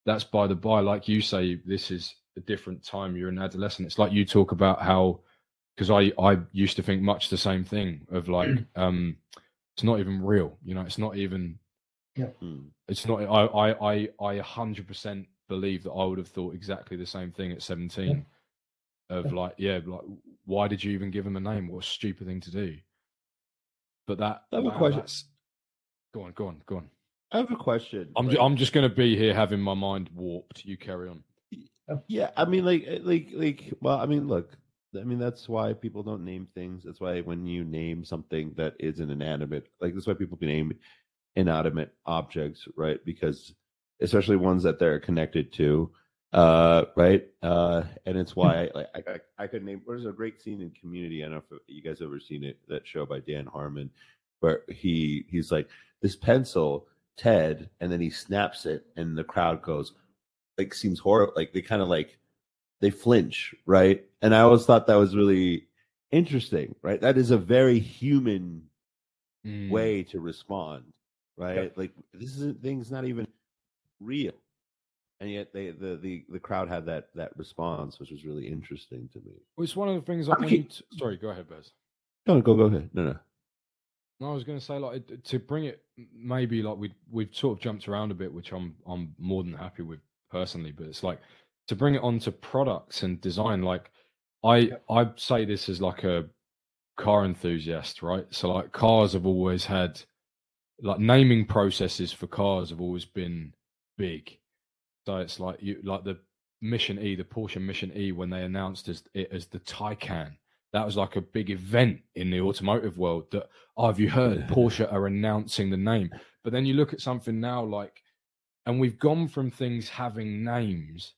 that's by the by like you say this is a different time you're an adolescent it's like you talk about how because i i used to think much the same thing of like um it's not even real you know it's not even Mm. it's not i i i i 100% believe that i would have thought exactly the same thing at 17 of Yeah. like yeah like why did you even give him a name what a stupid thing to do but that I have a question. go on go on go on I have a question. i'm, like- ju- I'm just going to be here having my mind warped you carry on Yeah, I mean, like, eh, like, like. Well, I mean, look. I mean, that's why people don't name things. That's why when you name something that is an inanimate, like that's why people can name inanimate objects, right? Because especially ones that they're connected to, uh, right? Uh, and it's why, like, I, I, I could name. There's a great scene in Community. I don't know if you guys ever seen it. That show by Dan Harmon, where he he's like this pencil, Ted, and then he snaps it, and the crowd goes like seems horrible. Like they kind of like they flinch, right? And I always thought that was really interesting, right? That is a very human Mm. way to respond, right? Like this is things not even real, and yet they the the the crowd had that that response, which was really interesting to me. Well, it's one of the things like I when mean- you t- sorry go ahead Baz No, go go ahead. No, no. No, I was going to say like to bring it maybe like we we've sort of jumped around a bit, which I'm I'm more than happy with personally. But it's like to bring it onto products and design. Like I I say this as like a car enthusiast, right? So like cars have always had like naming processes for cars have always been big. So it's like you like the Mission E, the Porsche Mission E, when they announced as it as the Taycan. That was like a big event in the automotive world. That oh, have you heard Porsche are announcing the name? But then you look at something now like, and we've gone from things having names,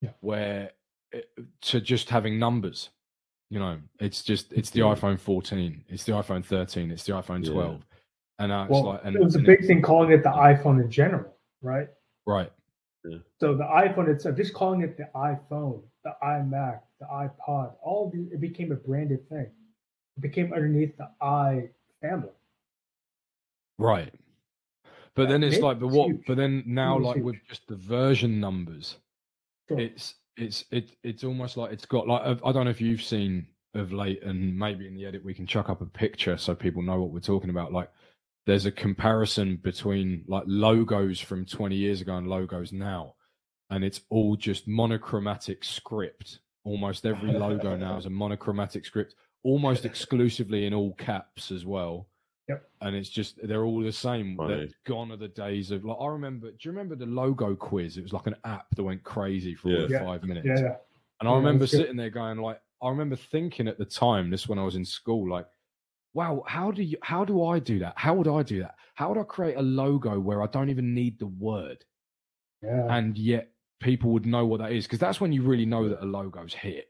Yeah. where it, to just having numbers. You know, it's just it's the Yeah. iPhone 14, it's the iPhone 13, it's the iPhone Yeah. 12, and now it's well, like and, it was a and big thing calling it the iPhone in general, right? right. So the iPhone itself, just calling it the iPhone, the iMac, the iPod, all the, it became a branded thing. It became underneath the i family. Right. But then it's like, but what? huge. But then now, like huge. with just the version numbers, Sure. it's it's it it's almost like it's got like I don't know if you've seen of late, and maybe in the edit we can chuck up a picture so people know what we're talking about. Like, there's a comparison between like logos from 20 years ago and logos now, and it's all just monochromatic script. Almost every logo now is a monochromatic script, almost exclusively in all caps as well yep and it's just they're all the same. Gone are the days of like I remember. Do you remember the logo quiz? It was like an app that went crazy for Yeah. Yeah. five minutes. yeah, yeah. And I remember sitting there going like, I remember thinking at the time, this when I was in school, like, wow, how do you, how do I do that? How would I do that? How would I create a logo where I don't even need the word, yeah. and yet people would know what that is? Because that's when you really know that a logo's hit.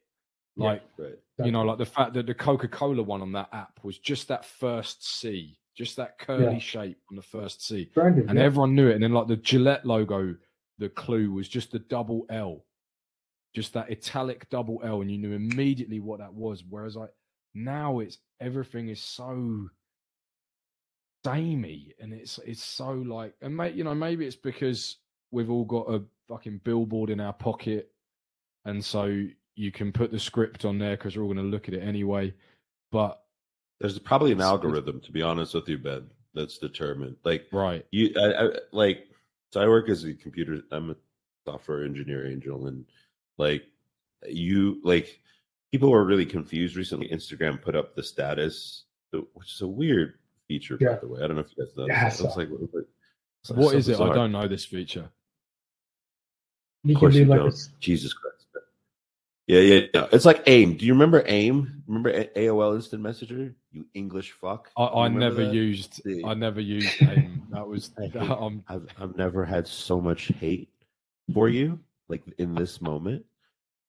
Yeah. Like, Right. you know, like the fact that the Coca Cola one on that app was just that first C, just that curly Yeah. shape on the first C branded. and yeah. everyone knew it. And then like the Gillette logo, the clue was just the double L, just that italic double L, and you knew immediately what that was. Whereas like now, it's everything is so samey, and it's it's so like, and mate, you know, maybe it's because we've all got a fucking billboard in our pocket, and so you can put the script on there because we're all going to look at it anyway. But There's probably an algorithm, to be honest with you, Ben. that's determined. Like Right. you, I, I, like so. I work as a computer. I'm a software engineer, Angel, and like you, like people were really confused recently. Instagram put up the status, which is a weird feature, Yeah. by the way. I don't know if you guys know. Yeah, I this. It's like, what- what- like What so is it? I don't know this feature. You Of can course do you like don't. a s- Jesus Christ. Yeah, yeah, yeah. It's like AIM. Do you remember AIM? Remember AOL Instant Messenger? You English fuck. I, I never that? used. See. I never used AIM. That was. I hate- um, I've I've never had so much hate for you like in this moment.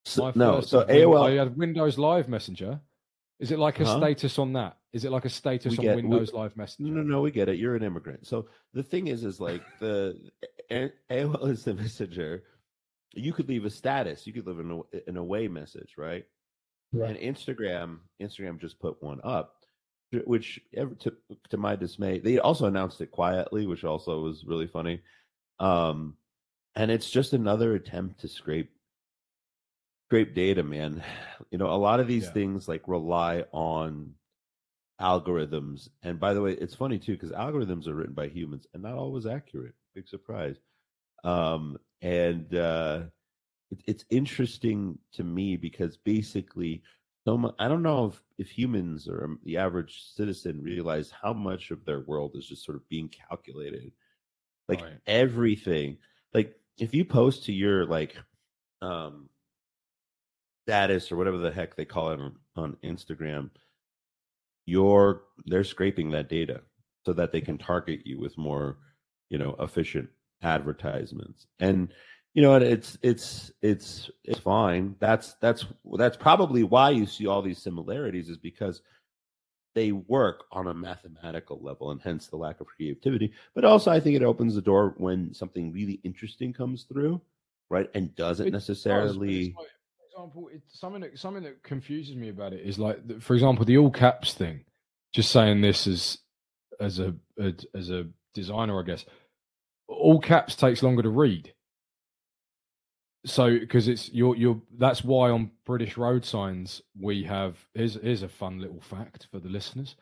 So, my no, so was Win- I AOL. had Windows Live Messenger. Is it like a Huh? status on that? Is it like a status We on get- we- Windows Live Messenger? no, no, no. we get it. You're an immigrant. So the thing is, is like the AOL is the Messenger. You could leave a status. You could leave an, an away message, right? right. And Instagram, Instagram just put one up, which ever to to my dismay, they also announced it quietly, which also was really funny. Um, and it's just another attempt to scrape scrape data, man. You know, a lot of these Yeah. things like rely on algorithms. And by the way, it's funny too because algorithms are written by humans and not always accurate. Big surprise. Um, and uh, it, it's interesting to me because basically, so much, I don't know if, if humans or um, the average citizen realize how much of their world is just sort of being calculated. Like Right. everything. Like if you post to your like um status or whatever the heck they call it on, on Instagram, you're they're scraping that data so that they can target you with more, you know, efficient advertisements. And you know, it's it's it's it's fine. That's that's that's probably why you see all these similarities is because they work on a mathematical level and hence the lack of creativity. But also I think it opens the door when something really interesting comes through, right? And doesn't It necessarily for example, it's something that something that confuses me about it is like, the- for example, the all caps thing. Just saying this as as a, a as a designer, I guess. All caps takes longer to read. So because it's you're you're that's why on British road signs we have here's here's a fun little fact for the listeners.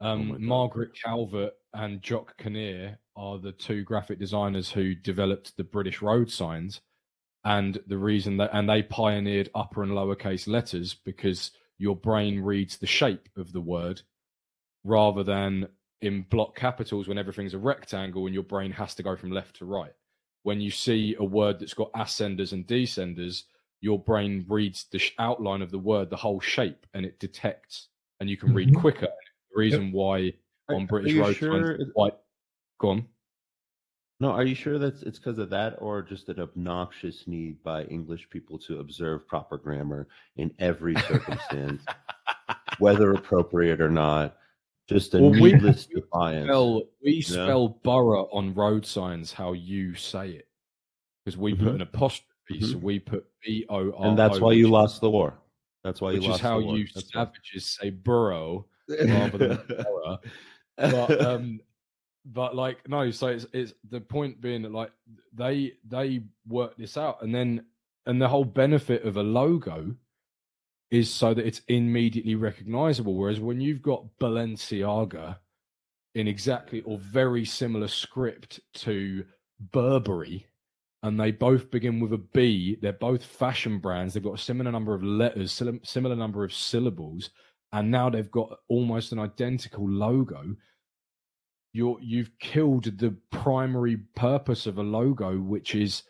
Oh Um, God. Margaret Calvert and Jock Kinnear are the two graphic designers who developed the British road signs and the reason that and they pioneered upper and lowercase letters because your brain reads the shape of the word rather than in block capitals when everything's a rectangle and your brain has to go from left to right. When you see a word that's got ascenders and descenders your brain reads the sh- outline of the word the whole shape and it detects and you can read Mhm. quicker. The reason why on british you road sure it- go on No, are you sure that's it's because of that or just an obnoxious need by English people to observe proper grammar in every circumstance, whether appropriate or not? Just a Well, we- needless defiance. spell we spell borough on road signs how you say it because we put Mhm. an apostrophe, so we put B O R. and that's why you lost the war. That's why you Which lost is how the war. you That's savages say borough rather than borough. But um, but like no, so it's it's the point being that like they they work this out, and then and the whole benefit of a logo is so that it's immediately recognizable. Whereas when you've got Balenciaga in exactly or very similar script to Burberry, and they both begin with a B, they're both fashion brands. They've got a similar number of letters, similar number of syllables, and now they've got almost an identical logo. You're you've killed the primary purpose of a logo, which is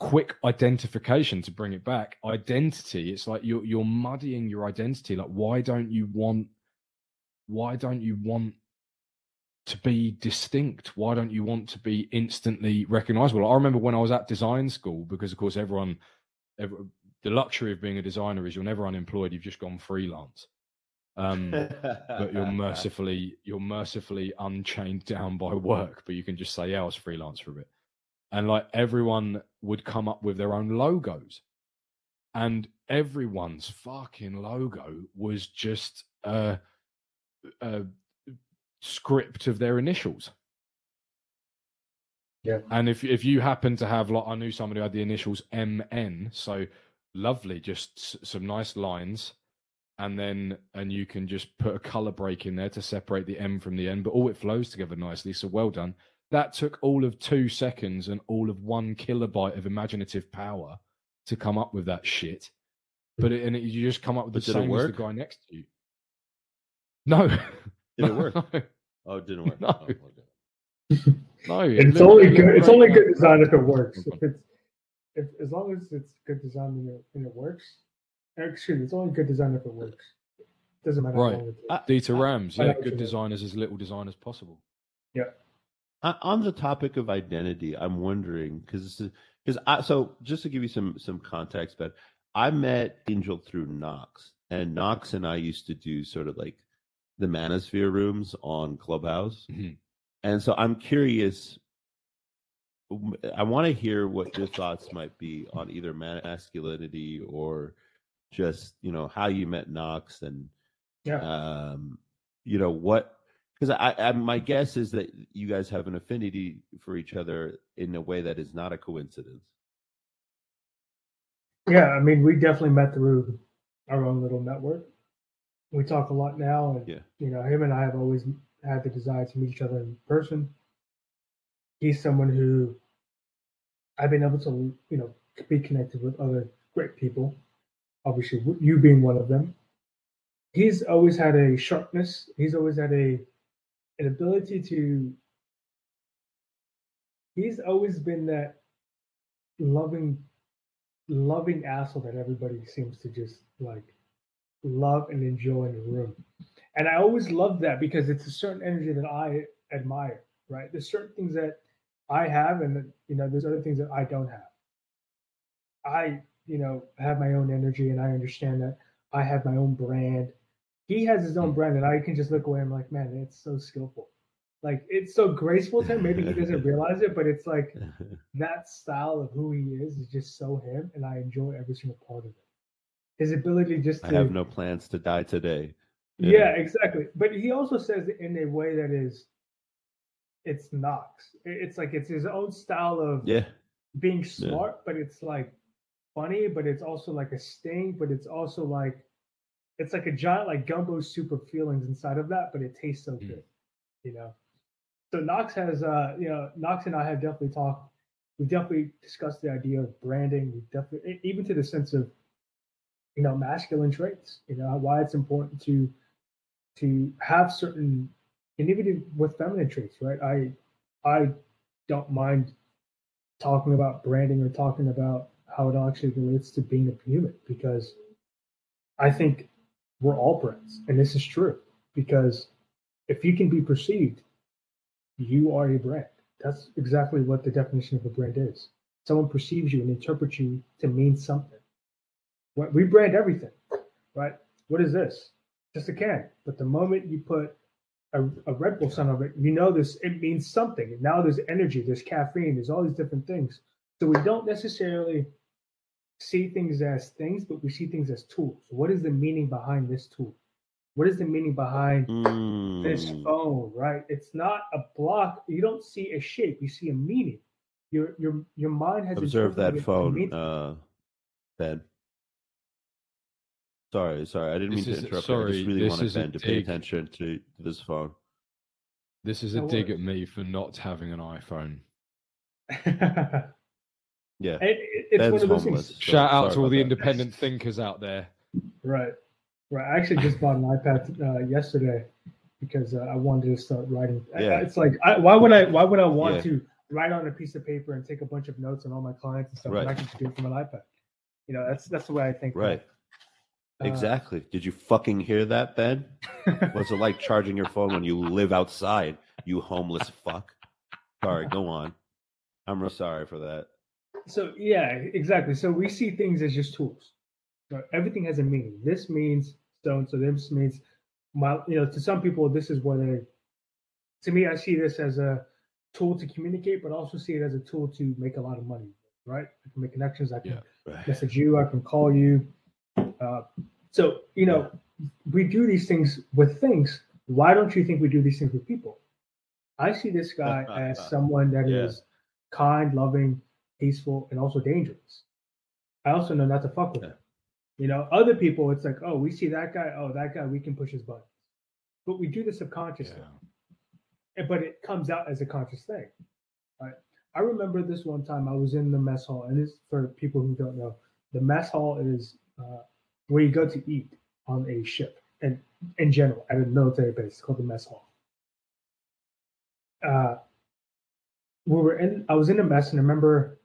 quick identification to bring it back. Identity it's like you're you're muddying your identity. Like why don't you want why don't you want to be distinct? Why don't you want to be instantly recognizable? I remember when i was at design school because of course everyone every, the luxury of being a designer is you're never unemployed you've just gone freelance um but you're mercifully you're mercifully unchained down by work but you can just say yeah i was freelance for a bit. And like everyone would come up with their own logos. And everyone's fucking logo was just a, a script of their initials. Yeah. and if if you happen to have like i knew somebody who had the initials mn so lovely just s- some nice lines and then and you can just put a color break in there to separate the M from the N, but all it flows together nicely. So well done. That took all of two seconds and all of one kilobyte of imaginative power to come up with that shit. But it, and it, you just come up with the But did same as the guy next to you. No, Did it work? No, Oh, it didn't work. No. Oh, okay. no, it It's only good. looked It's only good design if it works. If it's if as long as it's good design and it, and it works. Excuse me, it's only good design if it works. Doesn't matter Right. how long it takes. Rams, yeah, good you mean. designers as little design as possible. Uh, on the topic of identity, I'm wondering because this is because I so just to give you some some context, but I met Angel through Knox, and Knox and I used to do sort of like the Manosphere rooms on Clubhouse, Mhm. and so I'm curious. I want to hear what your thoughts might be on either masculinity or just you know how you met Knox and Yeah. um, you know what because I, I my guess is that you guys have an affinity for each other in a way that is not a coincidence Yeah, I mean, we definitely met through our own little network. We talk a lot now, and Yeah. you know, him and I have always had the desire to meet each other in person. He's someone who I've been able to, you know, be connected with other great people. Obviously, you being one of them. He's always had a sharpness. He's always had a an ability to. He's always been that loving loving asshole that everybody seems to just like love and enjoy in the room. And I always love that because it's a certain energy that I admire, right? There's certain things that I have and you know, there's other things that I don't have. I, you know, have my own energy and I understand that I have my own brand. He has his own brand and I can just look away and I'm like, man, it's so skillful. Like it's so graceful to him. Maybe he doesn't realize it, but it's like that style of who he is is just so him, and I enjoy every single part of it. His ability just i have no plans to die today yeah. exactly. But he also says it in a way that is it's Knox. It's like it's his own style of yeah being smart, but it's like funny, but it's also like a sting, but it's also like it's like a giant like gumbo soup of feelings inside of that, but it tastes so Mm. good, you know. So Knox has uh you know, Knox and I have definitely talked we definitely discussed the idea of branding. We definitely even to the sense of you know masculine traits, you know, why it's important to to have certain and even with feminine traits, right? I I don't mind talking about branding or talking about how it actually relates to being a human because I think we're all brands, and this is true because if you can be perceived, you are a brand. That's exactly what the definition of a brand is. Someone perceives you and interprets you to mean something. We brand everything, right? What is this? Just a can. But the moment you put a, a Red Bull sign of it, you know this. It means something. And now there's energy, there's caffeine, there's all these different things. So we don't necessarily see things as things, but we see things as tools. What is the meaning behind this tool? What is the meaning behind this Mm. phone? Right? It's not a block. You don't see a shape. You see a meaning. Your your your mind has observe that phone uh ben sorry sorry i didn't This mean to interrupt you. i just really this wanted ben to pay attention to this phone This is a No dig worries. at me for not having an iPhone. yeah It- it- it's Ben's one of those homeless. things. So Shout out to all the that. independent thinkers out there. Right. Right. I actually just bought an iPad uh, yesterday because uh, I wanted to start writing. Yeah. It's like, I, why would I? Why would I want Yeah. to write on a piece of paper and take a bunch of notes on all my clients and stuff? when Right. I can just do it from an iPad. You know, that's that's the way I think. right Uh, exactly did you fucking hear that ben what's it like charging your phone when you live outside you homeless fuck sorry go on i'm real sorry for that So yeah, exactly. So we see things as just tools. Right? Everything has a meaning. This means stone. So this means my. You know, to some people, this is what they. To me, I see this as a tool to communicate, but also see it as a tool to make a lot of money. Right? I can make connections. I can Yeah. right. message you. I can call you. Uh, so you know, we do these things with things. Why don't you think we do these things with people? I see this guy as someone that is Yeah. kind, loving, peaceful, and also dangerous. I also know not to fuck with Yeah. him. You know, other people, it's like, oh, we see that guy. Oh, that guy, we can push his buttons. But we do this subconsciously. Yeah. but it comes out as a conscious thing. Right? I remember this one time I was in the mess hall, and this for people who don't know, the mess hall is uh, where you go to eat on a ship, and in general at a military base it's called the mess hall. Uh, we were in. I was in a mess, and I remember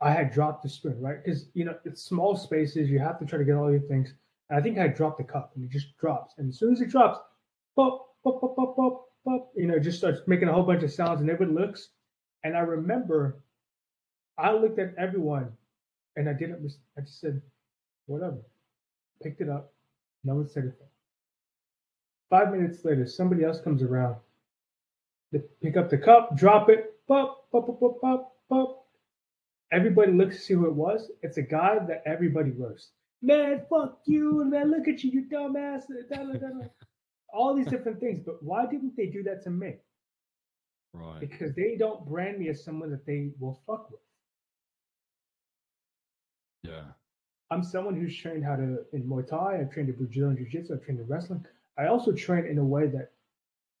I had dropped the spoon, right? Because you know it's small spaces. You have to try to get all your things. And I think I dropped the cup, and it just drops. And as soon as it drops, pop, pop, pop, pop, pop, pop, you know, it just starts making a whole bunch of sounds, and everyone looks. And I remember, I looked at everyone, and I didn't. I just said, whatever. Picked it up. No one said anything. Five minutes later, somebody else comes around. They pick up the cup, drop it, pop, pop, pop, pop, pop, pop. Everybody looks to see who it was. It's a guy that everybody roasts. Man, fuck you, and man, look at you, you dumbass. Da, da, da, All these different things. But why didn't they do that to me? Right. Because they don't brand me as someone that they will fuck with. Yeah. I'm someone who's trained how to in Muay Thai. I've trained in Brazilian Jiu Jitsu. I've trained in wrestling. I also train in a way that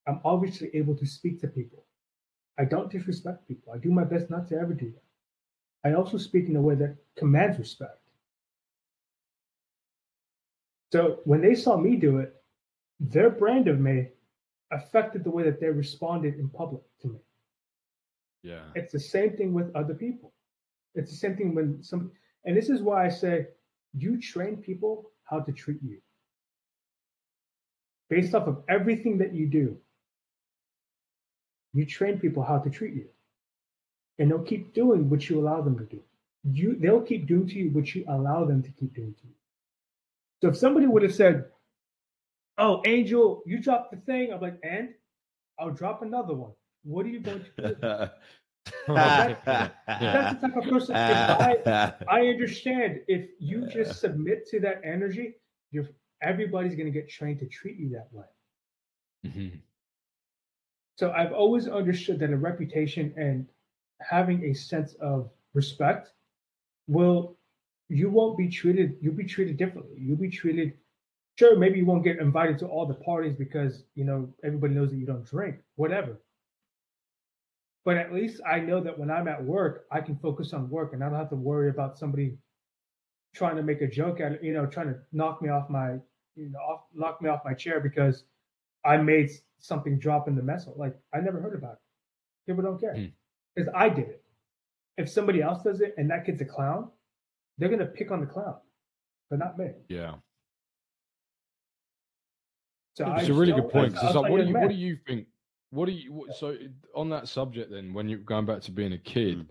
I'm obviously able to speak to people. I don't disrespect people. I do my best not to ever do that. I also speak in a way that commands respect. So when they saw me do it, their brand of me affected the way that they responded in public to me. Yeah. It's the same thing with other people. It's the same thing when some, and this is why I say you train people how to treat you based off of everything that you do. You train people how to treat you, and they'll keep doing what you allow them to do. You, they'll keep doing to you what you allow them to keep doing to you. So if somebody would have said, "Oh, Angel, you dropped the thing," I'm like, "And I'll drop another one. What are you going to do?" that's, that's the type of person. I, I understand if you just submit to that energy, you're everybody's going to get trained to treat you that way. Mm-hmm. So I've always understood that a reputation and having a sense of respect will you won't be treated you'll be treated differently. You'll be treated sure maybe you won't get invited to all the parties because you know everybody knows that you don't drink whatever. But at least i know that when i'm at work i can focus on work and i don't have to worry about somebody trying to make a joke at you know trying to knock me off my you know off, knock me off my chair because i made something drop in the mess. Like i never heard about it. People don't care hmm. Because i did it if somebody else does it and that kid's a clown they're going to pick on the clown, but not me. Yeah. So it's I a really show- good point. I- I'll like, what do you you what do you think? What do you what, so on that subject then? When you're going back to being a kid, Mm.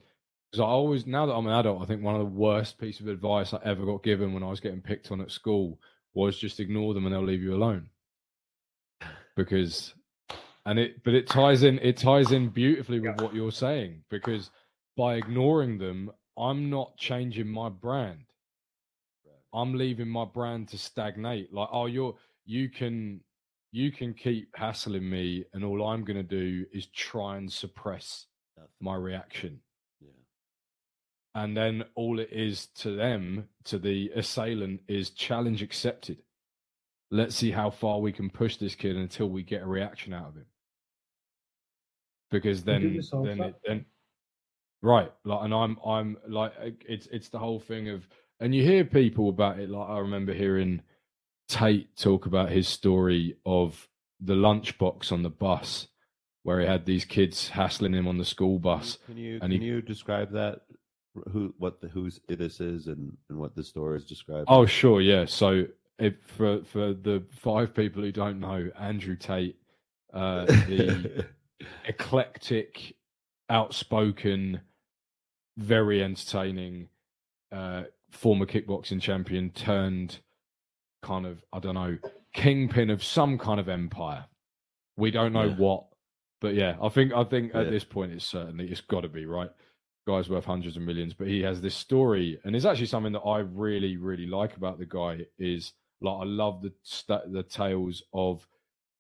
because I always now that I'm an adult, I think one of the worst piece of advice I ever got given when I was getting picked on at school was just ignore them and they'll leave you alone. Because, and it but it ties in it ties in beautifully with Yeah. what you're saying because by ignoring them, I'm not changing my brand. I'm leaving my brand to stagnate. Like, oh, you're you can you can keep hassling me, and all I'm gonna do is try and suppress my reaction. Yeah. And then all it is to them, to the assailant, is challenge accepted. Let's see how far we can push this kid until we get a reaction out of him. Because then, this all the then, it, then, right? Like, and I'm, I'm like, uh, it's, it's the whole thing of, and you hear people about it. Like, I remember hearing Tate talk about his story of the lunchbox on the bus, where he had these kids hassling him on the school bus. Can you and can he- you describe that? Who what the who's this is and and what the story is described? Oh, sure, yeah. So, if for for the five people who don't know, Andrew Tate, uh, the eclectic, outspoken, very entertaining uh, former kickboxing champion turned kind of I don't know kingpin of some kind of empire. We don't know Yeah. what, but yeah, I think I think at this point it's certainly it's got to be right. Guy's worth hundreds of millions, but he has this story, and it's actually something that I really really like about the guy. Is like I love the sta the tales of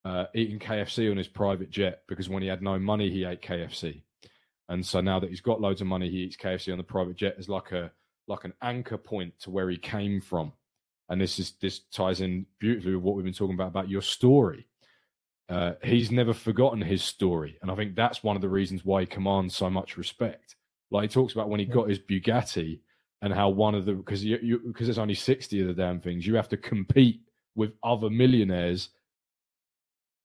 uh, eating KFC on his private jet because when he had no money, he ate KFC, and so now that he's got loads of money, he eats KFC on the private jet as like a like an anchor point to where he came from. and this is this ties in beautifully with what we've been talking about about your story. Uh, he's never forgotten his story, and I think that's one of the reasons why he commands so much respect. Like he talks about when he Yeah. got his Bugatti and how one of the because you, you because there's only sixty of the damn things, you have to compete with other millionaires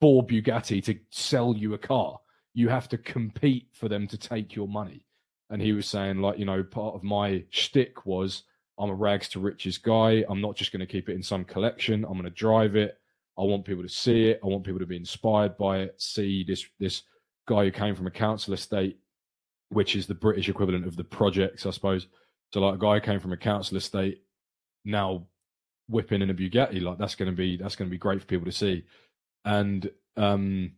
for Bugatti to sell you a car. You have to compete for them to take your money. And he was saying, like, you know, part of my shtick was I'm a rags to riches guy. I'm not just going to keep it in some collection. I'm going to drive it. I want people to see it. I want people to be inspired by it. See this this guy who came from a council estate, which is the British equivalent of the projects, I suppose. So like a guy who came from a council estate, now whipping in a Bugatti, like that's going to be that's going to be great for people to see. And um,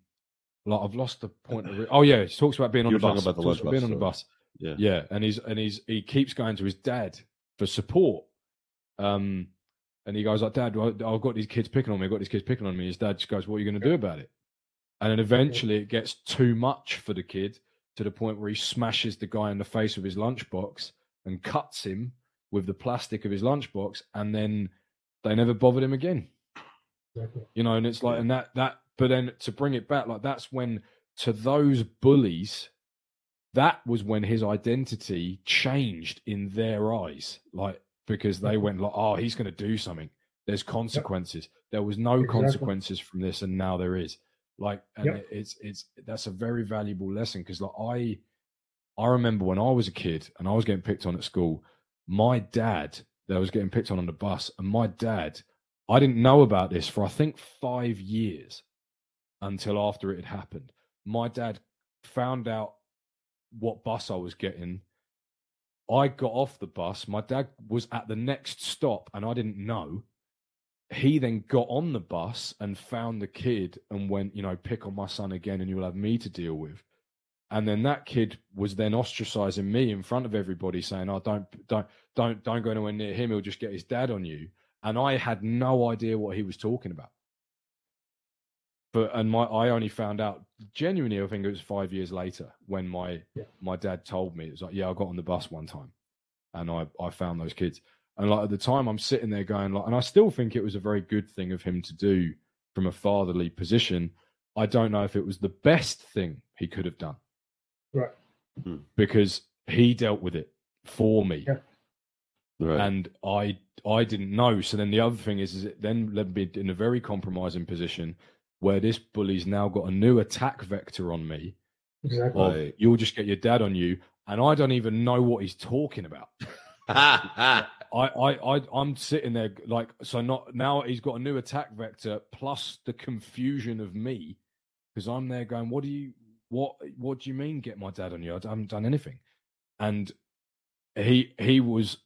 like I've lost the point. Of it. Oh yeah, he talks about being on You the bus. about the Talks lunch being bus on the bus. Yeah. Yeah, and he's and he's he keeps going to his dad for support. Um, and he goes like, "Dad, I've got these kids picking on me. I've got these kids picking on me." His dad just goes, "What are you going to do about it?" And then eventually it gets too much for the kid to the point where he smashes the guy in the face with his lunchbox and cuts him with the plastic of his lunchbox, and then they never bothered him again Exactly. you know and it's like Yeah. and that that but then to bring it back like that's when to those bullies that was when his identity changed in their eyes like because they Mhm. went like oh he's going to do something there's consequences there was no Exactly. consequences from this and now there is like and Yep. it, it's it's that's a very valuable lesson because like i i remember when i was a kid and i was getting picked on at school my dad that was getting picked on on the bus and my dad I didn't know about this for I think five years until after it had happened. My dad found out what bus I was getting. I got off the bus. My dad was at the next stop and I didn't know. He then got on the bus and found the kid and went, you know, pick on my son again and you'll have me to deal with. And then that kid was then ostracizing me in front of everybody, saying, "Oh, don't, don't, don't, don't go anywhere near him. He'll just get his dad on you." And I had no idea what he was talking about. But and my I only found out genuinely. I think it was five years later when my Yeah. my dad told me it was like, yeah, I got on the bus one time, and I I found those kids, and like at the time I'm sitting there going like, and I still think it was a very good thing of him to do from a fatherly position. I don't know if it was the best thing he could have done, Right. Hmm. because he dealt with it for me Yeah. Right. and I I didn't know. So then the other thing is, is it then led me in a very compromising position where this bully's now got a new attack vector on me. Exactly. Of you'll just get your dad on you, and I don't even know what he's talking about. I, I, I, I'm sitting there like so. Not now. He's got a new attack vector plus the confusion of me because I'm there going, "What do you, what, what do you mean? Get my dad on you? I haven't done anything." And he, he was,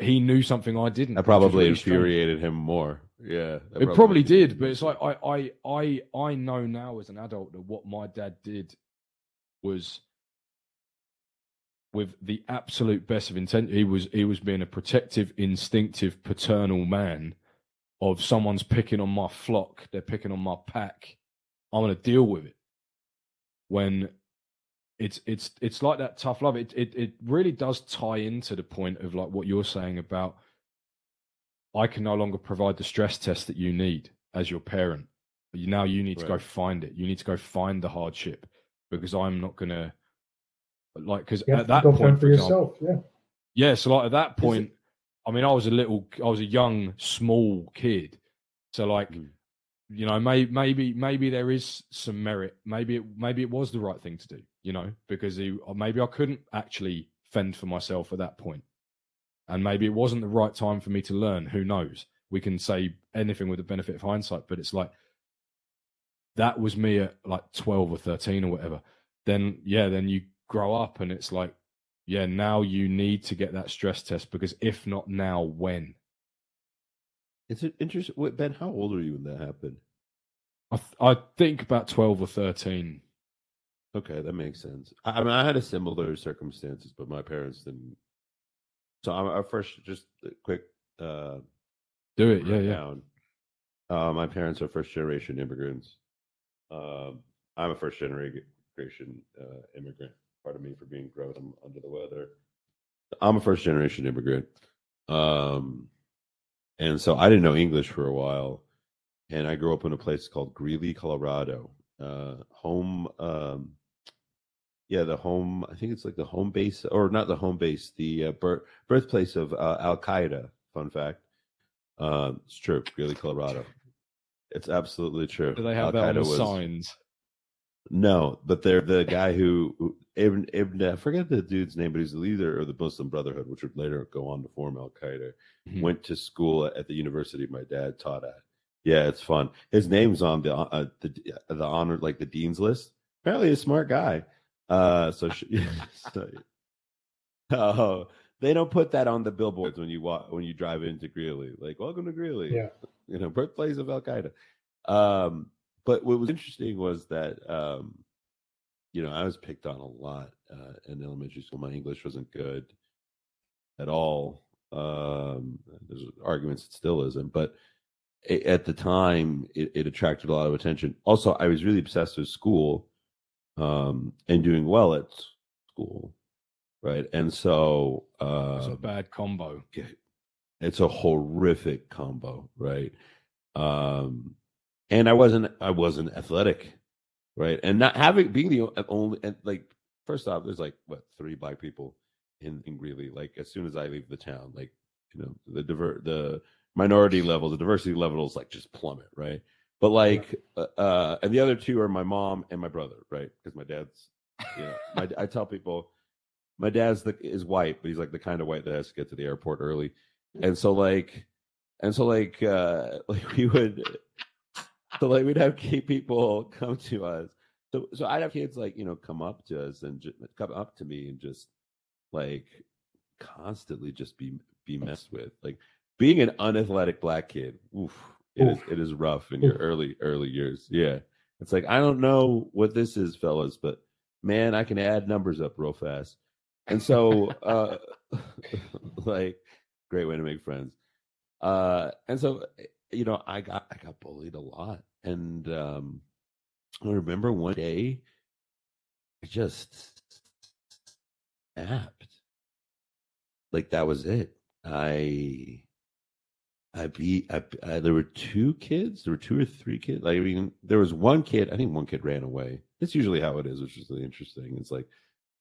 he knew something I didn't. that probably really strange. infuriated him more. Yeah. It probably did, but it's like I, I, I, I know now as an adult that what my dad did was with the absolute best of intent. He was he was being a protective, instinctive, paternal man of someone's picking on my flock, they're picking on my pack. I'm gonna deal with it. When it's it's it's like that tough love. It it it really does tie into the point of like what you're saying about I can no longer provide the stress test that you need as your parent. You now you need to go find it. You need to go find the hardship because I'm not gonna like because at that point for for example, yourself. Yeah. yeah, so like at that point, I mean, I was a little, I was a young, small kid. So like, Mm. you know, maybe maybe maybe there is some merit. Maybe it maybe it was the right thing to do. You know, because he, uh, maybe I couldn't actually fend for myself at that point, and maybe it wasn't the right time for me to learn. Who knows? We can say anything with the benefit of hindsight, but it's like that was me at like twelve or thirteen or whatever. Then yeah, then you grow up and it's like yeah, now you need to get that stress test because if not now, when? It's an interesting. Wait, Ben, how old were you when that happened? I, th- I think about 12 or 13. Okay, that makes sense. I, I mean, I had a similar circumstances, but my parents didn't. So I'm first, just a quick uh, Do it. Yeah, yeah. Uh, my parents are first generation immigrants. Um, I'm a first generation uh, immigrant. Pardon me for being gross. I'm under the weather. I'm a first generation immigrant. Um, and so I didn't know English for a while, and I grew up in a place called Greeley, Colorado, uh, home. Um, yeah, the home. I think it's like the home base, or not the home base, the uh, birth, birthplace of uh, Al Qaeda. Fun fact. Uh, it's true, Greeley, Colorado. It's absolutely true. Do they have that on was, signs? No, but they're the guy who, who Ibn, Ibn, I forget the dude's name, but he's the leader of the Muslim Brotherhood, which would later go on to form Al Qaeda. Mm-hmm. Went to school at the university my dad taught at. Yeah, it's fun. His name's on the uh, the the honor like the dean's list. Apparently, a smart guy. Uh, so, so oh, they don't put that on the billboards when you walk when you drive into Greeley. Like, welcome to Greeley. Yeah, you know, birthplace of Al Qaeda. Um, but what was interesting was that um, you know I was picked on a lot uh, in elementary school. My English wasn't good at all. Um, there's arguments it still isn't, but it, at the time it, it, attracted a lot of attention. Also, I was really obsessed with school um, and doing well at school, right? And so uh, it's a bad combo. It's a horrific combo, right? Um, and I wasn't I wasn't athletic, right? And not having being the only and like first off, there's like what three black people in in Greeley. Like as soon as I leave the town, like you know the diver the minority level, the diversity levels like just plummet, right? But like, uh, uh, and the other two are my mom and my brother, right? Because my dad's, you know, my, I tell people, my dad's the is white, but he's like the kind of white that has to get to the airport early, and so like, and so like, uh, like we would so like we'd have people come to us. So so I'd have kids like you know come up to us and just, come up to me and just like constantly just be be messed with. Like being an unathletic black kid, oof, it oof. is it is rough in your early early years. Yeah, it's like I don't know what this is, fellas, but man, I can add numbers up real fast. And so, uh, like, great way to make friends. Uh, and so you know, I got I got bullied a lot, and um, I remember one day I just snapped. Like that was it. I I beat. I, I, there were two kids. There were two or three kids. Like I mean, there was one kid. I think one kid ran away. It's usually how it is, which is really interesting. It's like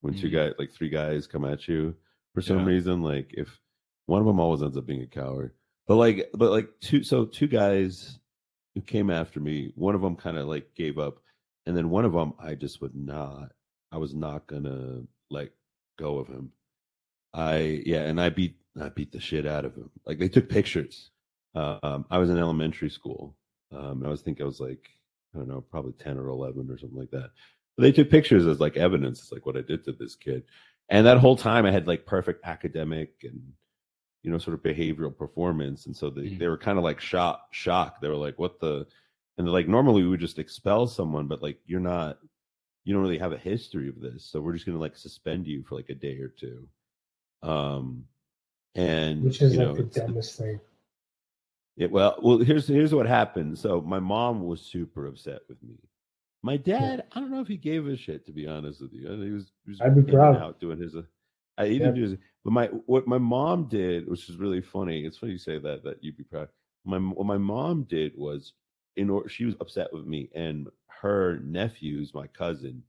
when mm-hmm. two guys, like three guys, come at you for some yeah. reason. Like if one of them always ends up being a coward. But like, but like two, so two guys who came after me, one of them kind of like gave up, and then one of them I just would not, I was not gonna like go of him. I yeah, and I beat I beat the shit out of him. Like they took pictures. Um, I was in elementary school. Um, I was think I was like I don't know, probably ten or eleven or something like that. But they took pictures as like evidence, it's like what I did to this kid. And that whole time I had like perfect academic and you know, sort of behavioral performance. And so they, mm-hmm. they were kind of like shock, shocked. They were like, what the, and like, normally we would just expel someone, but like, you're not, you don't really have a history of this. So we're just going to like suspend you for like a day or two. Um, and which is like know, the dumbest thing. Yeah, well, well, here's here's what happened. So my mom was super upset with me. My dad, I don't know if he gave a shit to be honest with you. He was, he was I'd be proud out doing his. Uh, I, he didn't do his, but my what my mom did, which is really funny. It's funny you say that that you'd be proud. My what my mom did was in order she was upset with me and her nephew's my cousin,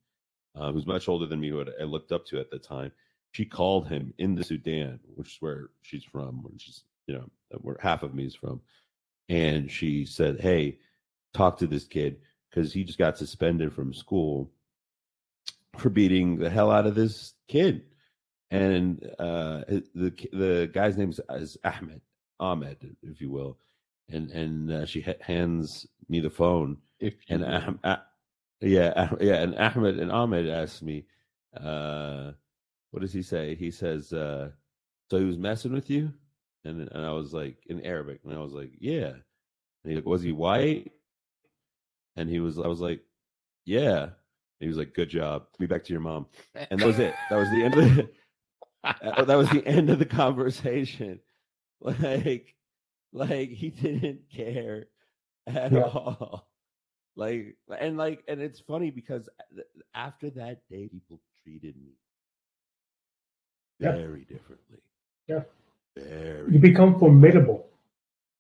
uh, who's much older than me, who I looked up to at the time. She called him in the Sudan, which is where she's from, which is you know where half of me is from, and she said, "Hey, talk to this kid because he just got suspended from school for beating the hell out of this kid." and uh, the the guy's name is Ahmed Ahmed, if you will, and and uh, she hands me the phone, and ah, ah, yeah, yeah, and Ahmed and Ahmed asked me, uh, what does he say? He says, uh, so he was messing with you, and and I was like in Arabic, and I was like, yeah, and he like, was he white? And he was, I was like, yeah. he was like, good job. Be back to your mom, and that was it. That was the end of. Uh, that was the end of the conversation. Like, like he didn't care at yeah. all. Like, and like, and it's funny because after that day, people treated me very yeah. differently. Yeah. Very. You become formidable.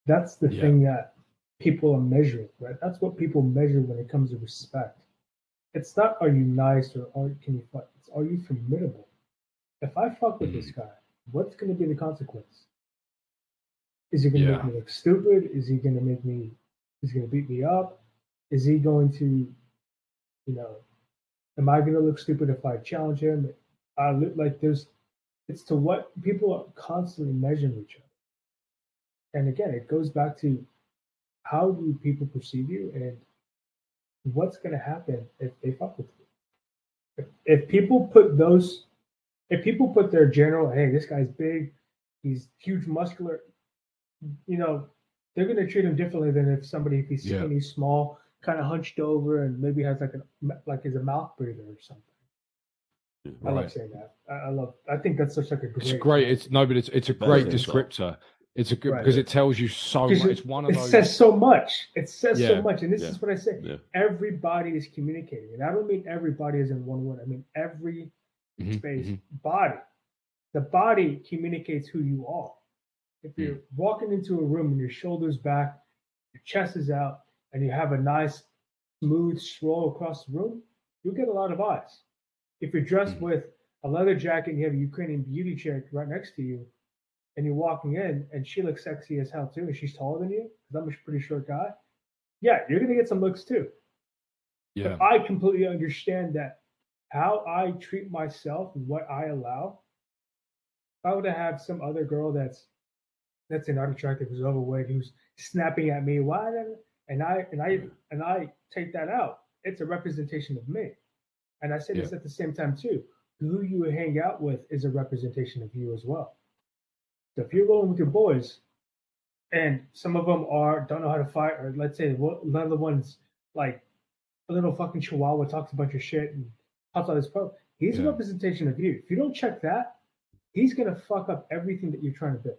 That's the Yeah. thing that people are measuring, right? That's what people measure when it comes to respect. It's not are you nice or are, can you fuck? It's are you formidable? If I fuck with this mm-hmm. guy, what's going to be the consequence? Is he going to Yeah. make me look stupid? Is he going to make me? Is he going to beat me up? Is he going to, you know, am I going to look stupid if I challenge him? I look like there's. It's to what people are constantly measuring each other. And again, it goes back to how do people perceive you and what's going to happen if they fuck with you. If, if people put those, if people put their general, hey, this guy's big, he's huge, muscular, you know, they're going to treat him differently than if somebody, if he's Yeah. skinny, small, kind of hunched over, and maybe has like a like is a mouth breather or something. I love saying that. I, I love. I think that's such like a great. It's great. It's no, but it's it's a great descriptor. It's a good Right. because it tells you so much. it- It's one of it those. says so much. It says Yeah. so much, and this Yeah. is what I say. Yeah. Everybody is communicating, and I don't mean everybody is in one word. I mean every Mhm, space mhm. body. The body communicates who you are. If Mm. you're walking into a room and your shoulders back, your chest is out, and you have a nice smooth stroll across the room, you'll get a lot of eyes. If you're dressed Mm. with a leather jacket and you have a Ukrainian beauty chick right next to you, and you're walking in and she looks sexy as hell too, and she's taller than you, because I'm a pretty short guy, yeah, you're gonna get some looks too. Yeah. But I completely understand that how I treat myself and what I allow. If I were to have some other girl that's that's an attractive, who's overweight, who's snapping at me, why? And I and I and I take that out. It's a representation of me. And I say this at the same time too. Who you hang out with is a representation of you as well. So if you're rolling with your boys, and some of them are don't know how to fight, or let's say one of the ones like a little fucking chihuahua talks a bunch of shit and pops out his pro. He's a representation of you. If you don't check that, he's gonna fuck up everything that you're trying to build.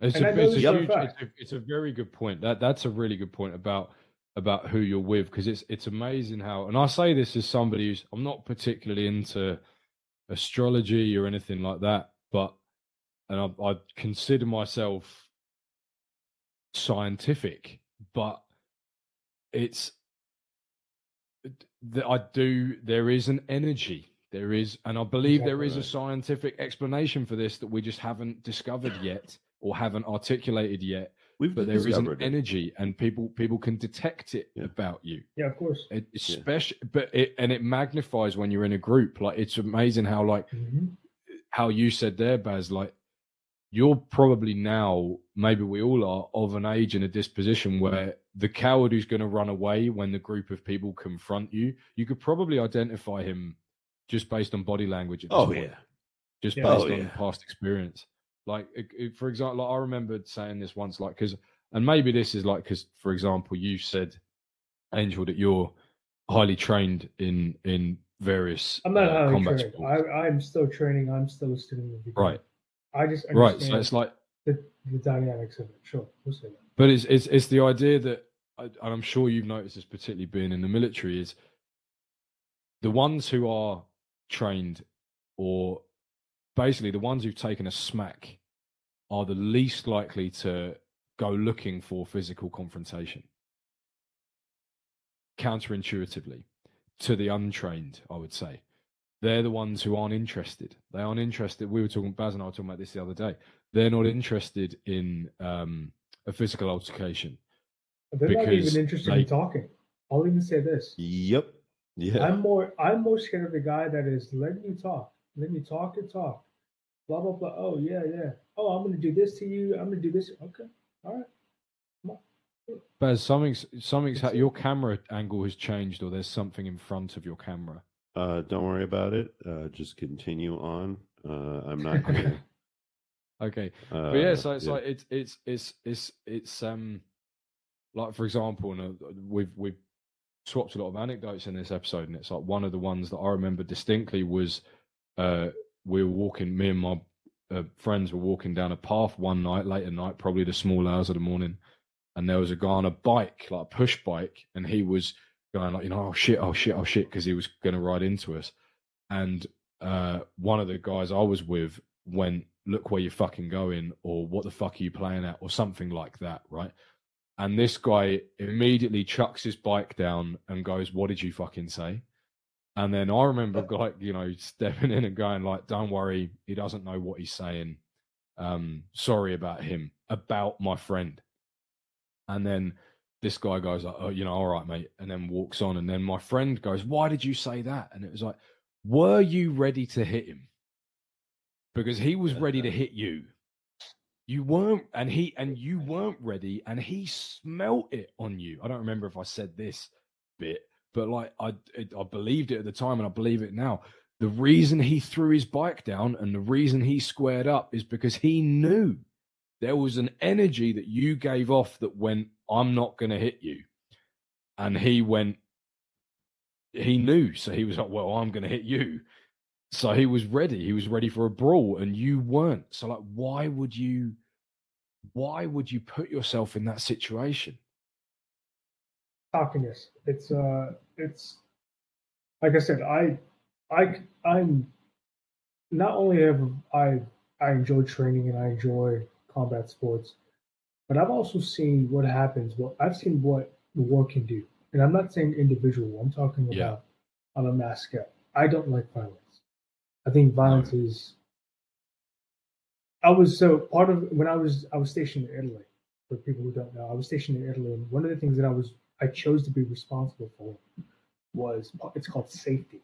It's And a, I know it's, a for a huge, it's, a, it's a very good point. That that's a really good point about about who you're with because it's it's amazing how. And I say this as somebody who's I'm not particularly into astrology or anything like that, but and I, I consider myself scientific, but it's that I do. There is an energy. There is, and I believe there Exactly is a scientific explanation for this that we just haven't discovered yet or haven't articulated yet. We've But there is an it. energy, and people people can detect it Yeah. about you. Yeah, of course. It, especially, but it and it magnifies when you're in a group. Like it's amazing how like Mhm. how you said there, Baz, like you're probably now, maybe we all are, of an age and a disposition where the coward who's going to run away when the group of people confront you, you could probably identify him just based on body language. At this Oh point, yeah. just Yeah. based Oh, on yeah. past experience. Like, it- it- for example, like I remembered saying this once, like, because, and maybe this is like, because, for example, you said, Angel, that you're highly trained in in various I'm not uh, highly combat trained. sports. I, I'm still training. I'm still a student. Right. I just right. So it's like, the, the dynamics of it. Sure, we'll say that. But it's it's it's the idea that, and I'm sure you've noticed this, particularly being in the military, is the ones who are trained, or basically the ones who've taken a smack, are the least likely to go looking for physical confrontation. Counterintuitively, to the untrained, I would say, they're the ones who aren't interested. They aren't interested. We were talking, Baz and I were talking about this the other day. They're not interested in um, a physical altercation. They're not even interested they- in talking. I'll even say this. Yep. Yeah. I'm more I'm more scared of the guy that is letting you talk. Letting you talk and talk. Blah blah blah. Oh yeah, yeah. Oh, I'm gonna do this to you. I'm gonna do this. Okay. All right. But something's something's ha- your camera angle has changed, or there's something in front of your camera. Uh, don't worry about it. Uh, just continue on. Uh, I'm not gonna. Okay, Uh, but yeah, so it's yeah. like it's it's it's it's it's um like for example, and uh, we've we've swapped a lot of anecdotes in this episode, and it's like one of the ones that I remember distinctly was uh we were walking, me and my uh, friends were walking down a path one night late at night, probably the small hours of the morning, and there was a guy on a bike, like a push bike, and he was going like, you know, oh shit, oh shit, oh shit, because he was going to ride into us, and uh one of the guys I was with went look where you're fucking going, or what the fuck are you playing at, or something like that, right? And this guy immediately chucks his bike down and goes, What did you fucking say? And then I remember like, you know, stepping in and going, like, don't worry, he doesn't know what he's saying. Um, sorry about him, about my friend. And then this guy goes, like, oh, you know, all right, mate, and then walks on. And then my friend goes, Why did you say that? And it was like, Were you ready to hit him? Because he was ready to hit you. You weren't, and he and you weren't ready, and he smelt it on you. I don't remember if I said this bit, but like I, it, I believed it at the time, and I believe it now. The reason he threw his bike down and the reason he squared up is because he knew there was an energy that you gave off that went, "I'm not going to hit you," and he went. He knew, so he was like, "Well, I'm going to hit you." So he was ready. He was ready for a brawl, and you weren't. So, like, why would you? Why would you put yourself in that situation? Cockiness. It's uh, it's like I said. I, I, I'm not only have I I enjoy training and I enjoy combat sports, but I've also seen what happens. What I've seen what war can do, and I'm not saying individual. I'm talking about Yeah. on a mass scale. I don't like violence. I think violence is. I was so part of when I was I was stationed in Italy. For people who don't know, I was stationed in Italy, and one of the things that I was I chose to be responsible for was it's called safety.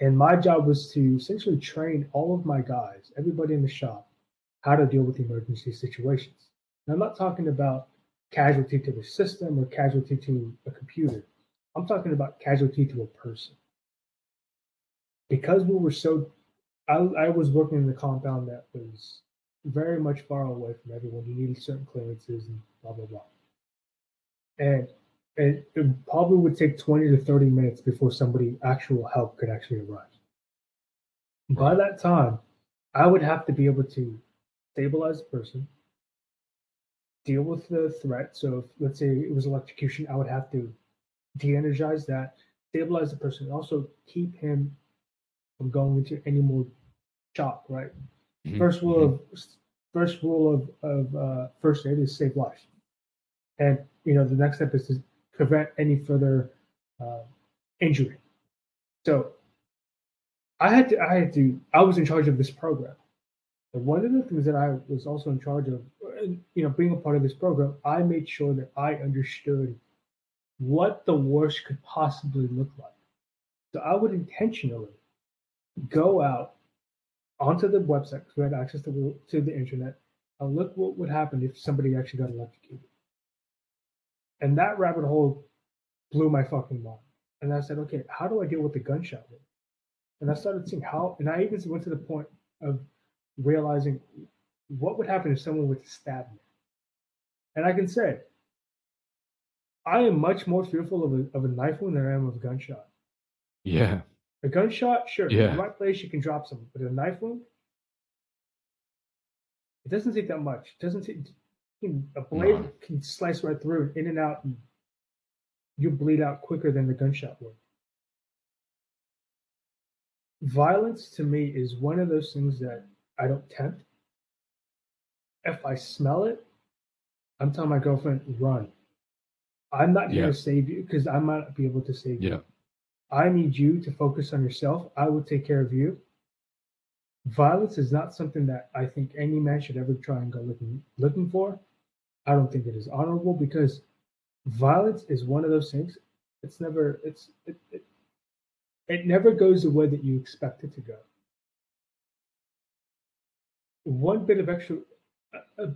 And my job was to essentially train all of my guys, everybody in the shop, how to deal with emergency situations. I'm not talking about casualty to the system or casualty to a computer. I'm talking about casualty to a person. Because we were so, I, I was working in the compound that was very much far away from everyone. You needed certain clearances and blah, blah, blah. And it, it probably would take 20 to 30 minutes before somebody actual help could actually arrive. By that time, I would have to be able to stabilize the person, deal with the threat. So if let's say it was electrocution, I would have to de-energize that, stabilize the person, and also keep him from going into any more shock, right? Mhm, First rule of first rule of, of uh, first aid is save life. And you know the next step is to prevent any further uh, injury. So I had to I had to I was in charge of this program. And one of the things that I was also in charge of, you know, being a part of this program, I made sure that I understood what the worst could possibly look like. So I would intentionally go out onto the website because we had access to, to the internet and look what would happen if somebody actually got electrocuted. And that rabbit hole blew my fucking mind. And I said, okay, how do I deal with the gunshot wound? And I started seeing how, and I even went to the point of realizing what would happen if someone were to stab me. And I can say, I am much more fearful of a, of a knife wound than I am of a gunshot. Yeah. A gunshot, sure, in Yeah. the right place you can drop someone, but a knife wound, it doesn't take that much. It doesn't take a blade can slice right through, in and out, and you bleed out quicker than the gunshot would. Violence to me is one of those things that I don't tempt. If I smell it, I'm telling my girlfriend, run. I'm not here Yeah. to save you because I might not be able to save you. Yeah. I need you to focus on yourself. I will take care of you. Violence is not something that I think any man should ever try and go looking looking for. I don't think it is honorable because violence is one of those things. It's never it's it, it, it never goes the way that you expect it to go. One bit of extra, uh, uh,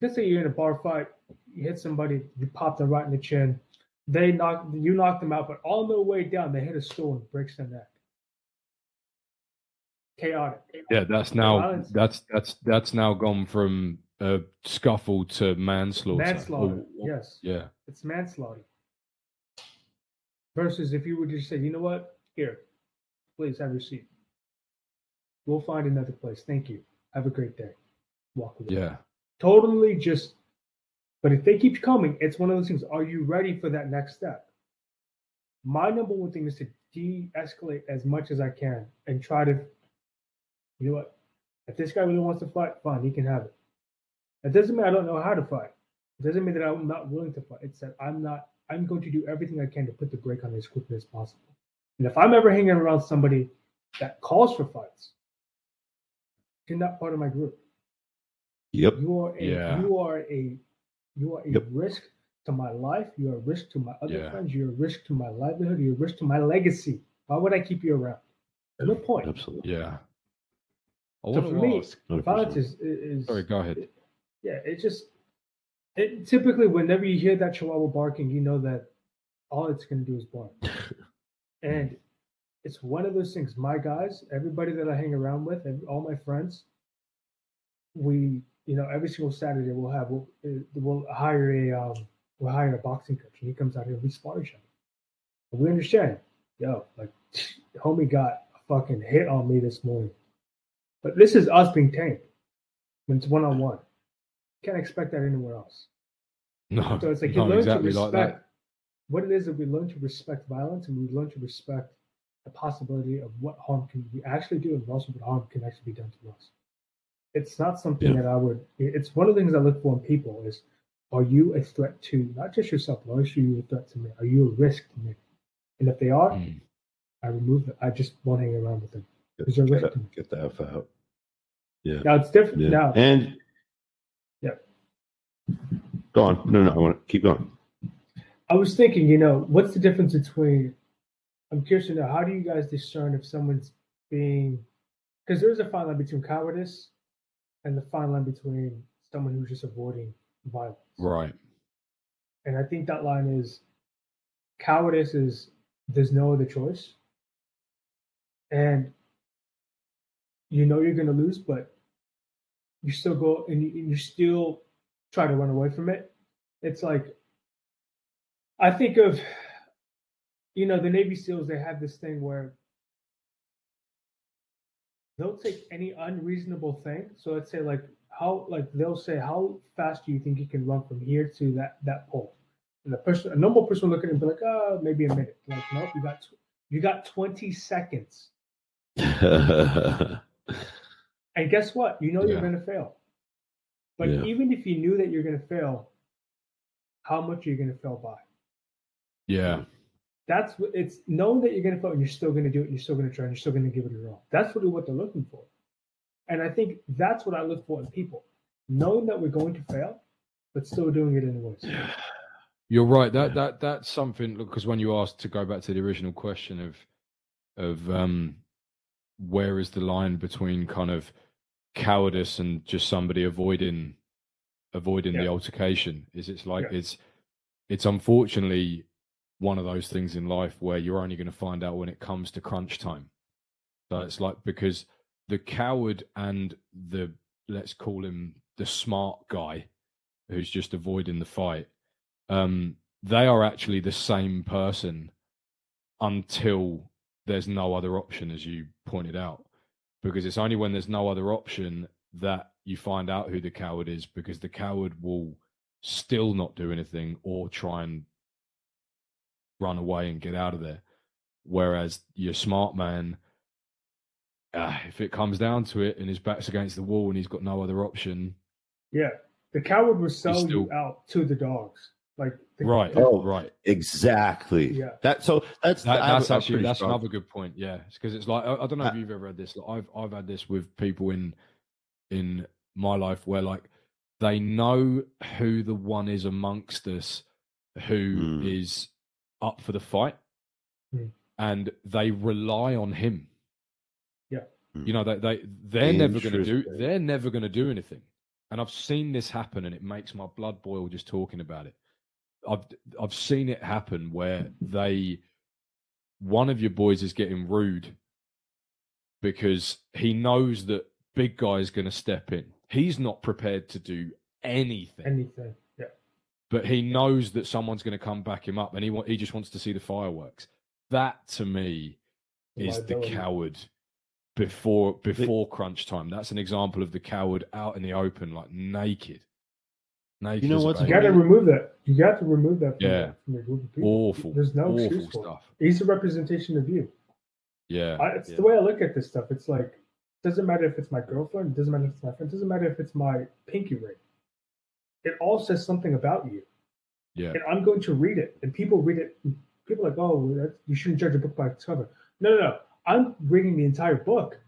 let's say you're in a bar fight, you hit somebody, you pop them right in the chin, they knock you knock them out, but on their way down, they hit a stool and breaks their neck. Chaotic. Yeah, that's now Violence. that's that's that's now gone from a scuffle to manslaughter. Manslaughter. Or- or- Yes, Yeah. it's manslaughter. Versus if you would just say, you know what, here, please have your seat. We'll find another place. Thank you. Have a great day. Walk away. Yeah. totally just but if they keep coming it's one of those things are you ready for that next step my number one thing is to de-escalate as much as i can and try to you know what If this guy really wants to fight, fine, he can have it. It doesn't mean I don't know how to fight. It doesn't mean that I'm not willing to fight. It's that I'm not. I'm going to do everything I can to put the brake on as quickly as possible. And if I'm ever hanging around somebody that calls for fights, you're not part of my group. Yep. You are a Yeah. you are a you are a Yep. risk to my life. You are a risk to my other Yeah. friends. You're a risk to my livelihood. You're a risk to my legacy. Why would I keep you around? No point. Absolutely. Yeah. So for me, Violence is is Sorry, go ahead. Yeah. It just it typically whenever you hear that chihuahua barking, you know that all it's going to do is bark. and it's one of those things. My guys, everybody that I hang around with, every, all my friends, we, you know, every single Saturday we'll have we'll, uh, we'll hire a um, we'll hire a boxing coach, and he comes out here and we spar each other. And we understand, yo, like, homie got a fucking hit on me this morning, but this is us being tamed when it's one on one. Can't expect that anywhere else. No, So it's like you learn exactly to like respect that. what it is that we learn to respect violence and we learn to respect the possibility of what harm can we actually do and also what harm can actually be done to us. It's not something Yeah. that I would it's one of the things I look for in people is are you a threat to not just yourself, but are you a threat to me? Are you a risk to me? And if they are, Mm. I remove them. I just won't hang around with them. Get, Is there get, risk to me? get the F out. Yeah. Now it's different yeah. now. And. Go on. No, no, I want to keep going. I was thinking, you know, what's the difference between? I'm curious to know how do you guys discern if someone's being, because there is a fine line between cowardice and the fine line between someone who's just avoiding violence. Right. And I think that line is cowardice is there's no other choice, and you know you're going to lose, but you still go and you, and you still try to run away from it. It's like I think of you know the Navy SEALs. They have this thing where they'll take any unreasonable thing. So let's say like how like they'll say how fast do you think you can run from here to that that pole? And the person, a normal person, will look at it and be like, oh, maybe a minute. Like, nope, you got tw- you got twenty seconds. And guess what? You know you're going to fail. But Yeah. even if you knew that you're going to fail, how much are you going to fail by? Yeah. That's what it's knowing that you're going to fail and you're still going to do it. And you're still going to try and you're still going to give it your all. That's really what they're looking for. And I think that's what I look for in people, knowing that we're going to fail, but still doing it anyways. You're right. That Yeah. that that's something because when you asked to go back to the original question of of um where is the line between kind of cowardice and just somebody avoiding avoiding the altercation. Is it's like Yeah. it's it's unfortunately one of those things in life where you're only going to find out when it comes to crunch time. So it's like because the coward and the let's call him the smart guy who's just avoiding the fight um they are actually the same person until there's no other option as you pointed out because it's only when there's no other option that you find out who the coward is because the coward will still not do anything or try and run away and get out of there whereas your smart man uh, if it comes down to it and his back's against the wall and he's got no other option Yeah. The coward will sell you out to the dogs. Like, the, right Oh, right exactly. Yeah. That so that's That, I have that's a actually pretty that's strong- another good point. Yeah, because it's like I, I don't know if Uh, you've ever had this. Like, I've I've had this with people in in my life where like they know who the one is amongst us who is Hmm. up for the fight, Hmm. and they rely on him. Yeah. you know they they they're never going to do they're never going to do anything, and I've seen this happen, and it makes my blood boil just talking about it. I've I've seen it happen where they one of your boys is getting rude because he knows that big guy is going to step in. He's not prepared to do anything, anything. Yeah. but he knows that someone's going to come back him up, and he wa- he just wants to see the fireworks. That to me is the coward before before crunch time. That's an example of the coward out in the open, like naked. Naked. You know as a what's You got to remove that. You got to remove that from, Yeah. from your group of people. awful, There's no awful excuse for it. stuff. He's a representation of you. Yeah, I, it's yeah. the way I look at this stuff. It's like Doesn't matter if it's my girlfriend. Doesn't matter if it's my friend. Doesn't matter if it's my pinky ring. It all says something about you. Yeah. And I'm going to read it, and people read it. People are like, oh, that, you shouldn't judge a book by its cover. No, no, no. I'm reading the entire book.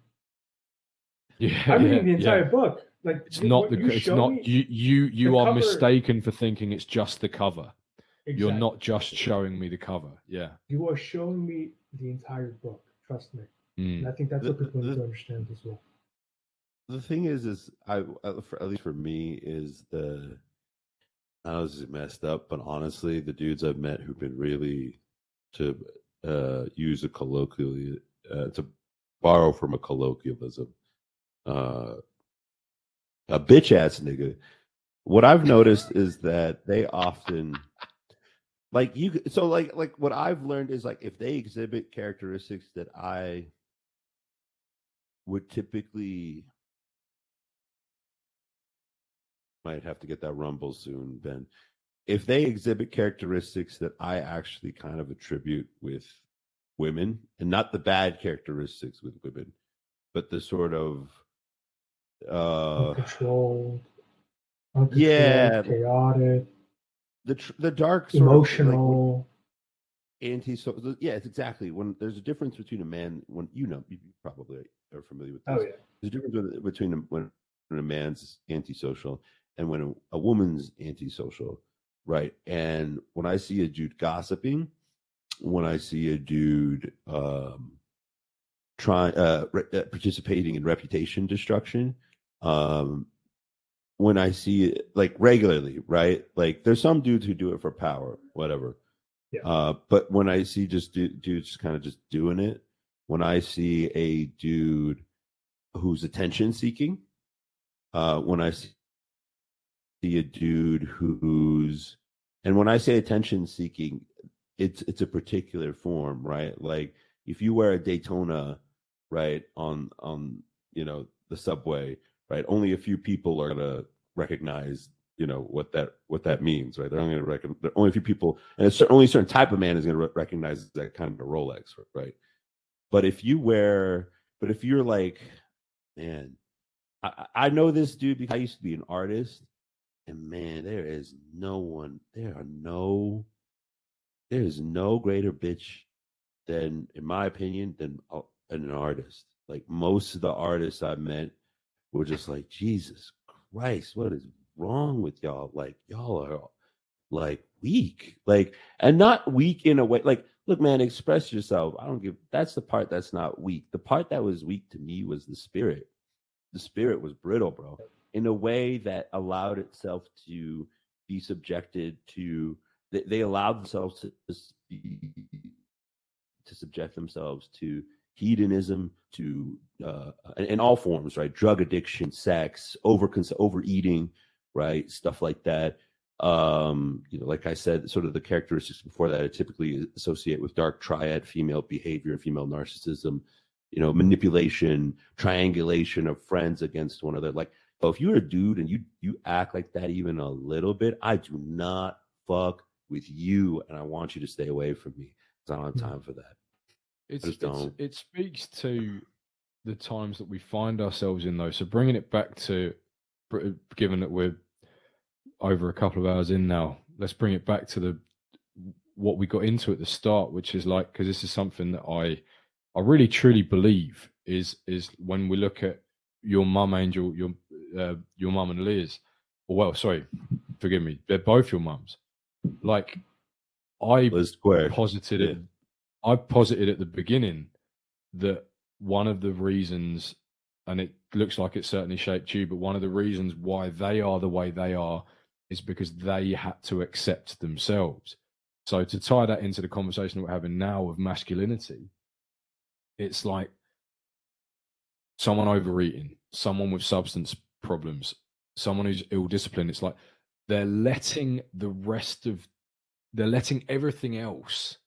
Yeah. I'm yeah, reading the entire yeah. book. Like It's you- not the. you It's not you. You you are cover- mistaken for thinking it's just the cover. You're not just showing me the cover. Yeah. You are showing me the entire book. Trust me. Mm. And I think that's The- what people need the- to understand as well. the thing is, is I for, at least for me is the I know this is messed up, but honestly, the dudes I've met who've been really to uh, use a colloquially uh, to borrow from a colloquialism, uh, a bitch ass nigga. What I've noticed is that they often like you. So like like what I've learned is like if they exhibit characteristics that I would typically might have to get that rumble soon, Ben. If they exhibit characteristics that I actually kind of attribute with women, and not the bad characteristics with women, but the sort of uh uncontrolled, yeah, chaotic, the tr- the dark of, like, emotional. anti so yeah it's exactly when there's a difference between a man when you know you probably are familiar with this. Oh yeah, there's a difference between a, when, when a man's antisocial and when a, a woman's antisocial right? And when i see a dude gossiping when i see a dude um trying uh, re- uh participating in reputation destruction um when i see it like regularly right? Like there's some dudes who do it for power whatever. Yeah. uh but when i see just du- dudes kind of just doing it when i see a dude who's attention seeking uh when i see a dude who's and when i say attention seeking it's it's a particular form right? Like if you wear a daytona right on on you know the subway right? Only a few people are gonna recognize you know what that what that means right? They're only gonna recognize only a few people and it's only a certain type of man is gonna re- recognize that kind of rolex right? But if you wear but if you're like man I, I know this dude because I used to be an artist, and man, there is no one, there are no, there is no greater bitch than, in my opinion, than a- an artist. Like most of the artists I met were just like, Jesus Christ, what is wrong with y'all? Like y'all are like weak, like, and not weak in a way. Like, look, man, express yourself. I don't give. That's the part that's not weak. The part that was weak to me was the spirit the spirit was brittle, bro, in a way that allowed itself to be subjected to. They, they allowed themselves to to subject themselves to hedonism, to uh, in, all forms, right? Drug addiction, sex, over overeating, right? Stuff like that. Um, you know, like I said, sort of the characteristics before that I typically associate with dark triad female behavior, and female narcissism, you know, manipulation, triangulation of friends against one another. Like, but if you're a dude and you you act like that even a little bit, I do not fuck with you, and I want you to stay away from me I don't have time for that. It's, it's it speaks to the times that we find ourselves in, though. So bringing it back to, given that we're over a couple of hours in now, let's bring it back to the what we got into at the start, which is like because this is something that I I really truly believe is is when we look at your mum, Angel, your uh, your mum and Liz, or well, sorry, forgive me, they're both your mums. Like I Liz Square. posited Yeah. it. I posited at the beginning that one of the reasons, and it looks like it certainly shaped you, but one of the reasons why they are the way they are is because they had to accept themselves. So to tie that into the conversation we're having now of masculinity, it's like someone overeating, someone with substance problems, someone who's ill disciplined. It's like they're letting the rest of they're letting everything else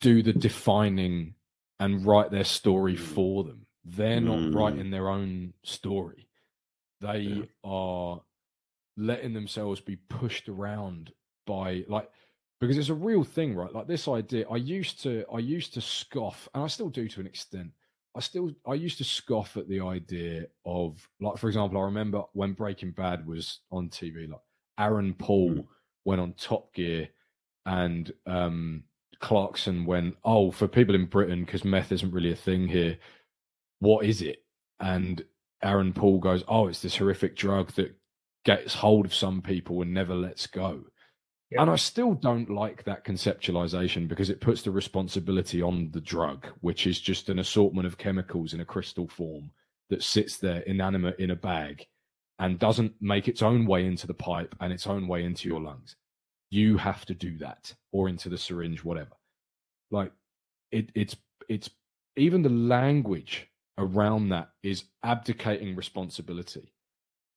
do the defining and write their story Mm. for them. They're not Mm. writing their own story. They Yeah. are letting themselves be pushed around by like because it's a real thing, right? Like this idea, I used to I used to scoff, and I still do to an extent, I still I used to scoff at the idea of like for example, I remember when Breaking Bad was on TV, like Aaron Paul Mm. went on Top Gear and um Clarkson went, Oh, for people in Britain, because meth isn't really a thing here, what is it? And Aaron Paul goes, Oh, it's this horrific drug that gets hold of some people and never lets go. Yeah. And I still don't like that conceptualization because it puts the responsibility on the drug, which is just an assortment of chemicals in a crystal form that sits there inanimate in a bag and doesn't make its own way into the pipe and its own way into your lungs. You have to do that or into the syringe, whatever. Like it, it's it's even the language around that is abdicating responsibility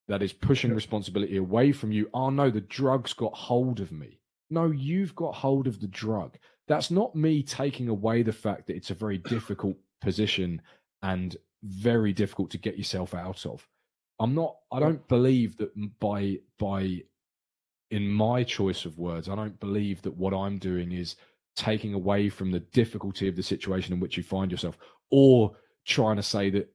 that is pushing responsibility away from you. Oh no, the drug's got hold of me. No, you've got hold of the drug. That's not me taking away the fact that it's a very difficult position and very difficult to get yourself out of. I'm not I don't believe that by by in my choice of words, I don't believe that what I'm doing is taking away from the difficulty of the situation in which you find yourself or trying to say that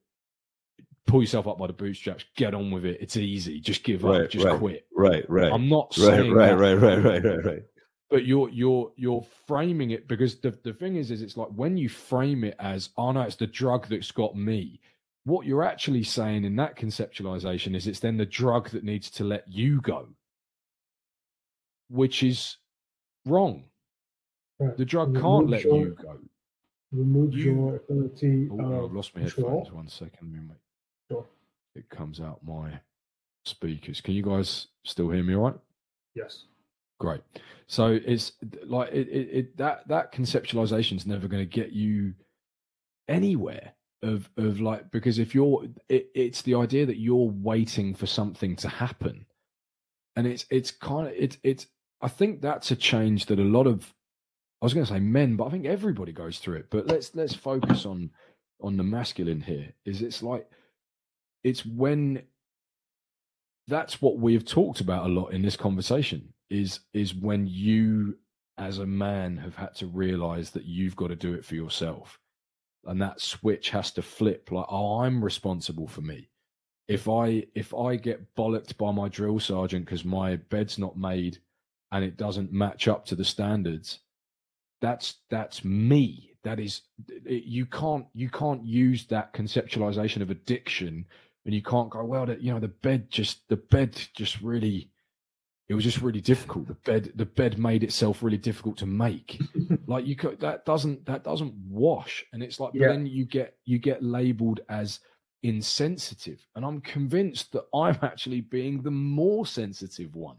pull yourself up by the bootstraps, get on with it. It's easy. Just give Right, up. Just right. quit. Right, right, I'm not right, saying right, that, right, right, right, right, right. but you're you're you're framing it because the the thing is is it's like when you frame it as oh no, it's the drug that's got me. What you're actually saying in that conceptualization is it's then the drug that needs to let you go, which is wrong. Right. The drug Remove can't let your- you go. Remove You- your ability Oh, no, of I've lost my headphones. One second, let me make Sure. it comes out my speakers. Can you guys still hear me all right? Yes. Great. So it's like it, it, it that that conceptualization is never going to get you anywhere of of like because if you're it, it's the idea that you're waiting for something to happen and it's it's kind of it's it's i think that's a change that a lot of i was going to say men but i think everybody goes through it. But let's let's focus on on the masculine here is it's like it's when that's what we've talked about a lot in this conversation is is when you as a man have had to realize that you've got to do it for yourself. And that switch has to flip like oh i'm responsible for me. If i if i get bollocked by my drill sergeant because my bed's not made and it doesn't match up to the standards. That's that's me. That is you can't you can't use that conceptualization of addiction and you can't go well that you know the bed just the bed just really it was just really difficult. The bed the bed made itself really difficult to make. Like you could that doesn't that doesn't wash. And it's like Yeah. then you get you get labeled as insensitive. And i'm convinced that i'm actually being the more sensitive one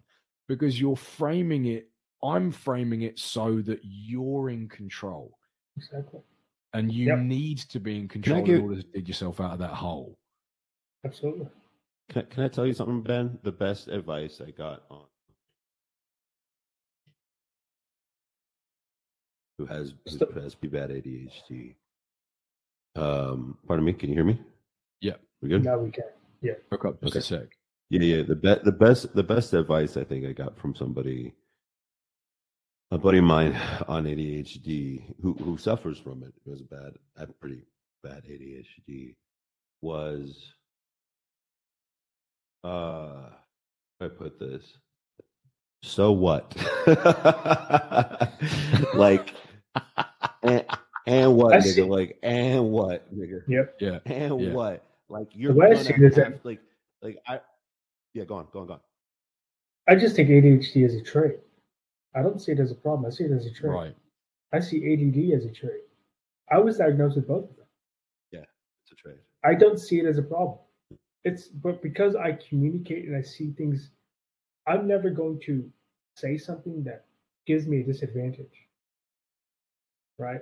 because you're framing it i'm framing it so that you're in control Exactly. and you Yep. need to be in control give- in order to dig yourself out of that hole Absolutely. Can, I- can I tell you something, Ben? The best advice I got on who has who has pretty bad ADHD. Um, pardon me. Can you hear me? Yeah. we good. Now we can. Hook up just a sec Yeah, yeah. The be- the best the best advice I think I got from somebody, a buddy of mine on ADHD who who suffers from it. It was a bad, a pretty bad ADHD. Was uh, I put this. So what? like, and, and what, I nigga? see. Like, and what, nigga? Yep. yeah And Yeah. what? Like you're way I gonna see that- have, like like I yeah, go on, go on, go on. I just think ADHD as a trait. I don't see it as a problem. I see it as a trait. right I see ADD as a trait. I was diagnosed with both of them. Yeah, it's a trade. I don't see it as a problem. It's but because I communicate and I see things, I'm never going to say something that gives me a disadvantage. Right?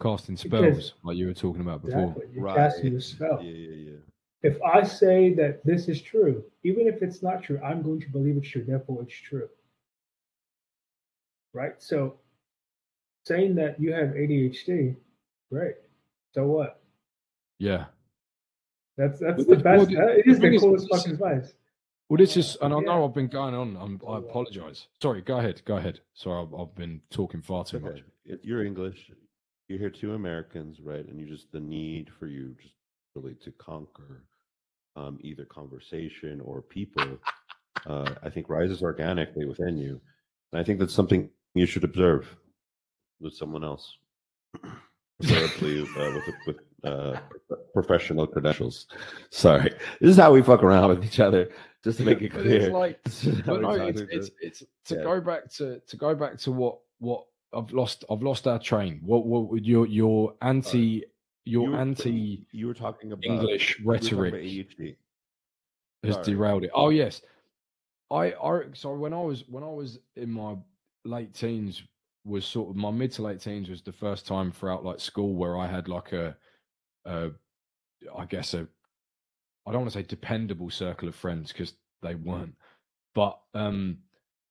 casting Because- spells like you were talking about before Exactly. You're Right. casting a spell. Yeah, yeah, yeah. If I say that this is true, even if it's not true, I'm going to believe it's true. Therefore, it's true. Right? So, saying that you have ADHD, great. So what? yeah That's that's But the the- best. well, the- the is thing the is, coolest this fucking is- advice. well this is and i Yeah. know i've been going on I'm, i apologize sorry go ahead go ahead sorry i've, I've been talking far too Okay. much If you're English, you're here two Americans, right? And you just the need for you just really to conquer um, either conversation or people, uh, I think rises organically within you. And I think that's something you should observe with someone else, preferably uh, with with uh, professional credentials. Sorry, this is how we fuck around with each other, just to make it clear. it's like, This is how but no, it's, to- it's, it's to Yeah. go back to to go back to what what I've lost I've lost our train. What what would your your anti your You were- anti You were talking about English you were talking about rhetoric ADHD. has Sorry. derailed it. Oh yes, I I so when I was when I was in my late teens was sort of my mid to late teens was the first time throughout like school where I had like a, a I guess a I don't want to say dependable circle of friends because they weren't, but um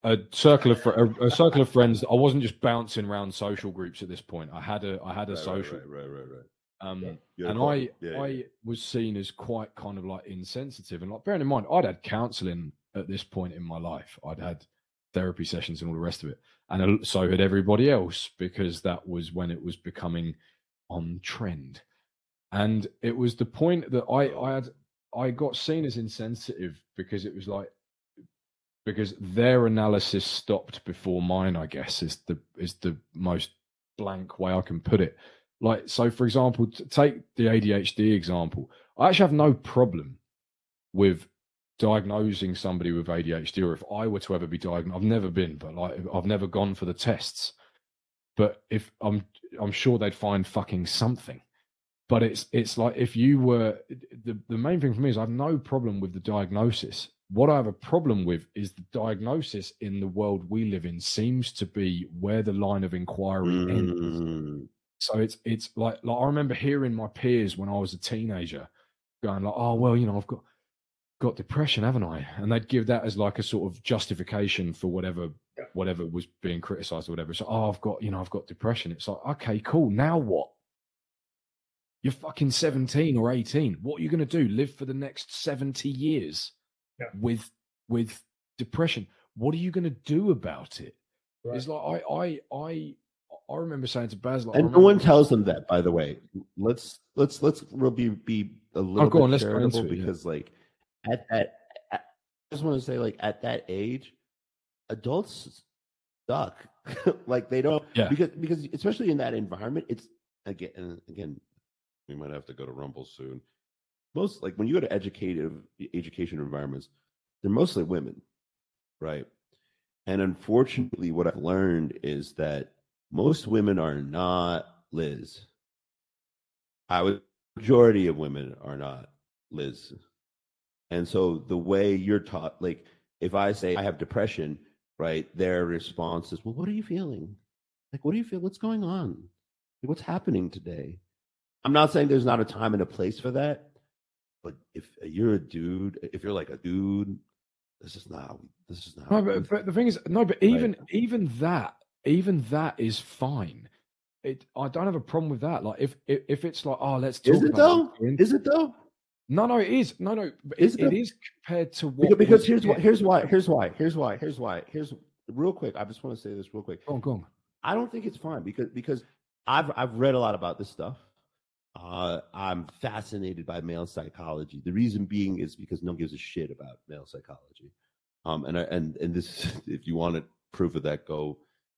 a circle of fr- a, a circle of friends. I wasn't just bouncing around social groups at this point. I had a I had a right, social right, right, right, right. Um a and. I Yeah, yeah, I yeah. was seen as quite kind of like insensitive and like bearing in mind I'd had counselling at this point in my life. I'd had therapy sessions and all the rest of it, and so had everybody else because that was when it was becoming on trend, and it was the point that I I had I got seen as insensitive because it was like because their analysis stopped before mine. I guess is the is the most blank way I can put it like so for example take the adhd example. I actually have no problem with diagnosing somebody with adhd or if i were to ever be diagnosed i've never been but like i've never gone for the tests. But if i'm i'm sure they'd find fucking something. But it's it's like if you were the, the main thing for me is i have no problem with the diagnosis. What i have a problem with is the diagnosis in the world we live in seems to be where the line of inquiry ends. Mm. So it's it's like like I remember hearing my peers when I was a teenager going like, oh well, you know, I've got got depression, haven't I? And they'd give that as like a sort of justification for whatever Yeah. whatever was being criticized or whatever. So oh, I've got you know, I've got depression. It's like okay, cool. Now what? You're fucking seventeen or eighteen. What are you gonna do? Live for the next seventy years Yeah. with with depression? What are you gonna do about it? Right. It's like I I I I remember saying to I And no one tells them that, by the way. Let's let's let's we'll be be a oh, little Oh, bit on, let's go charitable into it, yeah. because like at that at, I just want to say like at that age, adults suck. like they don't Yeah. because because especially in that environment, it's again again, we might have to go to Rumble soon. Most like when you go to educative education environments, they're mostly women, right? And unfortunately, what I've learned is that most women are not Liz. I would majority of women are not Liz. And so the way you're taught, like if I say I have depression, right, their response is, Well, what are you feeling? Like, what do you feel? What's going on? What's happening today? I'm not saying there's not a time and a place for that, but if you're a dude, if you're like a dude, this is not this is not No, but, but the thing is, no, but even even that, even that is fine. It, I don't have a problem with that. Like, if if, if it's like, oh, let's talk Is it though? this, Is it though? No, no, it is. No, no, Is it, it it compared to Because, what. because was- here's why here's why here's why here's why here's why here's real quick. I just want to say this real quick. Go on, go on. I don't think it's fine because because I've I've read a lot about this stuff. Uh, I'm fascinated by male psychology. The reason being is because no one gives a shit about male psychology. Um, and I, and and this, if you wanted proof of that, go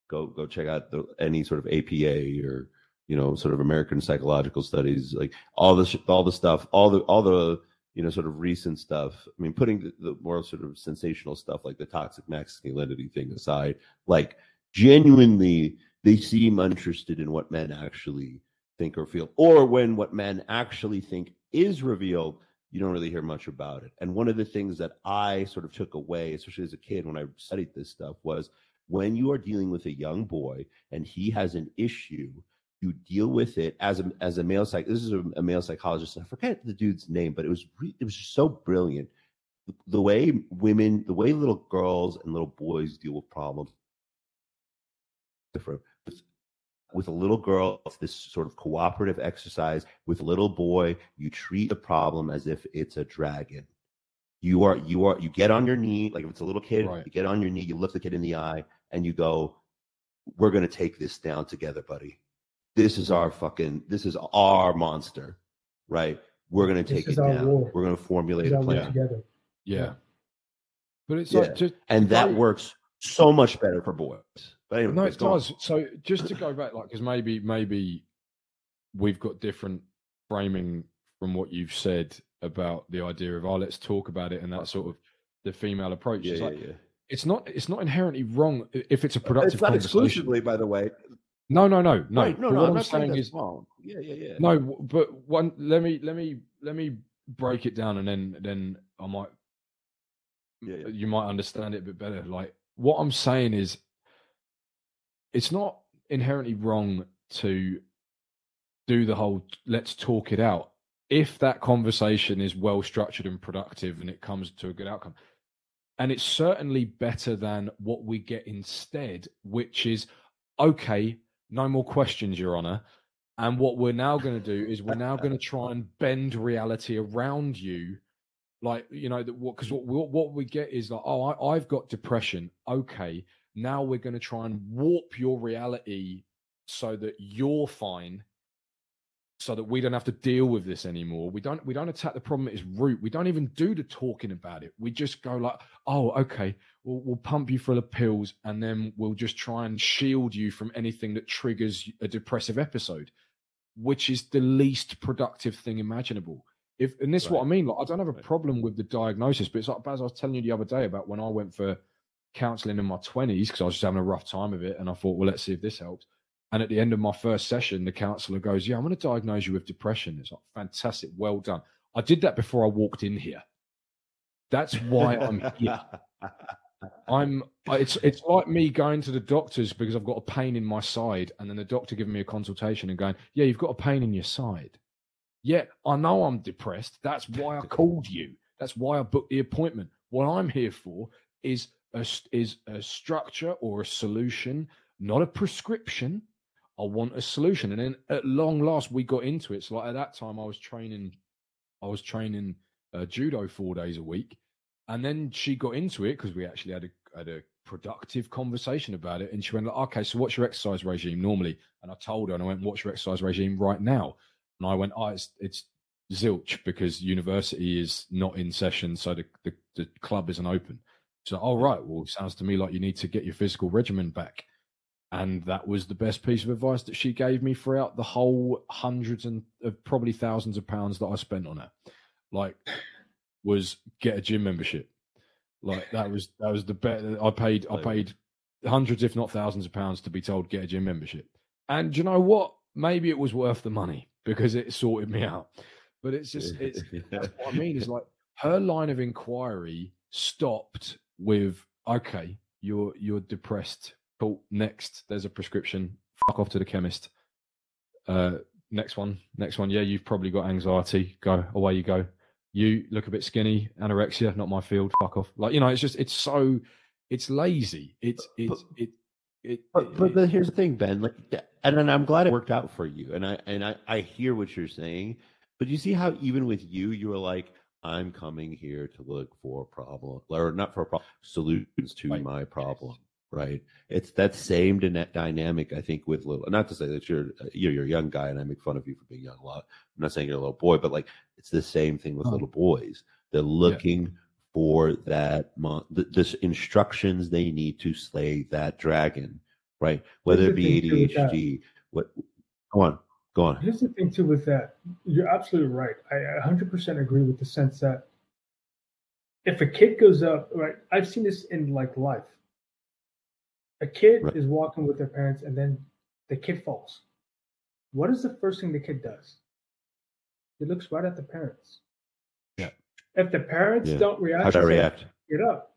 go go check out the, any sort of APA or you know sort of American psychological studies, like all the all the stuff, all the all the you know sort of recent stuff. I mean, putting the, the more sort of sensational stuff like the toxic masculinity thing aside, like genuinely they seem interested in what men actually think or feel or when what men actually think is revealed you don't really hear much about it and one of the things that i sort of took away especially as a kid when i studied this stuff was when you are dealing with a young boy and he has an issue you deal with it as a as a male psych this is a, a male psychologist i forget the dude's name but it was re- it was just so brilliant. The way women the way little girls and little boys deal with problems different with, with a little girl it's this sort of cooperative exercise. With a little boy you treat the problem as if it's a dragon you are you are you get on your knee like if it's a little kid Right. you get on your knee you look the kid in the eye and you go we're going to take this down together buddy this is our fucking this is our monster, right? We're gonna take it down. war. We're gonna formulate a plan, together. Yeah. But it's Yeah. like just and that Right. works so much better for boys. But anyway, no, it gone. does. So just to go back, like, because maybe maybe we've got different framing from what you've said about the idea of oh, let's talk about it and that sort of the female approach. Yeah, it's yeah, like yeah. it's not it's not inherently wrong if it's a productive It's not conversation. exclusively, by the way. No, no, no, no. Right, no, But no. what I'm I'm saying saying is wrong. Yeah, yeah, yeah. no, but one. Let me let me let me break it down, and then then I might Yeah, yeah. you might understand it a bit better. Like what I'm saying is, it's not inherently wrong to do the whole let's talk it out if that conversation is well structured and productive and it comes to a good outcome. And it's certainly better than what we get instead, which is okay, no more questions, Your Honor. And what we're now going to do is we're now going to try and bend reality around you like you know that what because what, what we get is like oh I, i've got depression okay now we're going to try and warp your reality so that you're fine so that we don't have to deal with this anymore. We don't we don't attack the problem at its root. We don't even do the talking about it. We just go like oh okay we'll, we'll pump you full of pills and then we'll just try and shield you from anything that triggers a depressive episode which is the least productive thing imaginable. If and this is what I mean, like I don't have a problem with the diagnosis, but it's like as I was telling you the other day about when I went for counselling in my twenties because I was just having a rough time of it, and I thought, well, let's see if this helps. And at the end of my first session, the counsellor goes, "Yeah, I'm going to diagnose you with depression." It's like fantastic, well done. I did that before I walked in here. That's why I'm here. I'm. It's it's like me going to the doctors because I've got a pain in my side, and then the doctor giving me a consultation and going, "Yeah, you've got a pain in your side." Yeah, I know I'm depressed. That's why I called you. That's why I booked the appointment. What I'm here for is a is a structure or a solution, not a prescription. I want a solution. And then at long last, we got into it. So like at that time, I was training, I was training uh, judo four days a week, and then she got into it because we actually had a had a productive conversation about it. And she went, like, "Okay, so what's your exercise regime normally?" And I told her, and I went, "What's your exercise regime right now?" And I went, "Oh, it's it's zilch because university is not in session, so the the, the club isn't open." So, all right, well, sounds to me like you need to get your physical regimen back. And that was the best piece of advice that she gave me throughout the whole hundreds and of probably thousands of pounds that I spent on her. Like, was get a gym membership. Like that was that was the bet I paid. I paid hundreds, if not thousands, of pounds to be told get a gym membership. And you know what? Maybe it was worth the money because it sorted me out. But it's just it's that's what I mean is like her line of inquiry stopped with okay, you're you're depressed. Cool. Next, there's a prescription. Fuck off to the chemist. Uh, next one, next one. Yeah, you've probably got anxiety. Go away. You go. You look a bit skinny. Anorexia, not my field. Fuck off. Like you know, it's just it's so it's lazy. It's it's it it. But, but here's the thing, Ben. Like, and, and I'm glad it worked out for you. And I and I I hear what you're saying. But you see how even with you, you were like, I'm coming here to look for a problem, or not for a problem, solutions to Right. my problem. Right? It's that same dyna- dynamic. I think with little. Not to say that you're uh, you're you're a young guy, and I make fun of you for being young a lot. I'm not saying you're a little boy, but like it's the same thing with Oh. little boys. They're looking for that mon- th- this instructions they need to slay that dragon, right? Whether it be thing, too, with that. ADHD, what? Go on, go on. Here's the thing too with that. You're absolutely right. I 100% agree with the sense that if a kid goes up, right? I've seen this in like life. A kid Right. is walking with their parents, and then the kid falls. What is the first thing the kid does? He looks right at the parents. Yeah. If the parents Yeah. don't react, How should I react? Get up.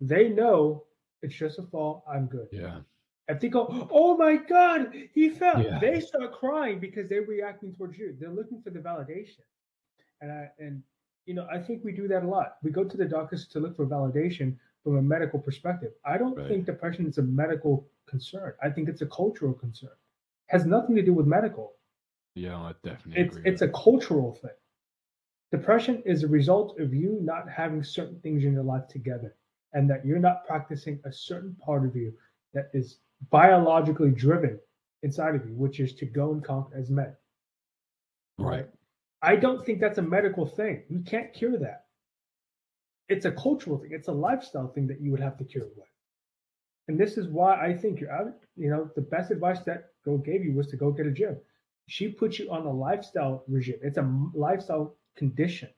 They know it's just a fall. I'm good. yeah. If they go, oh my God, he fell, Yeah. they start crying because they're reacting towards you. They're looking for the validation. And I, and you know, I think we do that a lot. We go to the doctors to look for validation from a medical perspective. I don't Right. think depression is a medical concern. I think it's a cultural concern. has nothing to do with medical. Yeah, I definitely It's agree. it's a cultural thing. Depression is a result of you not having certain things in your life together and that you're not practicing a certain part of you that is biologically driven inside of you, which is to go and conquer as men. Right. I don't think that's a medical thing. You can't cure that. It's a cultural thing. It's a lifestyle thing that you would have to cure with. And this is why I think you're out. You know, the best advice that girl gave you was to go get a gym. She put you on a lifestyle regime. It's a lifestyle condition.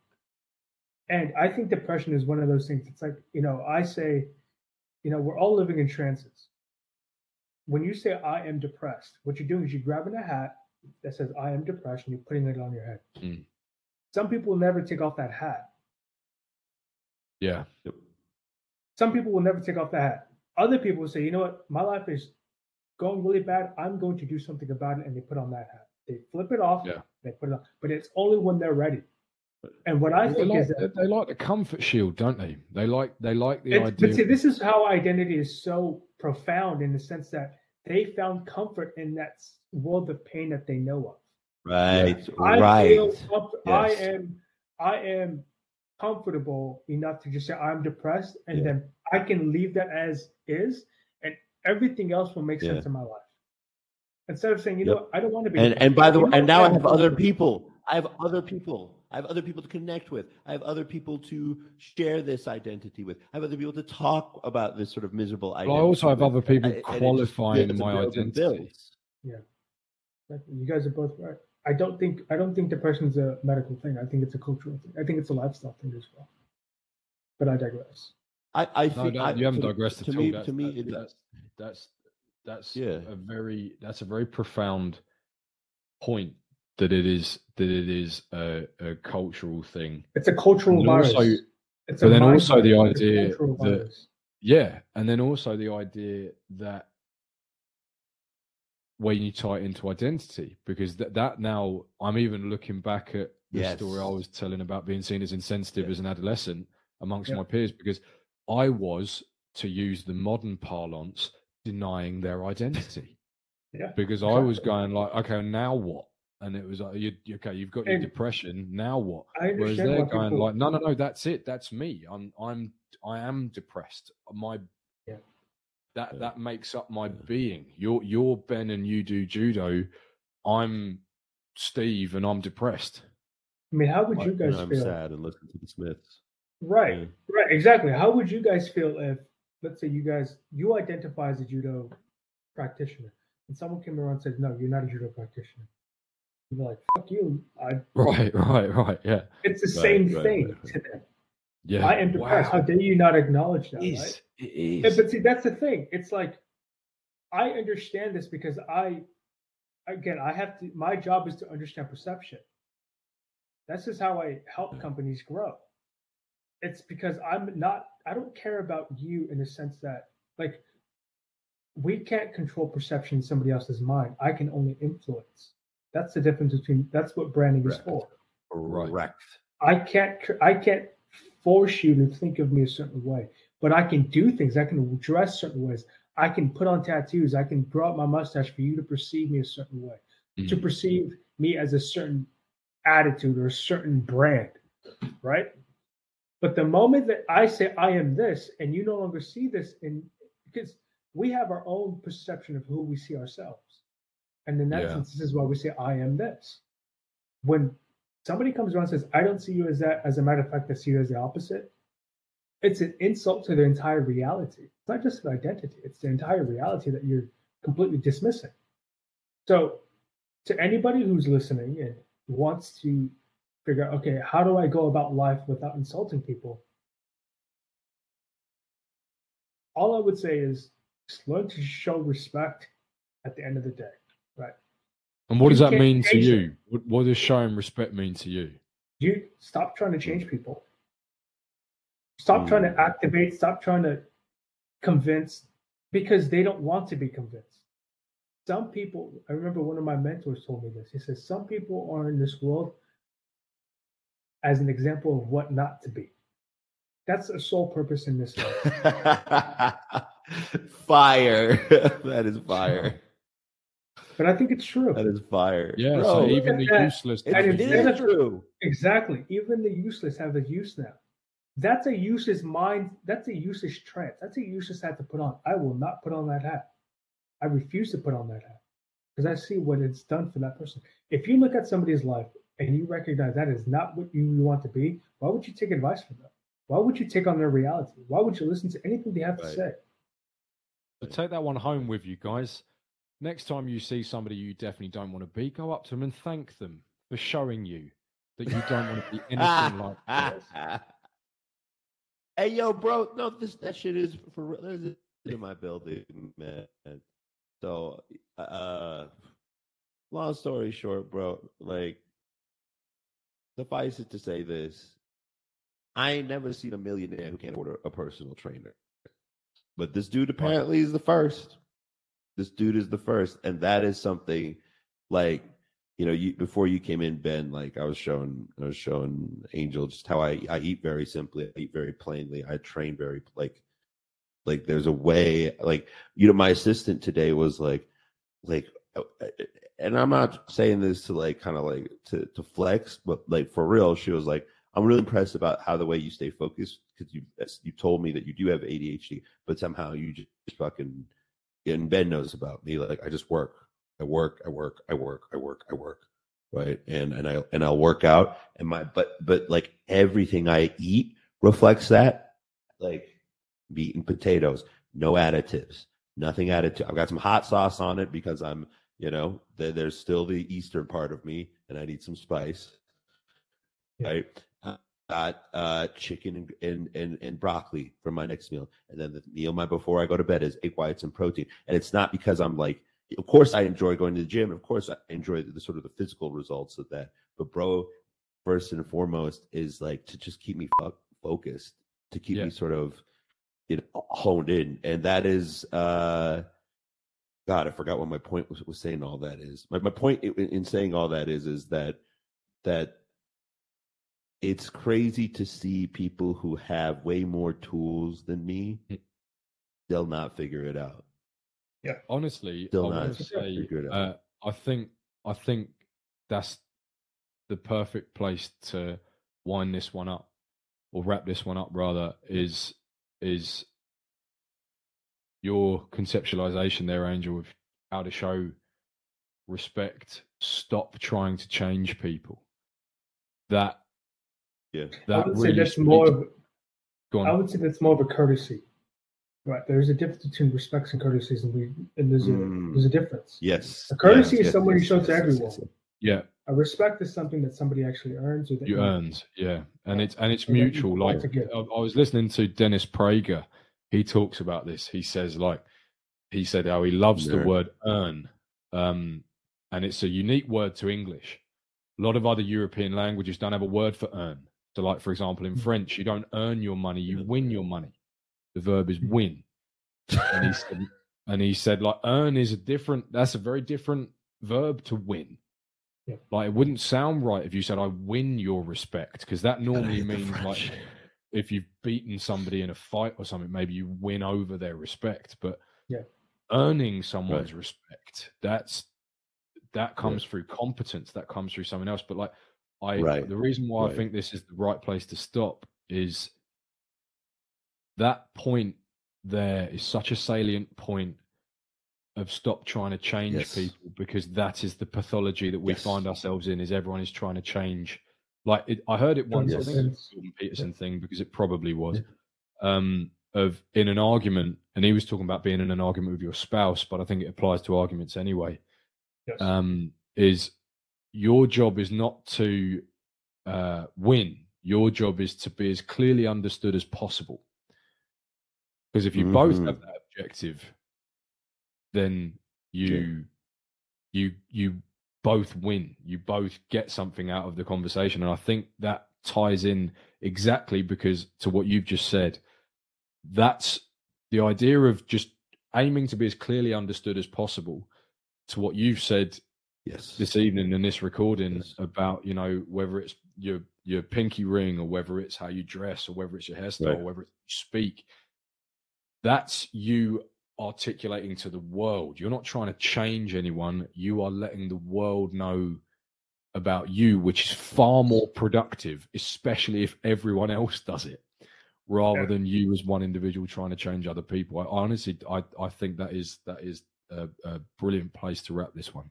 And I think depression is one of those things. It's like, you know, I say, you know, we're all living in trances. When you say I am depressed, what you're doing is you're grabbing a hat that says I am depressed and you're putting it on your head. Mm. Some people never take off that hat. Yeah. Some people will never take off the hat. Other people will say, you know what, my life is going really bad. I'm going to do something about it. And they put on that hat. They flip it off. Yeah. They put it on. But it's only when they're ready. And what I They think like, is that they like the comfort shield, don't they? They like they like the idea. but see, this is how identity is so profound in the sense that they found comfort in that world of pain that they know of. Right. I right. feel comf- I am I am comfortable enough to just say I'm depressed, and Yeah. then I can leave that as is, and everything else will make Yeah. sense in my life. Instead of saying, you Yep. know, what, I don't want to be. and and by the way, and now I have other people. I have other people. I have other people to connect with. I have other people to share this identity with. I have other people to talk about this sort of miserable But identity. I also have with. other people And qualifying builds and my builds and identity. Yeah, You guys are both right. I don't think I don't think depression is a medical thing. I think it's a cultural thing. I think it's a lifestyle thing as well. But I digress. I, I No, think no, I, you haven't to, digressed to at me. all. That's, to me, that- it- that's that's that's Yeah. a very that's a very profound point that it is that it is a, a cultural thing. It's a cultural And virus. also- it's but then also the virus. It's a idea that- virus. Yeah, and then also the idea that when you tie it into identity, because that that now I'm even looking back at the story I was telling about being seen as insensitive Yeah. as an adolescent amongst Yeah. my peers, because I was, to use the modern parlance, denying their identity. Yeah, Because I was going like, okay, now what? And it was like, you, okay, you've got your And- depression. Now what? Whereas they're going like, no, no, no, that's it. That's me. I'm, I'm, I am depressed. My. That Yeah. that makes up my Yeah. being. You're, you're Ben, and you do judo. I'm Steve, and I'm depressed. I mean, how would like, you and guys I'm feel? sad and listen to the Smiths. Right, Yeah. right, exactly. How would you guys feel if, let's say, you guys you identify as a judo practitioner, and someone came around and said, "No, you're not a judo practitioner." You'd be like, "Fuck you!" I, Right, right, right. Yeah, it's the Right, same right, thing right, right. to them. yeah. I am depressed. How dare you not acknowledge that? It Right? Is. It Yeah, but see, that's the thing. It's like I understand this because I, again, I have to. My job is to understand perception. This is how I help companies grow. It's because I'm not. I don't care about you in the sense that, like, we can't control perception in somebody else's mind. I can only influence. That's the difference between. That's what branding is for. Right. Correct. I can't I can't force you to think of me a certain way, but I can do things. I can dress certain ways. I can put on tattoos. I can grow up my mustache for you to perceive me a certain way, to Mm. perceive me as a certain attitude or a certain brand, right? But the moment that I say I am this, and you no longer see this, in because we have our own perception of who we see ourselves, and in that Yeah. sense, this is why we say I am this. When somebody comes around and says, I don't see you as that. As a matter of fact, I see you as the opposite. It's an insult to their entire reality. It's not just an identity, it's the entire reality that you're completely dismissing. So, to anybody who's listening and wants to figure out, okay, how do I go about life without insulting people? All I would say is just learn to show respect at the end of the day, right? And what does that mean to you? What, what does showing respect mean to you? you stop trying to change people stop trying to Mm. activate stop trying to convince because they don't want to be convinced some people i remember one of my mentors told me this he says some people are in this world as an example of what not to be that's the sole purpose in this life fire. that is fire. but i think it's true That is fire. Yeah, Bro, so even the that. useless. it, and it instead is true. exactly even the useless have a use now that's a useless mind that's a useless trance that's a useless hat to put on i will not put on that hat i refuse to put on that hat because I see what it's done for that person. If you look at somebody's life and you recognize that is not what you want to be, why would you take advice from them? Why would you take on their reality? Why would you listen to anything they have right. to say? So take that one home with you guys. Next time you see somebody you definitely don't want to be, go up to them and thank them for showing you that you don't want to be anything like that. Hey, yo, bro, no, this that shit is for real. In my building, man. So, uh, long story short, bro, like, suffice it to say this I ain't never seen a millionaire who can't order a personal trainer. But this dude apparently is the first. This dude is the first. And that is something like, you know, you before you came in, Ben, like I was showing I was showing Angel just how I, I eat very simply, I eat very plainly, I train very like like there's a way like you know, my assistant today was like like uh, uh, and I'm not saying this to like kind of like to to flex, but like for real, she was like, I'm really impressed about how the way you stay focused because you you told me that you do have ADHD, but somehow you just fucking and Ben knows about me. Like I just work, I work, I work, I work, I work, I work, right? And and I and I'll work out, and my but but like everything I eat reflects that. Like meat and potatoes, no additives, nothing added to. I've got some hot sauce on it because I'm you know there's still the eastern part of me, and I need some spice. Yeah. Right got uh, chicken and, and, and, and, broccoli for my next meal. And then the meal my before I go to bed is egg whites and protein. And it's not because I'm like, of course I enjoy going to the gym. Of course I enjoy the, the sort of the physical results of that. But bro, first and foremost is like to just keep me fo- focused, to keep yeah. me sort of you know, honed in. And that is, uh, God, I forgot what my point was, was saying all that is. My, my point in, in saying all that is, is that, that it's crazy to see people who have way more tools than me. They'll not figure it out. Yeah, honestly, They'll I want to say, uh, I think, I think that's the perfect place to wind this one up, or wrap this one up. Rather, is is your conceptualization there, Angel, of how to show respect. Stop trying to change people. That yeah, that I would really say that's more. Of, I would say that's more of a courtesy. Right, there's a difference between respects and courtesies, and we and there's a mm. there's a difference. Yes, a courtesy yes, is yes, someone yes, you show to everyone. Yeah, a respect is something that somebody actually earns. Or that you, you earns, yeah, and it's and it's mutual. Like I, I was listening to Dennis Prager, he talks about this. He says like he said how he loves the word earn, um, and it's a unique word to English. A lot of other European languages don't have a word for earn. So, like for example, in hmm. French, you don't earn your money; you win your money. The verb is win. and he said, and he said, like earn is a different. That's a very different verb to win. Yeah. Like it wouldn't sound right if you said, "I win your respect," because that normally means like if you've beaten somebody in a fight or something, maybe you win over their respect. But yeah, earning someone's right. respect that's that comes through competence. That comes through someone else. But like I right. the reason why. I think this is the right place to stop is that point there is such a salient point of stop trying to change yes. people because that is the pathology that we yes. find ourselves in is everyone is trying to change like it, i heard it once yes. i think it's a peterson thing because it probably was yeah. um of in an argument and he was talking about being in an argument with your spouse but i think it applies to arguments anyway um is your job is not to uh, win. Your job is to be as clearly understood as possible. Because if you mm-hmm. both have that objective, then you yeah. you you both win. You both get something out of the conversation, and I think that ties in exactly because to what you've just said. That's the idea of just aiming to be as clearly understood as possible. To what you've said yes this evening in this recording yes. about you know whether it's your your pinky ring or whether it's how you dress or whether it's your hairstyle right. or whether it's you speak that's you articulating to the world you're not trying to change anyone you are letting the world know about you which is far more productive especially if everyone else does it rather yeah. than you as one individual trying to change other people i honestly i i think that is that is a, a brilliant place to wrap this one.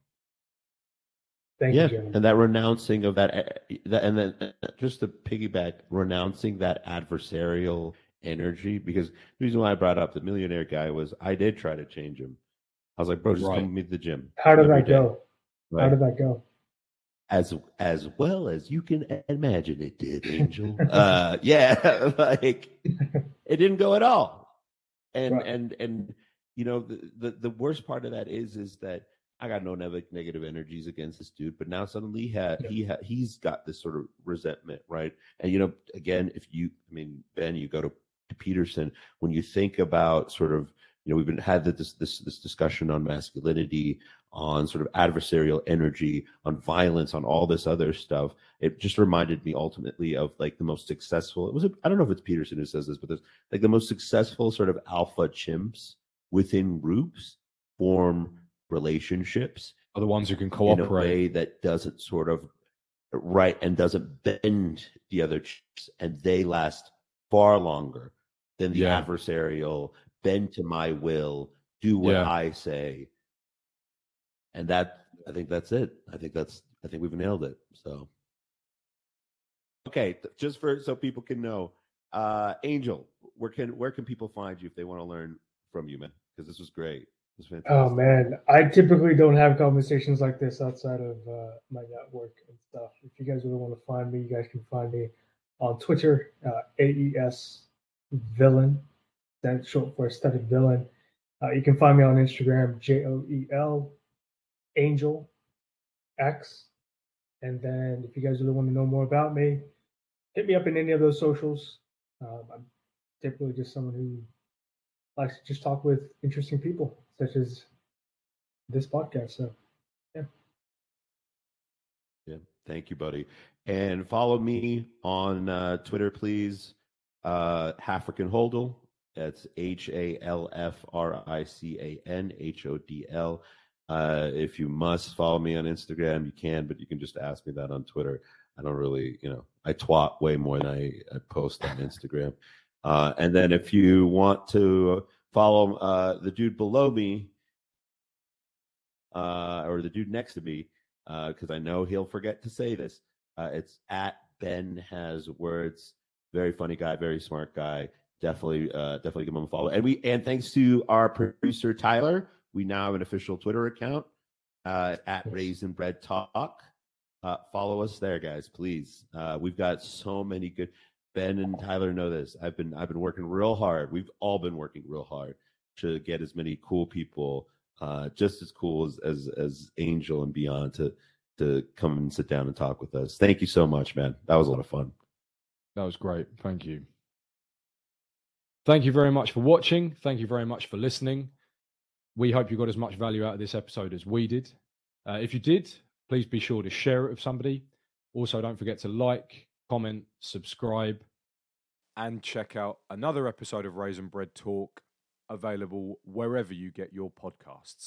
Thank yeah, you, gentlemen. and that renouncing of that, uh, that, and then uh, just to piggyback, renouncing that adversarial energy. Because the reason why I brought up the millionaire guy was I did try to change him. I was like, bro, just Right. come with me to the gym. How did that go? How did that go? as as well as you can imagine it did, Angel. uh, yeah, like it didn't go at all. And Right. and and you know the, the the worst part of that is is that I got no negative energies against this dude, but now suddenly he had he ha- he's got this sort of resentment, right? And you know, again, if you, I mean, Ben, you go to Peterson when you think about sort of, you know, we've been had this this this discussion on masculinity, on sort of adversarial energy, on violence, on all this other stuff. It just reminded me ultimately of like the most successful. It was I don't know if it's Peterson who says this, but there's like the most successful sort of alpha chimps within groups form relationships Are the ones who can in a cooperate. way that doesn't sort of right and doesn't bend the other chimps, and they last far longer than the Yeah. adversarial bend to my will, do what Yeah. I say, and that I think that's it. I think that's I think we've nailed it. So, okay, just for so people can know, uh, Angel, where can where can people find you if they want to learn from you, man? Because this was great. Was. Oh man, I typically don't have conversations like this outside of uh, my network and stuff. If you guys really want to find me, you guys can find me on Twitter, uh, AES Villain. That's short for Aesthetic Villain. Uh, you can find me on Instagram, J O E L Angel X. And then if you guys really want to know more about me, hit me up in any of those socials. Um, I'm typically just someone who likes to just talk with interesting people, such as this podcast. So, Yeah, Yeah. thank you, buddy. And follow me on uh, Twitter, please. Uh, Halfrican Hodl. That's H A L F R I C A N H O D L. Uh, if you must follow me on Instagram, you can, but you can just ask me that on Twitter. I don't really, you know, I twat way more than I, I post on Instagram. Uh, and then if you want to follow uh, the dude below me, uh, or the dude next to me, because I know he'll forget to say this. Uh, it's at Ben has words. Very funny guy, very smart guy. Definitely, uh, definitely give him a follow. And we and thanks to our producer Tyler, we now have an official Twitter account uh, at Raisin Bread Talk. Uh, follow us there, guys, please. Uh, we've got so many good. Ben and Tyler know this. I've been I've been working real hard. We've all been working real hard to get as many cool people, uh, just as cool as, as as Angel and beyond, to to come and sit down and talk with us. Thank you so much, man. That was a lot of fun. That was great. Thank you. Thank you very much for watching. Thank you very much for listening. We hope you got as much value out of this episode as we did. Uh, if you did, please be sure to share it with somebody. Also, don't forget to like, comment, subscribe, and check out another episode of Raisin Bread Talk available wherever you get your podcasts.